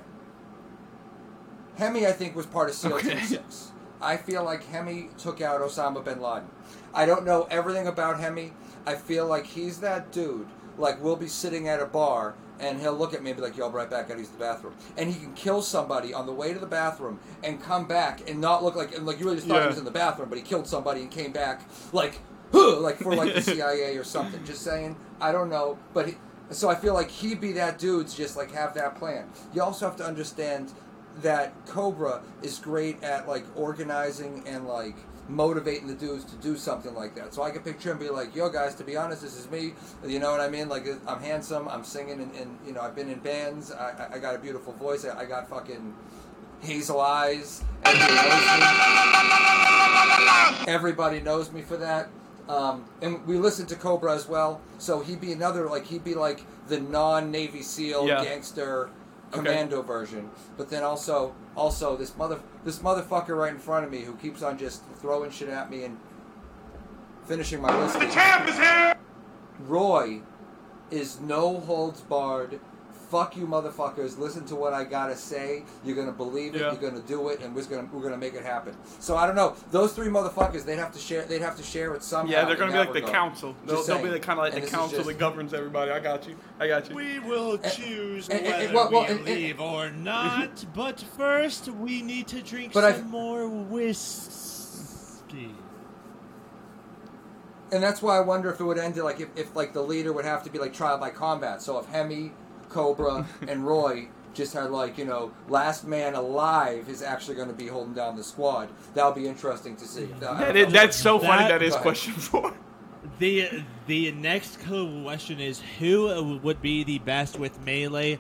Hemi, I think, was part of SEAL Team Okay. Six. I feel like Hemi took out Osama bin Laden. I don't know everything about Hemi. I feel like he's that dude. Like we'll be sitting at a bar and he'll look at me and be like, "Yo, I'll be right back. I gotta the bathroom." And he can kill somebody on the way to the bathroom and come back and not look like and like you really just thought Yeah. he was in the bathroom, but he killed somebody and came back like, huh, like for like the CIA or something. Just saying. I don't know, but he, so I feel like he'd be that dude to just like have that plan. You also have to understand that Cobra is great at like organizing and like motivating the dudes to do something like that. So I can picture him be like, "Yo, guys, to be honest, this is me. You know what I mean? Like, I'm handsome. I'm singing, and, and you know, I've been in bands. I, I- got a beautiful voice. I, I got fucking hazel eyes. Everybody knows me. Everybody knows me for that." Um, and we listen to Cobra as well, so he'd be another like he'd be like the non-Navy SEAL Yeah. gangster Okay. commando version. But then also, also this mother, this motherfucker right in front of me who keeps on just throwing shit at me and finishing my list. The champ is- here. Roy is no holds barred. Fuck you, motherfuckers! Listen to what I gotta say. You're gonna believe it. Yeah. You're gonna do it, and we're gonna we're gonna make it happen. So I don't know. Those three motherfuckers, they'd have to share. They'd have to share it somehow. Yeah, they're gonna be that like the council. They'll, they'll be the kind of like And the council just- that governs everybody. I got you. I got you. We will And- choose and- and- whether well- well, we and- and- leave or not, but first we need to drink But some I- more whiskey. And that's why I wonder if it would end like if, if like the leader would have to be like trial by combat. So if Hemi, Cobra, and Roy just had like you know last man alive is actually going to be holding down the squad. That'll be interesting to see. That- That is, that's so funny. That- that is question four. The the next question is who would be the best with melee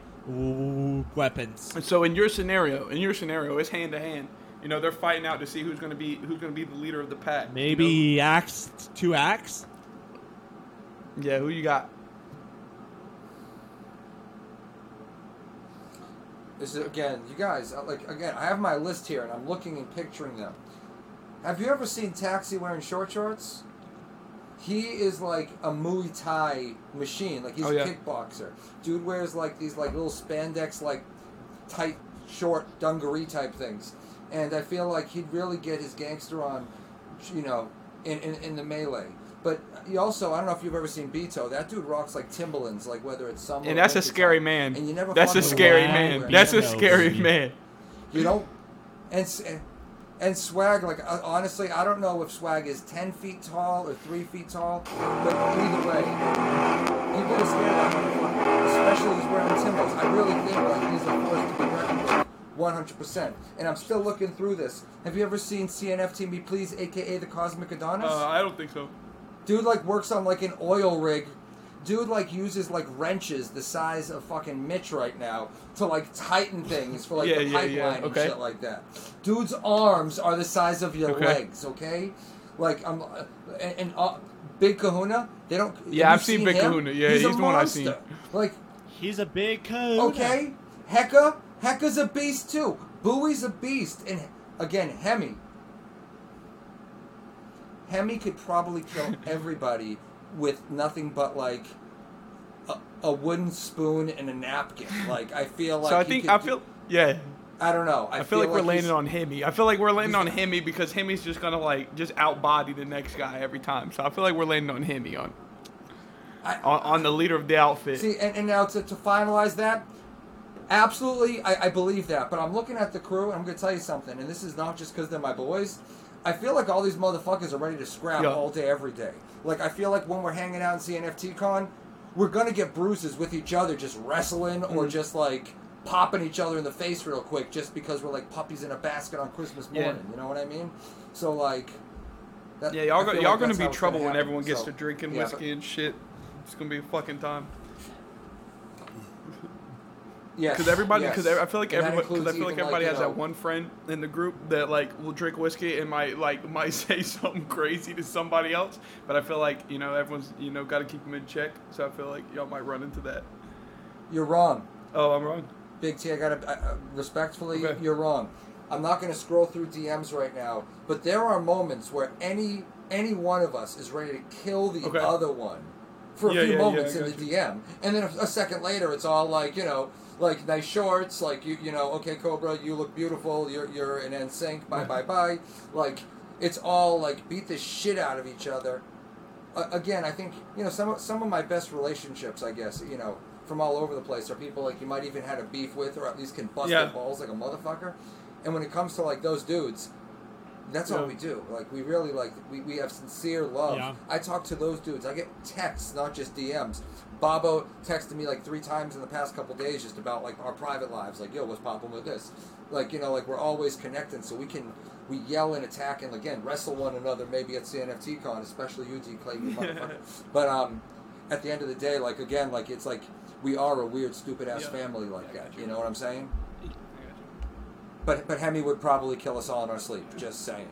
weapons? So in your scenario, in your scenario, it's hand to hand. You know, they're fighting out to see who's gonna be who's gonna be the leader of the pack. you Maybe axe to axe. Yeah. Who you got? This is again, you guys. uh, Like again, I have my list here, and I'm looking and picturing them. Have you ever seen Taxi wearing short shorts? He is like a Muay Thai machine. Like he's Oh, a kickboxer. Dude wears like these like little spandex like tight short dungaree type things, and I feel like he'd really get his gangster on, you know, in in, in the melee. But you also, I don't know if you've ever seen Beto. That dude rocks like Timberlands, like whether it's summer. And that's a scary time. man. And you never. That's a scary man. underwear. That's a scary baby. man. You don't. And and swag, like uh, honestly, I don't know if swag is ten feet tall or three feet tall, but either way, people are scared of that motherfucker. Especially he's wearing Timbers. I really think like he's a force to be reckoned with. 100%. And I'm still looking through this. Have you ever seen CNFT Me Please, aka the Cosmic Adonis? Uh, I don't think so. Dude like works on like an oil rig. Dude like uses like wrenches the size of fucking Mitch right now to like tighten things for like Yeah, the yeah, pipeline yeah, and okay. shit like that. Dude's arms are the size of your Okay. legs, okay? Like I'm uh, and, and uh, Big Kahuna, they don't. Yeah, have I've you seen Big him? Kahuna. Yeah, he's, a he's the one I've seen. monster. Like He's a big code. okay, Hecka, Hecka's a beast too. Bowie's a beast, and again Hemi. Hemi could probably kill everybody with nothing but like a, a wooden spoon and a napkin. Like I feel like so I think I do- feel yeah. I don't know. I, I feel like we're landing on Hemi. I feel like we're landing on Hemi because Hemi's just gonna like just outbody the next guy every time. So I feel like we're landing on Hemi on I- on, on the leader of the outfit. See, and, and now to, to finalize that, absolutely, I, I believe that. But I'm looking at the crew, and I'm going to tell you something, and this is not just because they're my boys. I feel like all these motherfuckers are ready to scrap Yeah. all day, every day. Like, I feel like when we're hanging out in CNFT Con, we're to get bruises with each other just wrestling Mm. or just like popping each other in the face real quick just because we're like puppies in a basket on Christmas Yeah. morning. You know what I mean? So, like. That, yeah, y'all go, y'all like gonna be trouble when happen. everyone gets So, to drinking yeah, whiskey and shit. It's gonna be a fucking time. Yes, Because everybody, yes. because I feel like And everybody, because I feel like everybody you has know, that one friend in the group that like will drink whiskey and might like might say something crazy to somebody else. But I feel like you know everyone's you know got to keep them in check. So I feel like y'all might run into that. You're wrong. Oh, I'm wrong. Big T, I gotta uh, respectfully, Okay. you're wrong. I'm not gonna scroll through DMs right now, but there are moments where any any one of us is ready to kill the Okay. other one for a Yeah, few yeah, yeah, moments I in the got DM, and then a, a second later, it's all like you know, like nice shorts, like you you know, okay, Cobra, you look beautiful, you're you're an NSYNC, bye bye bye, like it's all like beat the shit out of each other. Uh, again, I think you know some of, some of my best relationships, I guess, you know, from all over the place are people like you might even had a beef with, or at least can bust Yeah. their balls like a motherfucker. And when it comes to like those dudes, that's all we do. Like we really like we, we have sincere love. Yeah. I talk to those dudes. I get texts, not just DMs. Bobo texted me like three times in the past couple days just about like our private lives. Like, yo, what's popping with this? Like, you know, like we're always connecting, so we can we yell and attack and again wrestle one another. Maybe at CNFT Con, especially you, D Clay, you motherfucker. But um, at the end of the day, like again, like it's like we are a weird, stupid ass Yeah. family like Yeah, that. got You know what I'm saying? I got But but Hemi would probably kill us all in our sleep. Just saying.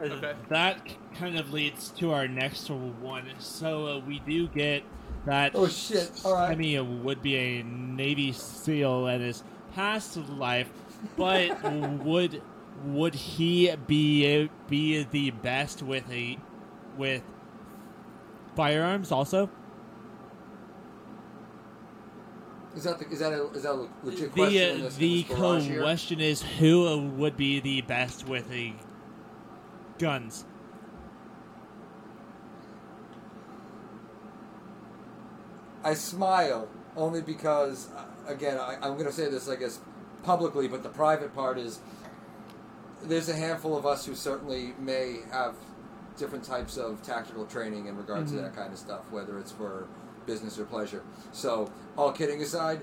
Okay. That kind of leads to our next one. So uh, we do get that Oh, shit. All right. Hemi would be a Navy SEAL in his past life, but would would he be be the best with a with firearms also? Is that the, is that a is that a legit The question? uh, in this, in the this barrage here? question is who would be the best with a guns? I smile only because, uh, again, I, I'm going to say this, I guess, publicly, but the private part is there's a handful of us who certainly may have different types of tactical training in regard Mm-hmm. to that kind of stuff, whether it's for business or pleasure. So, all kidding aside,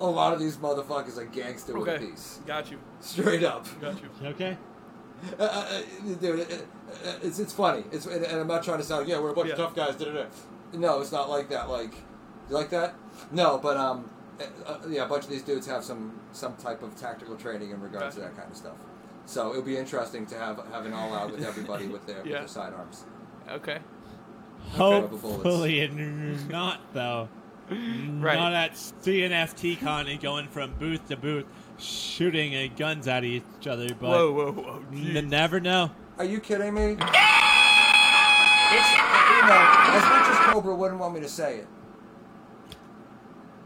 a lot of these motherfuckers are gangster with a piece. Got you. Straight up. Got you. Okay. Uh, uh, uh, dude, uh, uh, it's, it's funny. It's and, and I'm not trying to sound yeah we're a bunch of tough guys. Da-da-da. No, it's not like that. Like you like that? No, but um, uh, uh, yeah, a bunch of these dudes have some some type of tactical training in regards to that kind of stuff. So it'll be interesting to have have an all out with everybody with their, with their sidearms. Okay. Hopefully not though. Right. Not at CNFT con and going from booth to booth, shooting uh, guns at each other. But whoa, whoa, whoa. n- never know. Are you kidding me? It's, you know, as much as Cobra wouldn't want me to say it.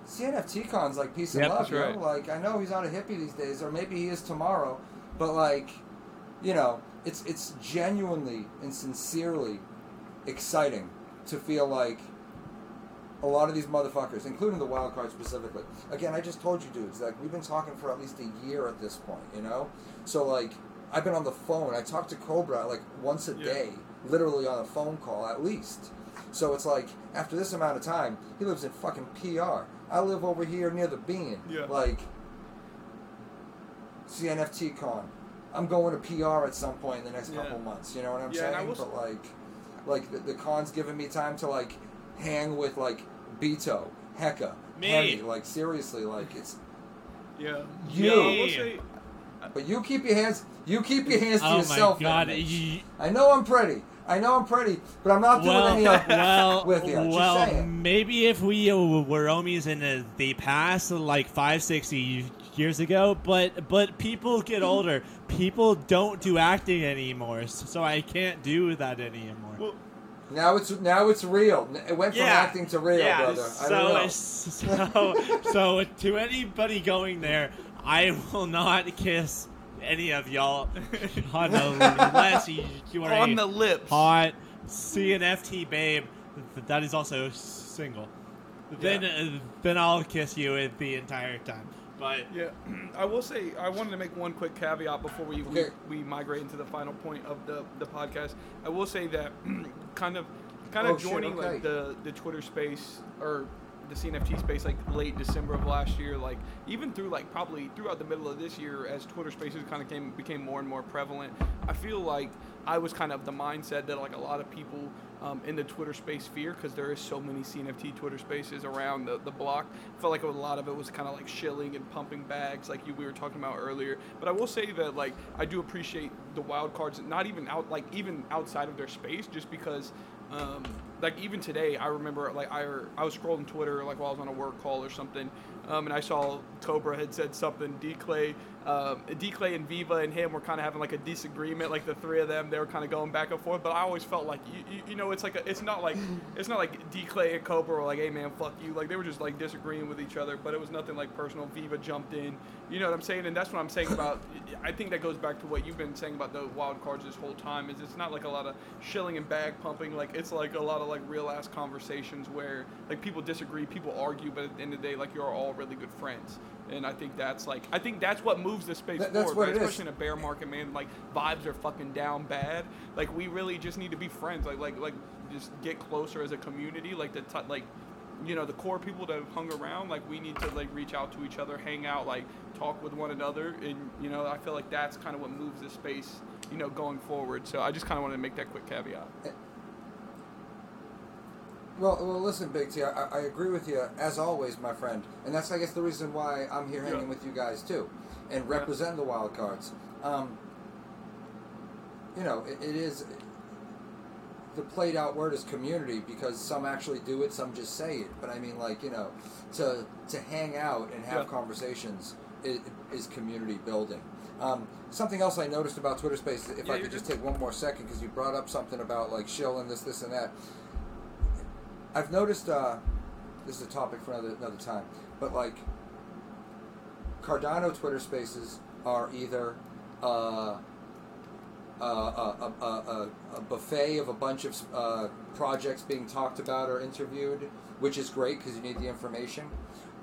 CNFT con's like peace and Yep, love, that's yo. right. Like I know he's not a hippie these days, or maybe he is tomorrow, but like, you know, it's it's genuinely and sincerely exciting to feel like a lot of these motherfuckers, including the wild card specifically. Again, I just told you dudes, like we've been talking for at least a year at this point, you know? So like I've been on the phone. I talk to Cobra like once a Yeah. day, literally on a phone call at least. So it's like after this amount of time, he lives in fucking PR. I live over here near the Bean. Yeah. Like CNFT Con. I'm going to PR at some point in the next Yeah. couple months. You know what I'm Yeah, saying? was- But like, like the, the con's giving me time to like hang with like Beto, Hecka, Me. Hemi. Like seriously, like it's. Yeah. You. I will say, But you keep your hands. You keep your hands to Oh my yourself. god! man. y- I know I'm pretty. I know I'm pretty, but I'm not doing well, any of well, with you. Just well, saying. maybe if we uh, were homies in the past, like five, six years ago, but but people get older. People don't do acting anymore, so I can't do that anymore. well, Now it's now it's real. It went from Yeah. acting to real, yeah, brother. I don't so, know. so so to anybody going there, I will not kiss any of y'all on the unless you, you are on a the lips. hot CNFT babe that is also single. Then uh, then I'll kiss you the entire time. But Yeah, I will say I wanted to make one quick caveat before we, Okay. we, we migrate into the final point of the, the podcast. I will say that kind of kind of Oh, shit, joining okay. like the the Twitter space or the CNFT space like late December of last year, like even through like probably throughout the middle of this year as Twitter spaces kind of came became more and more prevalent. I feel like I was kind of the mindset that like a lot of people um, in the Twitter space fear because there is so many CNFT Twitter spaces around the, the block. I felt like a lot of it was kind of like shilling and pumping bags, like you we were talking about earlier. But I will say that like I do appreciate the wild cards, not even out like even outside of their space, just because. Um, like even today, I remember like I, I was scrolling Twitter like while I was on a work call or something, um, and I saw Cobra had said something. D Clay, um, D Clay and Viva and him were kind of having like a disagreement. Like the three of them, they were kind of going back and forth. But I always felt like you, you, you know, it's like a, it's not like it's not like D Clay and Cobra were like, hey man, fuck you. Like they were just like disagreeing with each other. But it was nothing like personal. Viva jumped in. You know what I'm saying? And that's what I'm saying about. I think that goes back to what you've been saying about the wild cards this whole time. Is it's not like a lot of shilling and bag pumping. Like it's like a lot of like real ass conversations where like people disagree, people argue, but at the end of the day, like you're all really good friends. And I think that's like I think that's what moves the space forward, right? it is. especially in a bear market, man. Like vibes are fucking down bad. Like we really just need to be friends. Like like like just get closer as a community. Like the t- like you know the core people that have hung around like we need to like reach out to each other hang out like talk with one another and you know i feel like that's kind of what moves the space you know going forward so i just kind of wanted to make that quick caveat eh, Well, well, listen, Big T. I, I agree with you as always, my friend, and that's I guess the reason why I'm here hanging Yeah. with you guys too, and represent the wild cards. Um, you know, it, it is the played out word is community because some actually do it, some just say it. But I mean, like you know, to to hang out and have Yeah. conversations is, is community building. Um, something else I noticed about Twitter Space, if I could just take one more second, because you brought up something about like shill and this, this, and that. I've noticed. Uh, this is a topic for another another time, but like Cardano Twitter Spaces are either uh, a, a, a, a, a buffet of a bunch of uh, projects being talked about or interviewed, which is great because you need the information,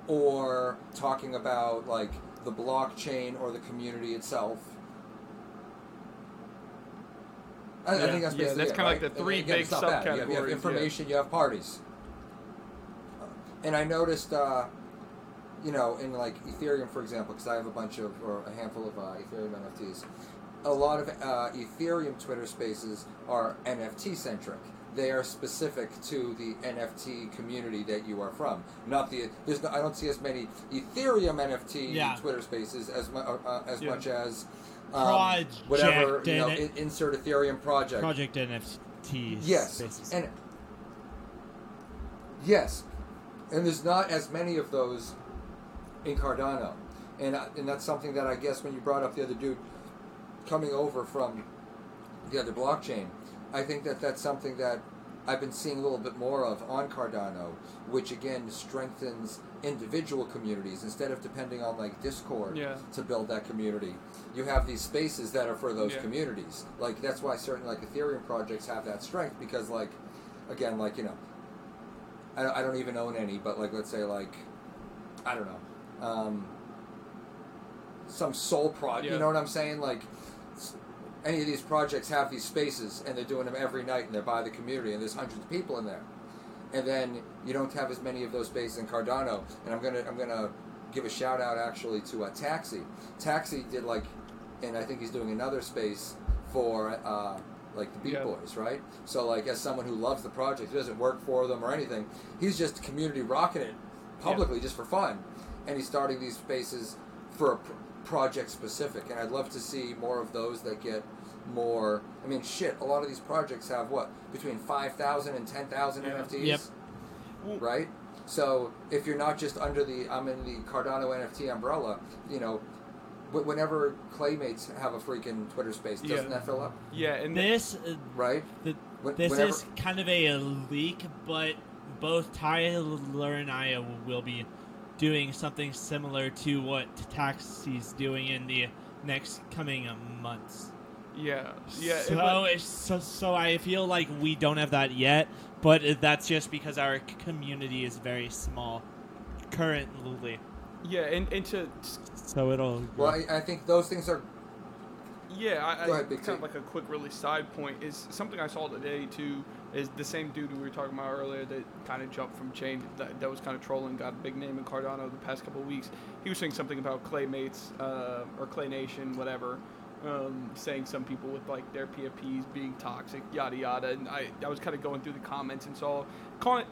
or talking about like the blockchain or the community itself. I, I think that's Yeah, that's kinda like right? the three Again, big bad. You have- You have subcategories, yeah. information, you have parties. And I noticed, uh, you know, in like Ethereum, for example, because I have a bunch of, or a handful of uh, Ethereum NFTs, a lot of uh, Ethereum Twitter spaces are NFT centric. They are specific to the NFT community that you are from. Not the there's no, I don't see as many Ethereum NFT Yeah. Twitter spaces as mu- uh, uh, as Yeah. much as um, whatever you know. in- insert Ethereum project. Project NFT. Yes, spaces. and yes, and there's not as many of those in Cardano, and I- and that's something that I guess when you brought up the other dude coming over from the other blockchain, I think that that's something that I've been seeing a little bit more of on Cardano, which again strengthens individual communities instead of depending on like Discord Yeah. to build that community. You have these spaces that are for those Yeah. communities. Like that's why certain like Ethereum projects have that strength because like again like you know I don't, I don't even own any, but like let's say like I don't know um, some soul project. Yeah. You know what I'm saying? Like any of these projects have these spaces and they're doing them every night and they're by the community and there's hundreds of people in there. And then you don't have as many of those spaces in Cardano. And I'm gonna I'm gonna give a shout out actually to uh, Taxi. Taxi did like, and I think he's doing another space for uh, like the Beat Yeah. Boys, right? So like as someone who loves the project, who doesn't work for them or anything, he's just community rocking it publicly just for fun, and he's starting these spaces for a pr- project specific. And I'd love to see more of those that get more. I mean, shit, a lot of these projects have what between 5,000 and 10,000 Yeah. NFTs, Yep. right? So if you're not just under the I'm in the Cardano NFT umbrella, you know. wh- Whenever Claymates have a freaking Twitter space, doesn't Yeah. that fill up? Yeah, and This uh, Right? the, When- this whenever- is kind of a leak, but both Tyler and I will be doing something similar to what Taxi's doing in the next coming months. Yeah, yeah. so, but- it's- so, so I feel like we don't have that yet, but that's just because our community is very small currently. yeah, and, and to So it'll. Well, I, I think those things are Yeah, I, Go I, ahead, Big kind of like a quick, really side point is something I saw today too. Is the same dude we were talking about earlier that kind of jumped from chain that, that was kind of trolling, got a big name in Cardano the past couple of weeks. He was saying something about Claymates uh, or Clay Nation, whatever, um, saying some people with like their PFPs being toxic, yada yada. And I, I was kind of going through the comments and saw kind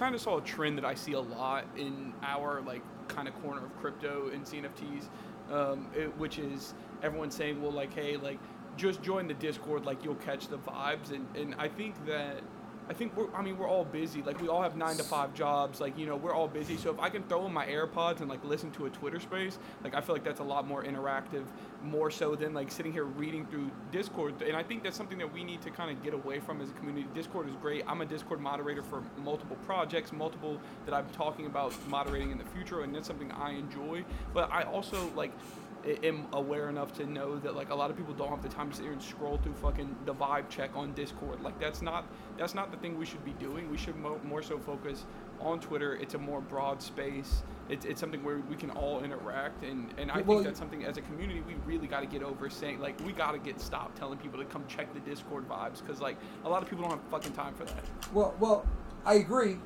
of, saw a trend that I see a lot in our like kind of corner of crypto and CNFTs, um, it, which is everyone saying, well, like, hey, like, just join the Discord, like, you'll catch the vibes. And, and I think that, I think we're, I mean, we're all busy. Like, we all have nine to five jobs. Like, you know, we're all busy. So if I can throw in my AirPods and, like, listen to a Twitter space, like, I feel like that's a lot more interactive, more so than, like, sitting here reading through Discord. And I think that's something that we need to kind of get away from as a community. Discord is great. I'm a Discord moderator for multiple projects, multiple that I'm talking about moderating in the future, and that's something I enjoy. But I also, like, am aware enough to know that like a lot of people don't have the time to sit here and scroll through fucking the vibe check on Discord. Like that's not that's not the thing we should be doing. We should mo- more so focus on Twitter. It's a more broad space. It's, it's something where we can all interact, and, and I Well, think that's something as a community we really got to get over. Saying like we got to get stopped telling people to come check the Discord vibes because like a lot of people don't have fucking time for that. Well, well, I agree.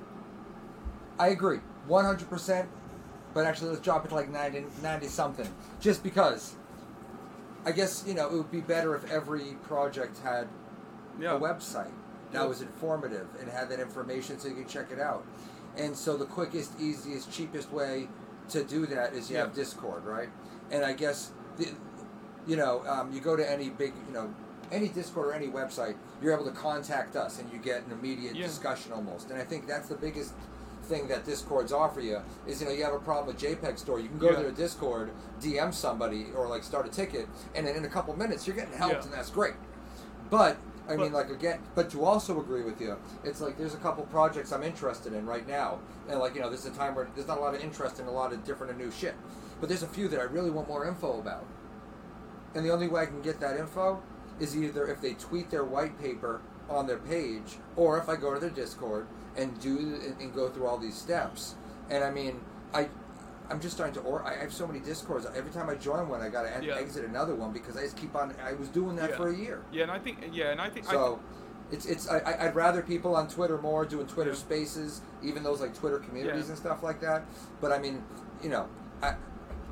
I agree, one hundred percent. But actually, let's drop it to like 90, 90 something, just because. I guess you know it would be better if every project had Yeah. a website that was informative and had that information so you could check it out. And so the quickest, easiest, cheapest way to do that is you Yeah. have Discord, right? And I guess the, you know um, you go to any big you know any Discord or any website, you're able to contact us and you get an immediate Yeah. discussion almost. And I think that's the biggest thing that Discords offer you is you know you have a problem with JPEG store, you can go Yeah. to their Discord, DM somebody or like start a ticket, and then in a couple minutes you're getting helped, Yeah. and that's great. But I mean, like again, but to also agree with you, it's like there's a couple projects I'm interested in right now, and like you know, this is a time where there's not a lot of interest in a lot of different and new shit. But there's a few that I really want more info about, and the only way I can get that info is either if they tweet their white paper on their page, or if I go to their Discord and do and, and go through all these steps. And I mean, I. I'm just starting to, or I have so many discords. Every time I join one, I got to Yeah. exit another one because I just keep on. I was doing that Yeah. for a year. Yeah, and I think yeah, and I think I, So it's it's I, I- I'd rather people on Twitter more doing Twitter Yeah. Spaces, even those like Twitter communities and stuff like that. But I mean, you know, I.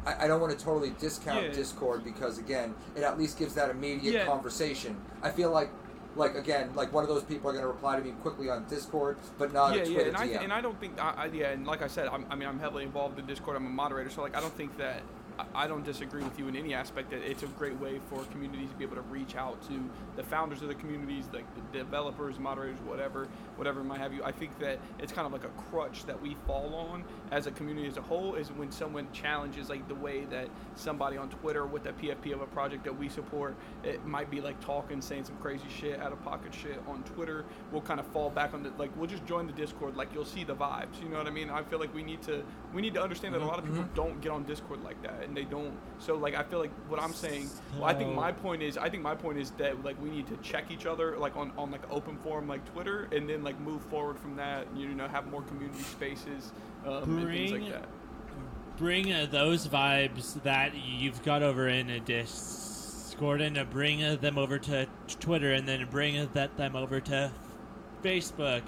I I don't want to totally discount. Discord because again, it at least gives that immediate conversation. I feel like, like again, like one of those people are going to reply to me quickly on Discord, but not yeah, a yeah, Twitter and I, DM. and I don't think, I, I, yeah, and like I said, I'm, I mean, I'm heavily involved in Discord. I'm a moderator, so like, I don't think that I, I don't disagree with you in any aspect that it's a great way for communities to be able to reach out to the founders of the communities, like the developers, moderators, whatever, whatever might have you. I think that it's kind of like a crutch that we fall on as a community as a whole is when someone challenges like the way that somebody on Twitter with the PFP of a project that we support, it might be like talking, saying some crazy shit, out of pocket shit on Twitter. We'll kind of fall back on the like we'll just join the Discord, like you'll see the vibes. You know what I mean? I feel like we need to we need to understand that a mm-hmm, lot of people mm-hmm. don't get on Discord like that, and they don't. So like I feel like what I'm saying. Well, I think my point is I think my point is that like we need to check each other like on on like open forum like Twitter, and then like move forward from that. You know, have more community spaces um, and things Bring- like that. bring uh, those vibes that you've got over in a Discord and uh, bring uh, them over to t- Twitter and then bring uh, that them over to Facebook.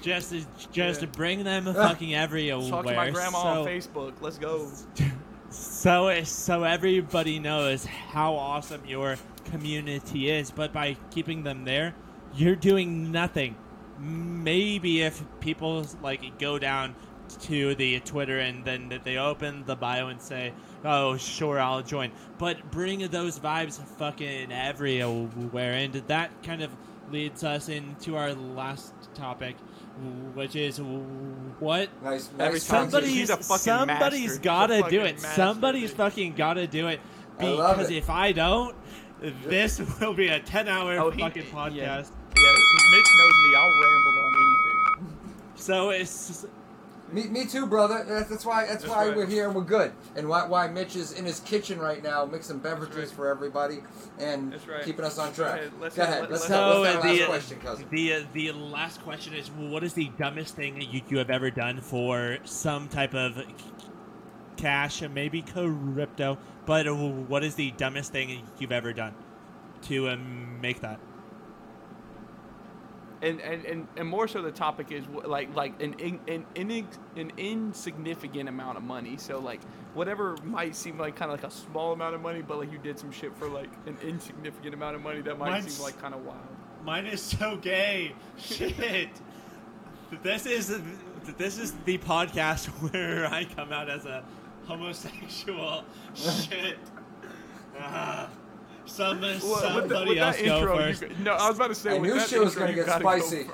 Just just Yeah. bring them fucking everywhere. Talk to my grandma so, on Facebook. Let's go. so so everybody knows how awesome your community is, but by keeping them there, you're doing nothing. Maybe if people like go down to the Twitter and then they open the bio and say, "Oh, sure, I'll join," but bring those vibes fucking everywhere, and that kind of leads us into our last topic, which is what Nice, Every nice time transition. He's somebody's a fucking somebody's master. He's a gotta do it. master, Somebody's dude. fucking gotta do it I because it. if I don't, this will be a ten-hour Oh, fucking yeah. podcast. Yeah, Mitch knows me. I'll ramble on anything. So it's Me, me too, brother. That's, that's why. That's, That's why right. we're here and we're good. And why, why Mitch is in his kitchen right now mixing beverages right. for everybody and right. keeping us on Go track. ahead. Let's Go have- ahead. let's Let's have- have, so what's that last the question, cousin? the uh, the last question is, what is the dumbest thing that you, you have ever done for some type of cash, and maybe crypto? But uh, what is the dumbest thing you've ever done to um, make that? And, and, and, and more so the topic is like like an an, in, an insignificant amount of money so like whatever might seem like kind of like a small amount of money but like you did some shit for like an insignificant amount of money that might Mine's- seem like kind of wild Mine is so gay. Shit. This is this is the podcast where I come out as a homosexual. Shit. Ah. Some, Well, with somebody with else that go intro, you first. no, I was about to say I knew that shit was gonna get gotta go spicy.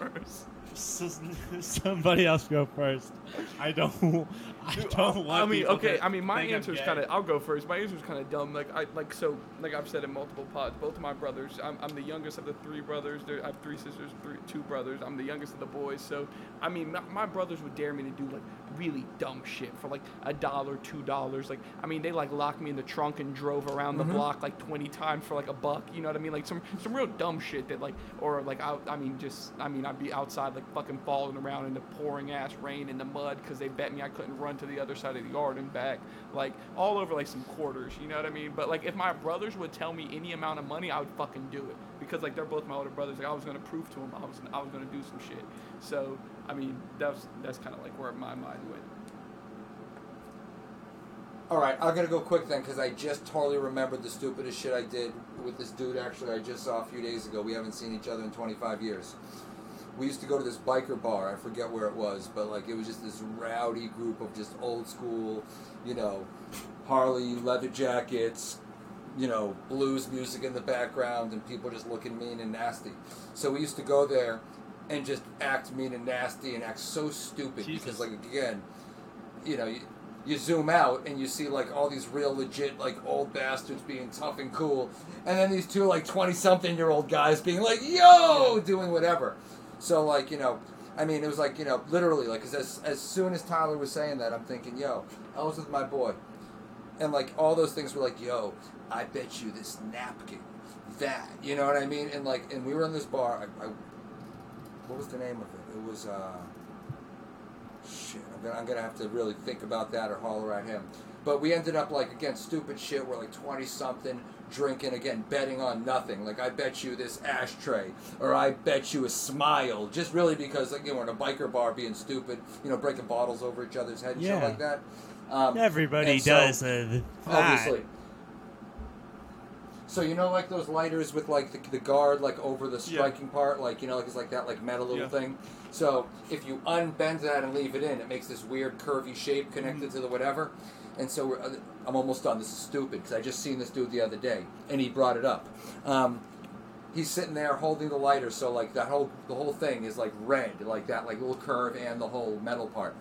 Somebody else go first. I don't. I don't want. I mean, okay. to I mean, my answer is kind of. I'll go first. My answer is kind of dumb. Like I like so. Like I've said in multiple pods. Both of my brothers. I'm, I'm the youngest of the three brothers. There, I have three sisters, three, two brothers. I'm the youngest of the boys. So I mean, my, my brothers would dare me to do like really dumb shit for like a dollar, two dollars. Like I mean, they like locked me in the trunk and drove around the mm-hmm. block like 20 times for like a buck. You know what I mean? Like some some real dumb shit that like or like I, I mean just I mean I'd be outside like fucking falling around in the pouring ass rain in the mud because they bet me I couldn't run to the other side of the yard and back like all over like some quarters. You know what I mean? But like if my brothers would tell me any amount of money, I would fucking do it because like they're both my older brothers. Like I was gonna prove to them I was I was gonna do some shit. So I mean that's that's kind of like where my mind went. All right, I'm gonna go quick then because I just totally remembered the stupidest shit I did with this dude. Actually, I just saw a few days ago. We haven't seen each other in 25 years. We used to go to this biker bar. I forget where it was, but like it was just this rowdy group of just old school, you know, Harley leather jackets, you know, blues music in the background, and people just looking mean and nasty. So we used to go there and just act mean and nasty and act so stupid because, like, again, you know, you, you zoom out and you see like all these real legit like old bastards being tough and cool, and then these two like twenty something year old guys being like yo! Doing whatever. So like you know, I mean it was like you know literally like 'cause as as soon as Tyler was saying that I'm thinking yo I was with my boy, and like all those things were like yo I bet you this napkin that you know what I mean? And like and we were in this bar I, I what was the name of it it was uh shit, I'm gonna, I'm gonna have to really think about that or holler at him. But we ended up like again stupid shit. We're like twenty something, drinking again, betting on nothing. Like I bet you this ashtray, or I bet you a smile, just really because like you know we're in a biker bar being stupid, you know, breaking bottles over each other's head and shit like that. Um, Everybody so- does uh, that. obviously. So you know, like those lighters with like the, the guard like over the Yeah. striking part, like you know, like it's like that like metal little Yeah. thing. So if you unbend that and leave it in, it makes this weird curvy shape connected Mm-hmm. to the whatever. and so we're, uh, I'm almost done. This is stupid because I just seen this dude the other day, and he brought it up. Um, he's sitting there holding the lighter, so like that whole the whole thing is like red, like that like little curve and the whole metal part,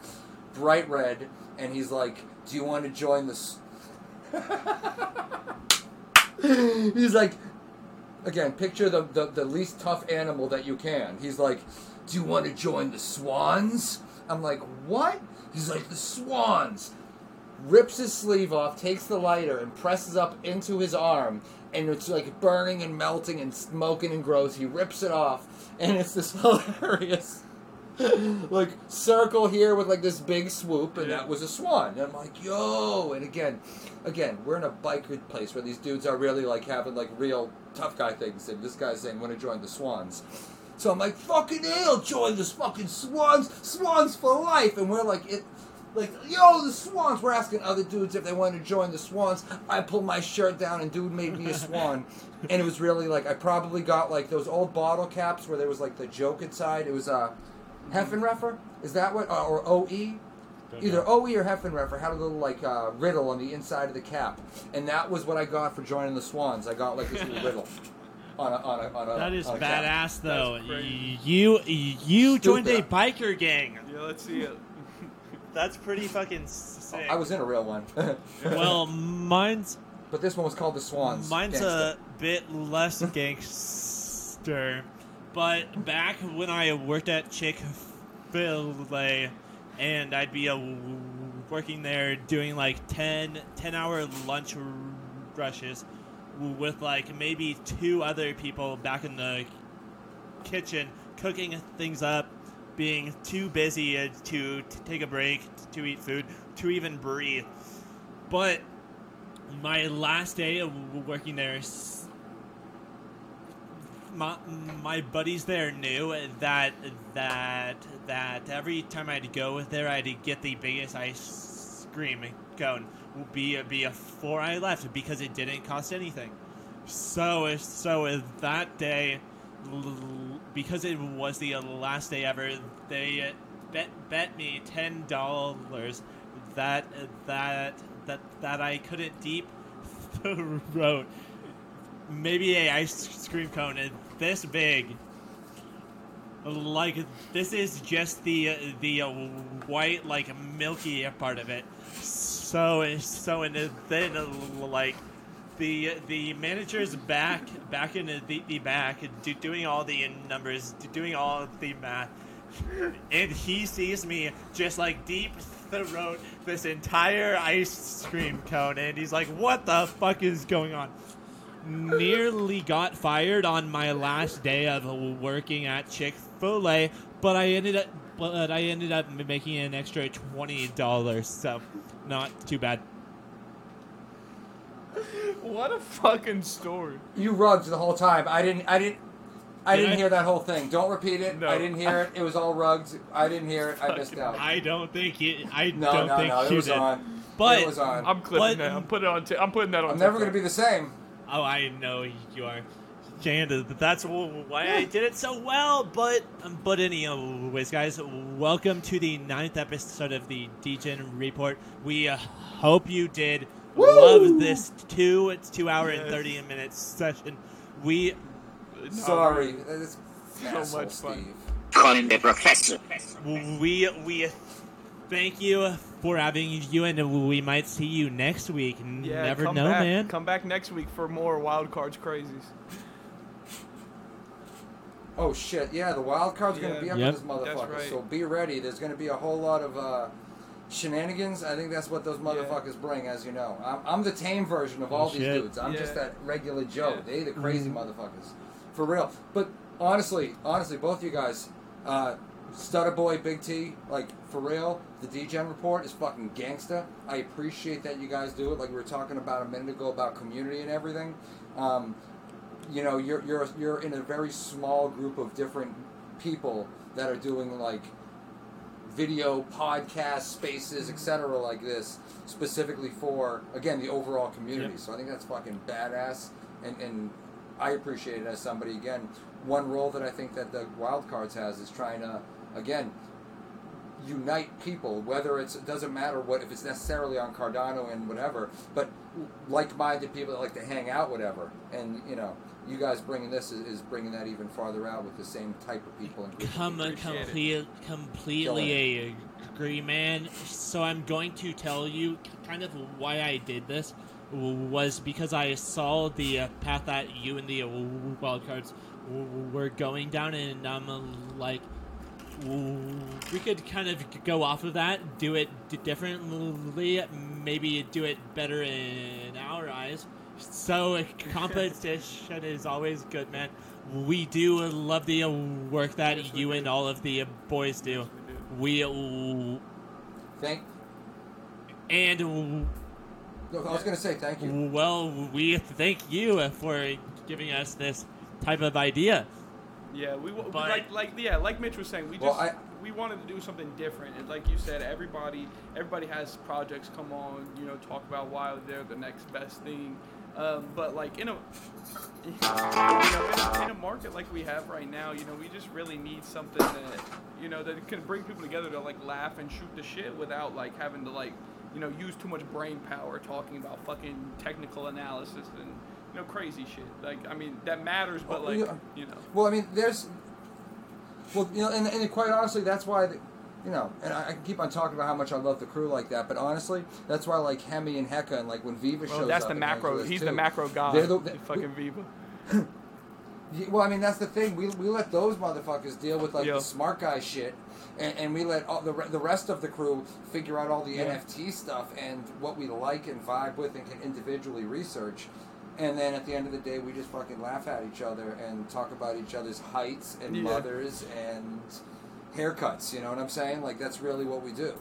bright red, and he's like, "Do you want to join this?" he's like, again, picture the, the the least tough animal that you can. He's like, "Do you want to join the swans?" I'm like, "What?" He's like, "The swans." Rips his sleeve off, takes the lighter, and presses up into his arm, and it's like burning and melting and smoking and gross. He rips it off, and it's this hilarious like circle here with like this big swoop, and that was a swan. And I'm like, yo, and again, again, we're in a biker place where these dudes are really like having like real tough guy things, and this guy's saying, "Want to join the swans?" So I'm like, "Fucking hell, join the fucking swans, swans for life!" And we're like, it. Like, yo, the Swans. We're asking other dudes if they want to join the Swans. I pulled my shirt down and dude made me a swan. and it was really like, I probably got like those old bottle caps where there was like the joke inside. It was uh, Haffenreffer? Is that what? Uh, or OE? Either OE or Haffenreffer had a little like uh, riddle on the inside of the cap. And that was what I got for joining the Swans. I got like this little riddle. On a, on a, on a, That is on a cap. badass, though. That's crazy. You you joined a biker gang. Yeah, let's see it. That's pretty fucking sick. I was in a real one. Well, mine's but this one was called the Swans. mine's Gangsta. a bit less gangster. But back when I worked at Chick Fil A, and I'd be uh, working there doing like 10, 10 hour lunch rushes with like maybe two other people back in the kitchen cooking things up, being too busy to, to take a break, to eat food, to even breathe. But my last day of working there, my, my buddies there knew that that that every time I'd go with there, I'd get the biggest ice cream cone be before I left because it didn't cost anything. So so that day, because it was the last day ever, they bet bet me ten dollars that that that that I couldn't deep throat maybe a ice cream cone this big. Like this is just the the uh, white like milky part of it. So so and then like the the manager's back back in the, the back do, doing all the numbers doing all the math and he sees me just like deep throat this entire ice cream cone and he's like what the fuck is going on nearly got fired on my last day of working at chick-fil-a but i ended up but i ended up making an extra $20 so not too bad What a fucking story. You rugged the whole time. I didn't. I didn't. I Did didn't I? hear that whole thing. Don't repeat it. No. I didn't hear it. It was all rugged. I didn't hear it. I missed out. i don't think you i no, don't no, think no. It you was did on. But- it was on. I'm clipping But- that. I'm putting it on. T- I'm putting that on. I'm never going to be the same. Oh, I know you are. Janda, that's why I did it so well. But um, but anyways, guys, welcome to the ninth episode of the Degen Report. We uh, hope you did love this two it's two hour and thirty minutes session. We Sorry. It's So asshole much fun. Steve. con the professor. we we thank you for having you, and we might see you next week. Yeah, Never come know, back. man. Come back next week for more wild cards crazies. Oh shit! Yeah, the wild card's gonna be up Yep. for this motherfucker. right. So be ready. There's going to be a whole lot of uh, shenanigans. I think that's what those motherfuckers bring, as you know. I'm, I'm the tame version of all these Shit. dudes. I'm just that regular Joe. Yeah. They the crazy motherfuckers, for real. But honestly, honestly, both of you guys, uh, Stutter Boy, Big T, like for real, the Degen report is fucking gangsta. I appreciate that you guys do it. Like we were talking about a minute ago about community and everything. Um, you know, you're you're you're in a very small group of different people that are doing like video podcast spaces, etc., like this, specifically for again the overall community. Yep. So I think that's fucking badass, and and I appreciate it as somebody again. One role that I think that the wild cards has is trying to again unite people. Whether it's it doesn't matter what if it's necessarily on Cardano and whatever, but like-minded people that like to hang out, whatever. And you know, you guys bringing this is, is bringing that even farther out with the same type of people. And group of Com- people. Appreciate it. complete, completely a agree, man. So I'm going to tell you kind of why I did this was because I saw the uh, path that you and the uh, wildcards were going down, and I'm uh, like, we could kind of go off of that, do it d- differently, maybe do it better in our eyes. So competition is always good, man. We do love the uh, work that Yes, you do. and all of the uh, boys do. We uh, Thank. and No, I was going to say thank you. well, we thank you for giving us this type of idea. Yeah, we, w- But- like like yeah, like Mitch was saying, we Well, just I- we wanted to do something different. And like you said, everybody everybody has projects come on, you know, talk about why they're the next best thing. Um, but like in a you know in a, in a market like we have right now, you know, we just really need something that you know that can bring people together to like laugh and shoot the shit without like having to like you know use too much brain power talking about fucking technical analysis and you know crazy shit. Like I mean that matters, but like yeah. you know. Well, I mean, there's, well, you know, and, and quite honestly, that's why, the, you know, and I, I can keep on talking about how much I love the crew like that, but honestly, that's why like Hemi and Hecka and like when Viva shows Well, that's up, the macro. hangs with us, He's too. the macro guy. They're the- fucking Viva. Well, I mean, that's the thing. We, we let those motherfuckers deal with like Yeah. the smart guy shit, and, and we let all the re- the rest of the crew figure out all the Yeah. NFT stuff and what we like and vibe with and can individually research. And then at the end of the day, we just fucking laugh at each other and talk about each other's heights and Yeah. mothers and haircuts. You know what I'm saying? Like that's really what we do.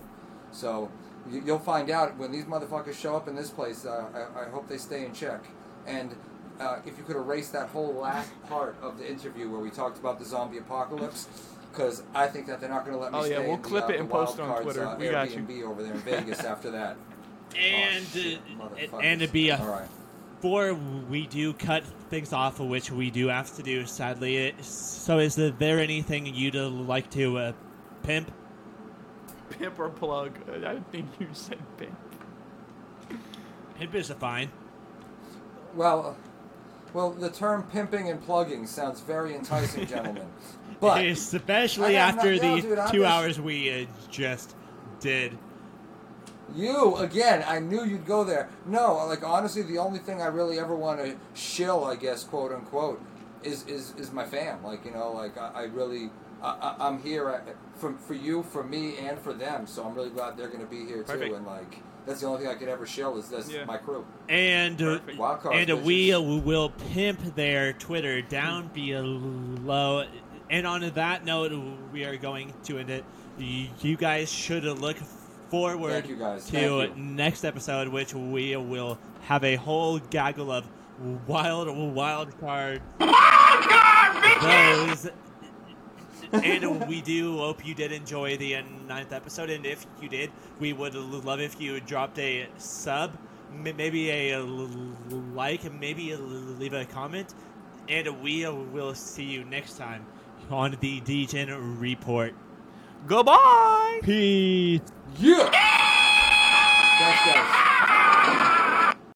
So you, you'll find out when these motherfuckers show up in this place. Uh, I, I hope they stay in check. And uh, if you could erase that whole last part of the interview where we talked about the zombie apocalypse, because I think that they're not going to let me Oh, yeah, we'll in the, clip uh, it the and post it on Wild Cards, Twitter. Uh, We got you. Airbnb over there in Vegas after that. And oh, shit, uh, motherfuckers. and to be a All right. Before we do cut things off, which we do have to do, sadly. So, is there anything you'd uh, like to uh, pimp? Pimp or plug? I think you said pimp. Pimp is fine. Well, well, the term pimping and plugging sounds very enticing, gentlemen. But especially after not- the no, dude, two just- hours we uh, just did. You again. I knew you'd go there. No, like honestly, the only thing I really ever want to shill, I guess, quote unquote, is is, is my fam. Like you know, like I, I really, I, I, I'm here at, for for you, for me, and for them. So I'm really glad they're going to be here too. Perfect. And like that's the only thing I could ever shill is this Yeah. my crew. And uh, Perfect. Wild cards, and uh, we uh, will pimp their Twitter down below. And on that note, we are going to end it. You guys should look forward Thank you guys. to Thank you. next episode, which we will have a whole gaggle of wild wild card. Oh, those. and we do hope you did enjoy the ninth episode. And if you did, we would love if you dropped a sub, maybe a like, and maybe leave a comment. And we will see you next time on the Degen Report. Goodbye. Peace. Yeah! Thanks, guys.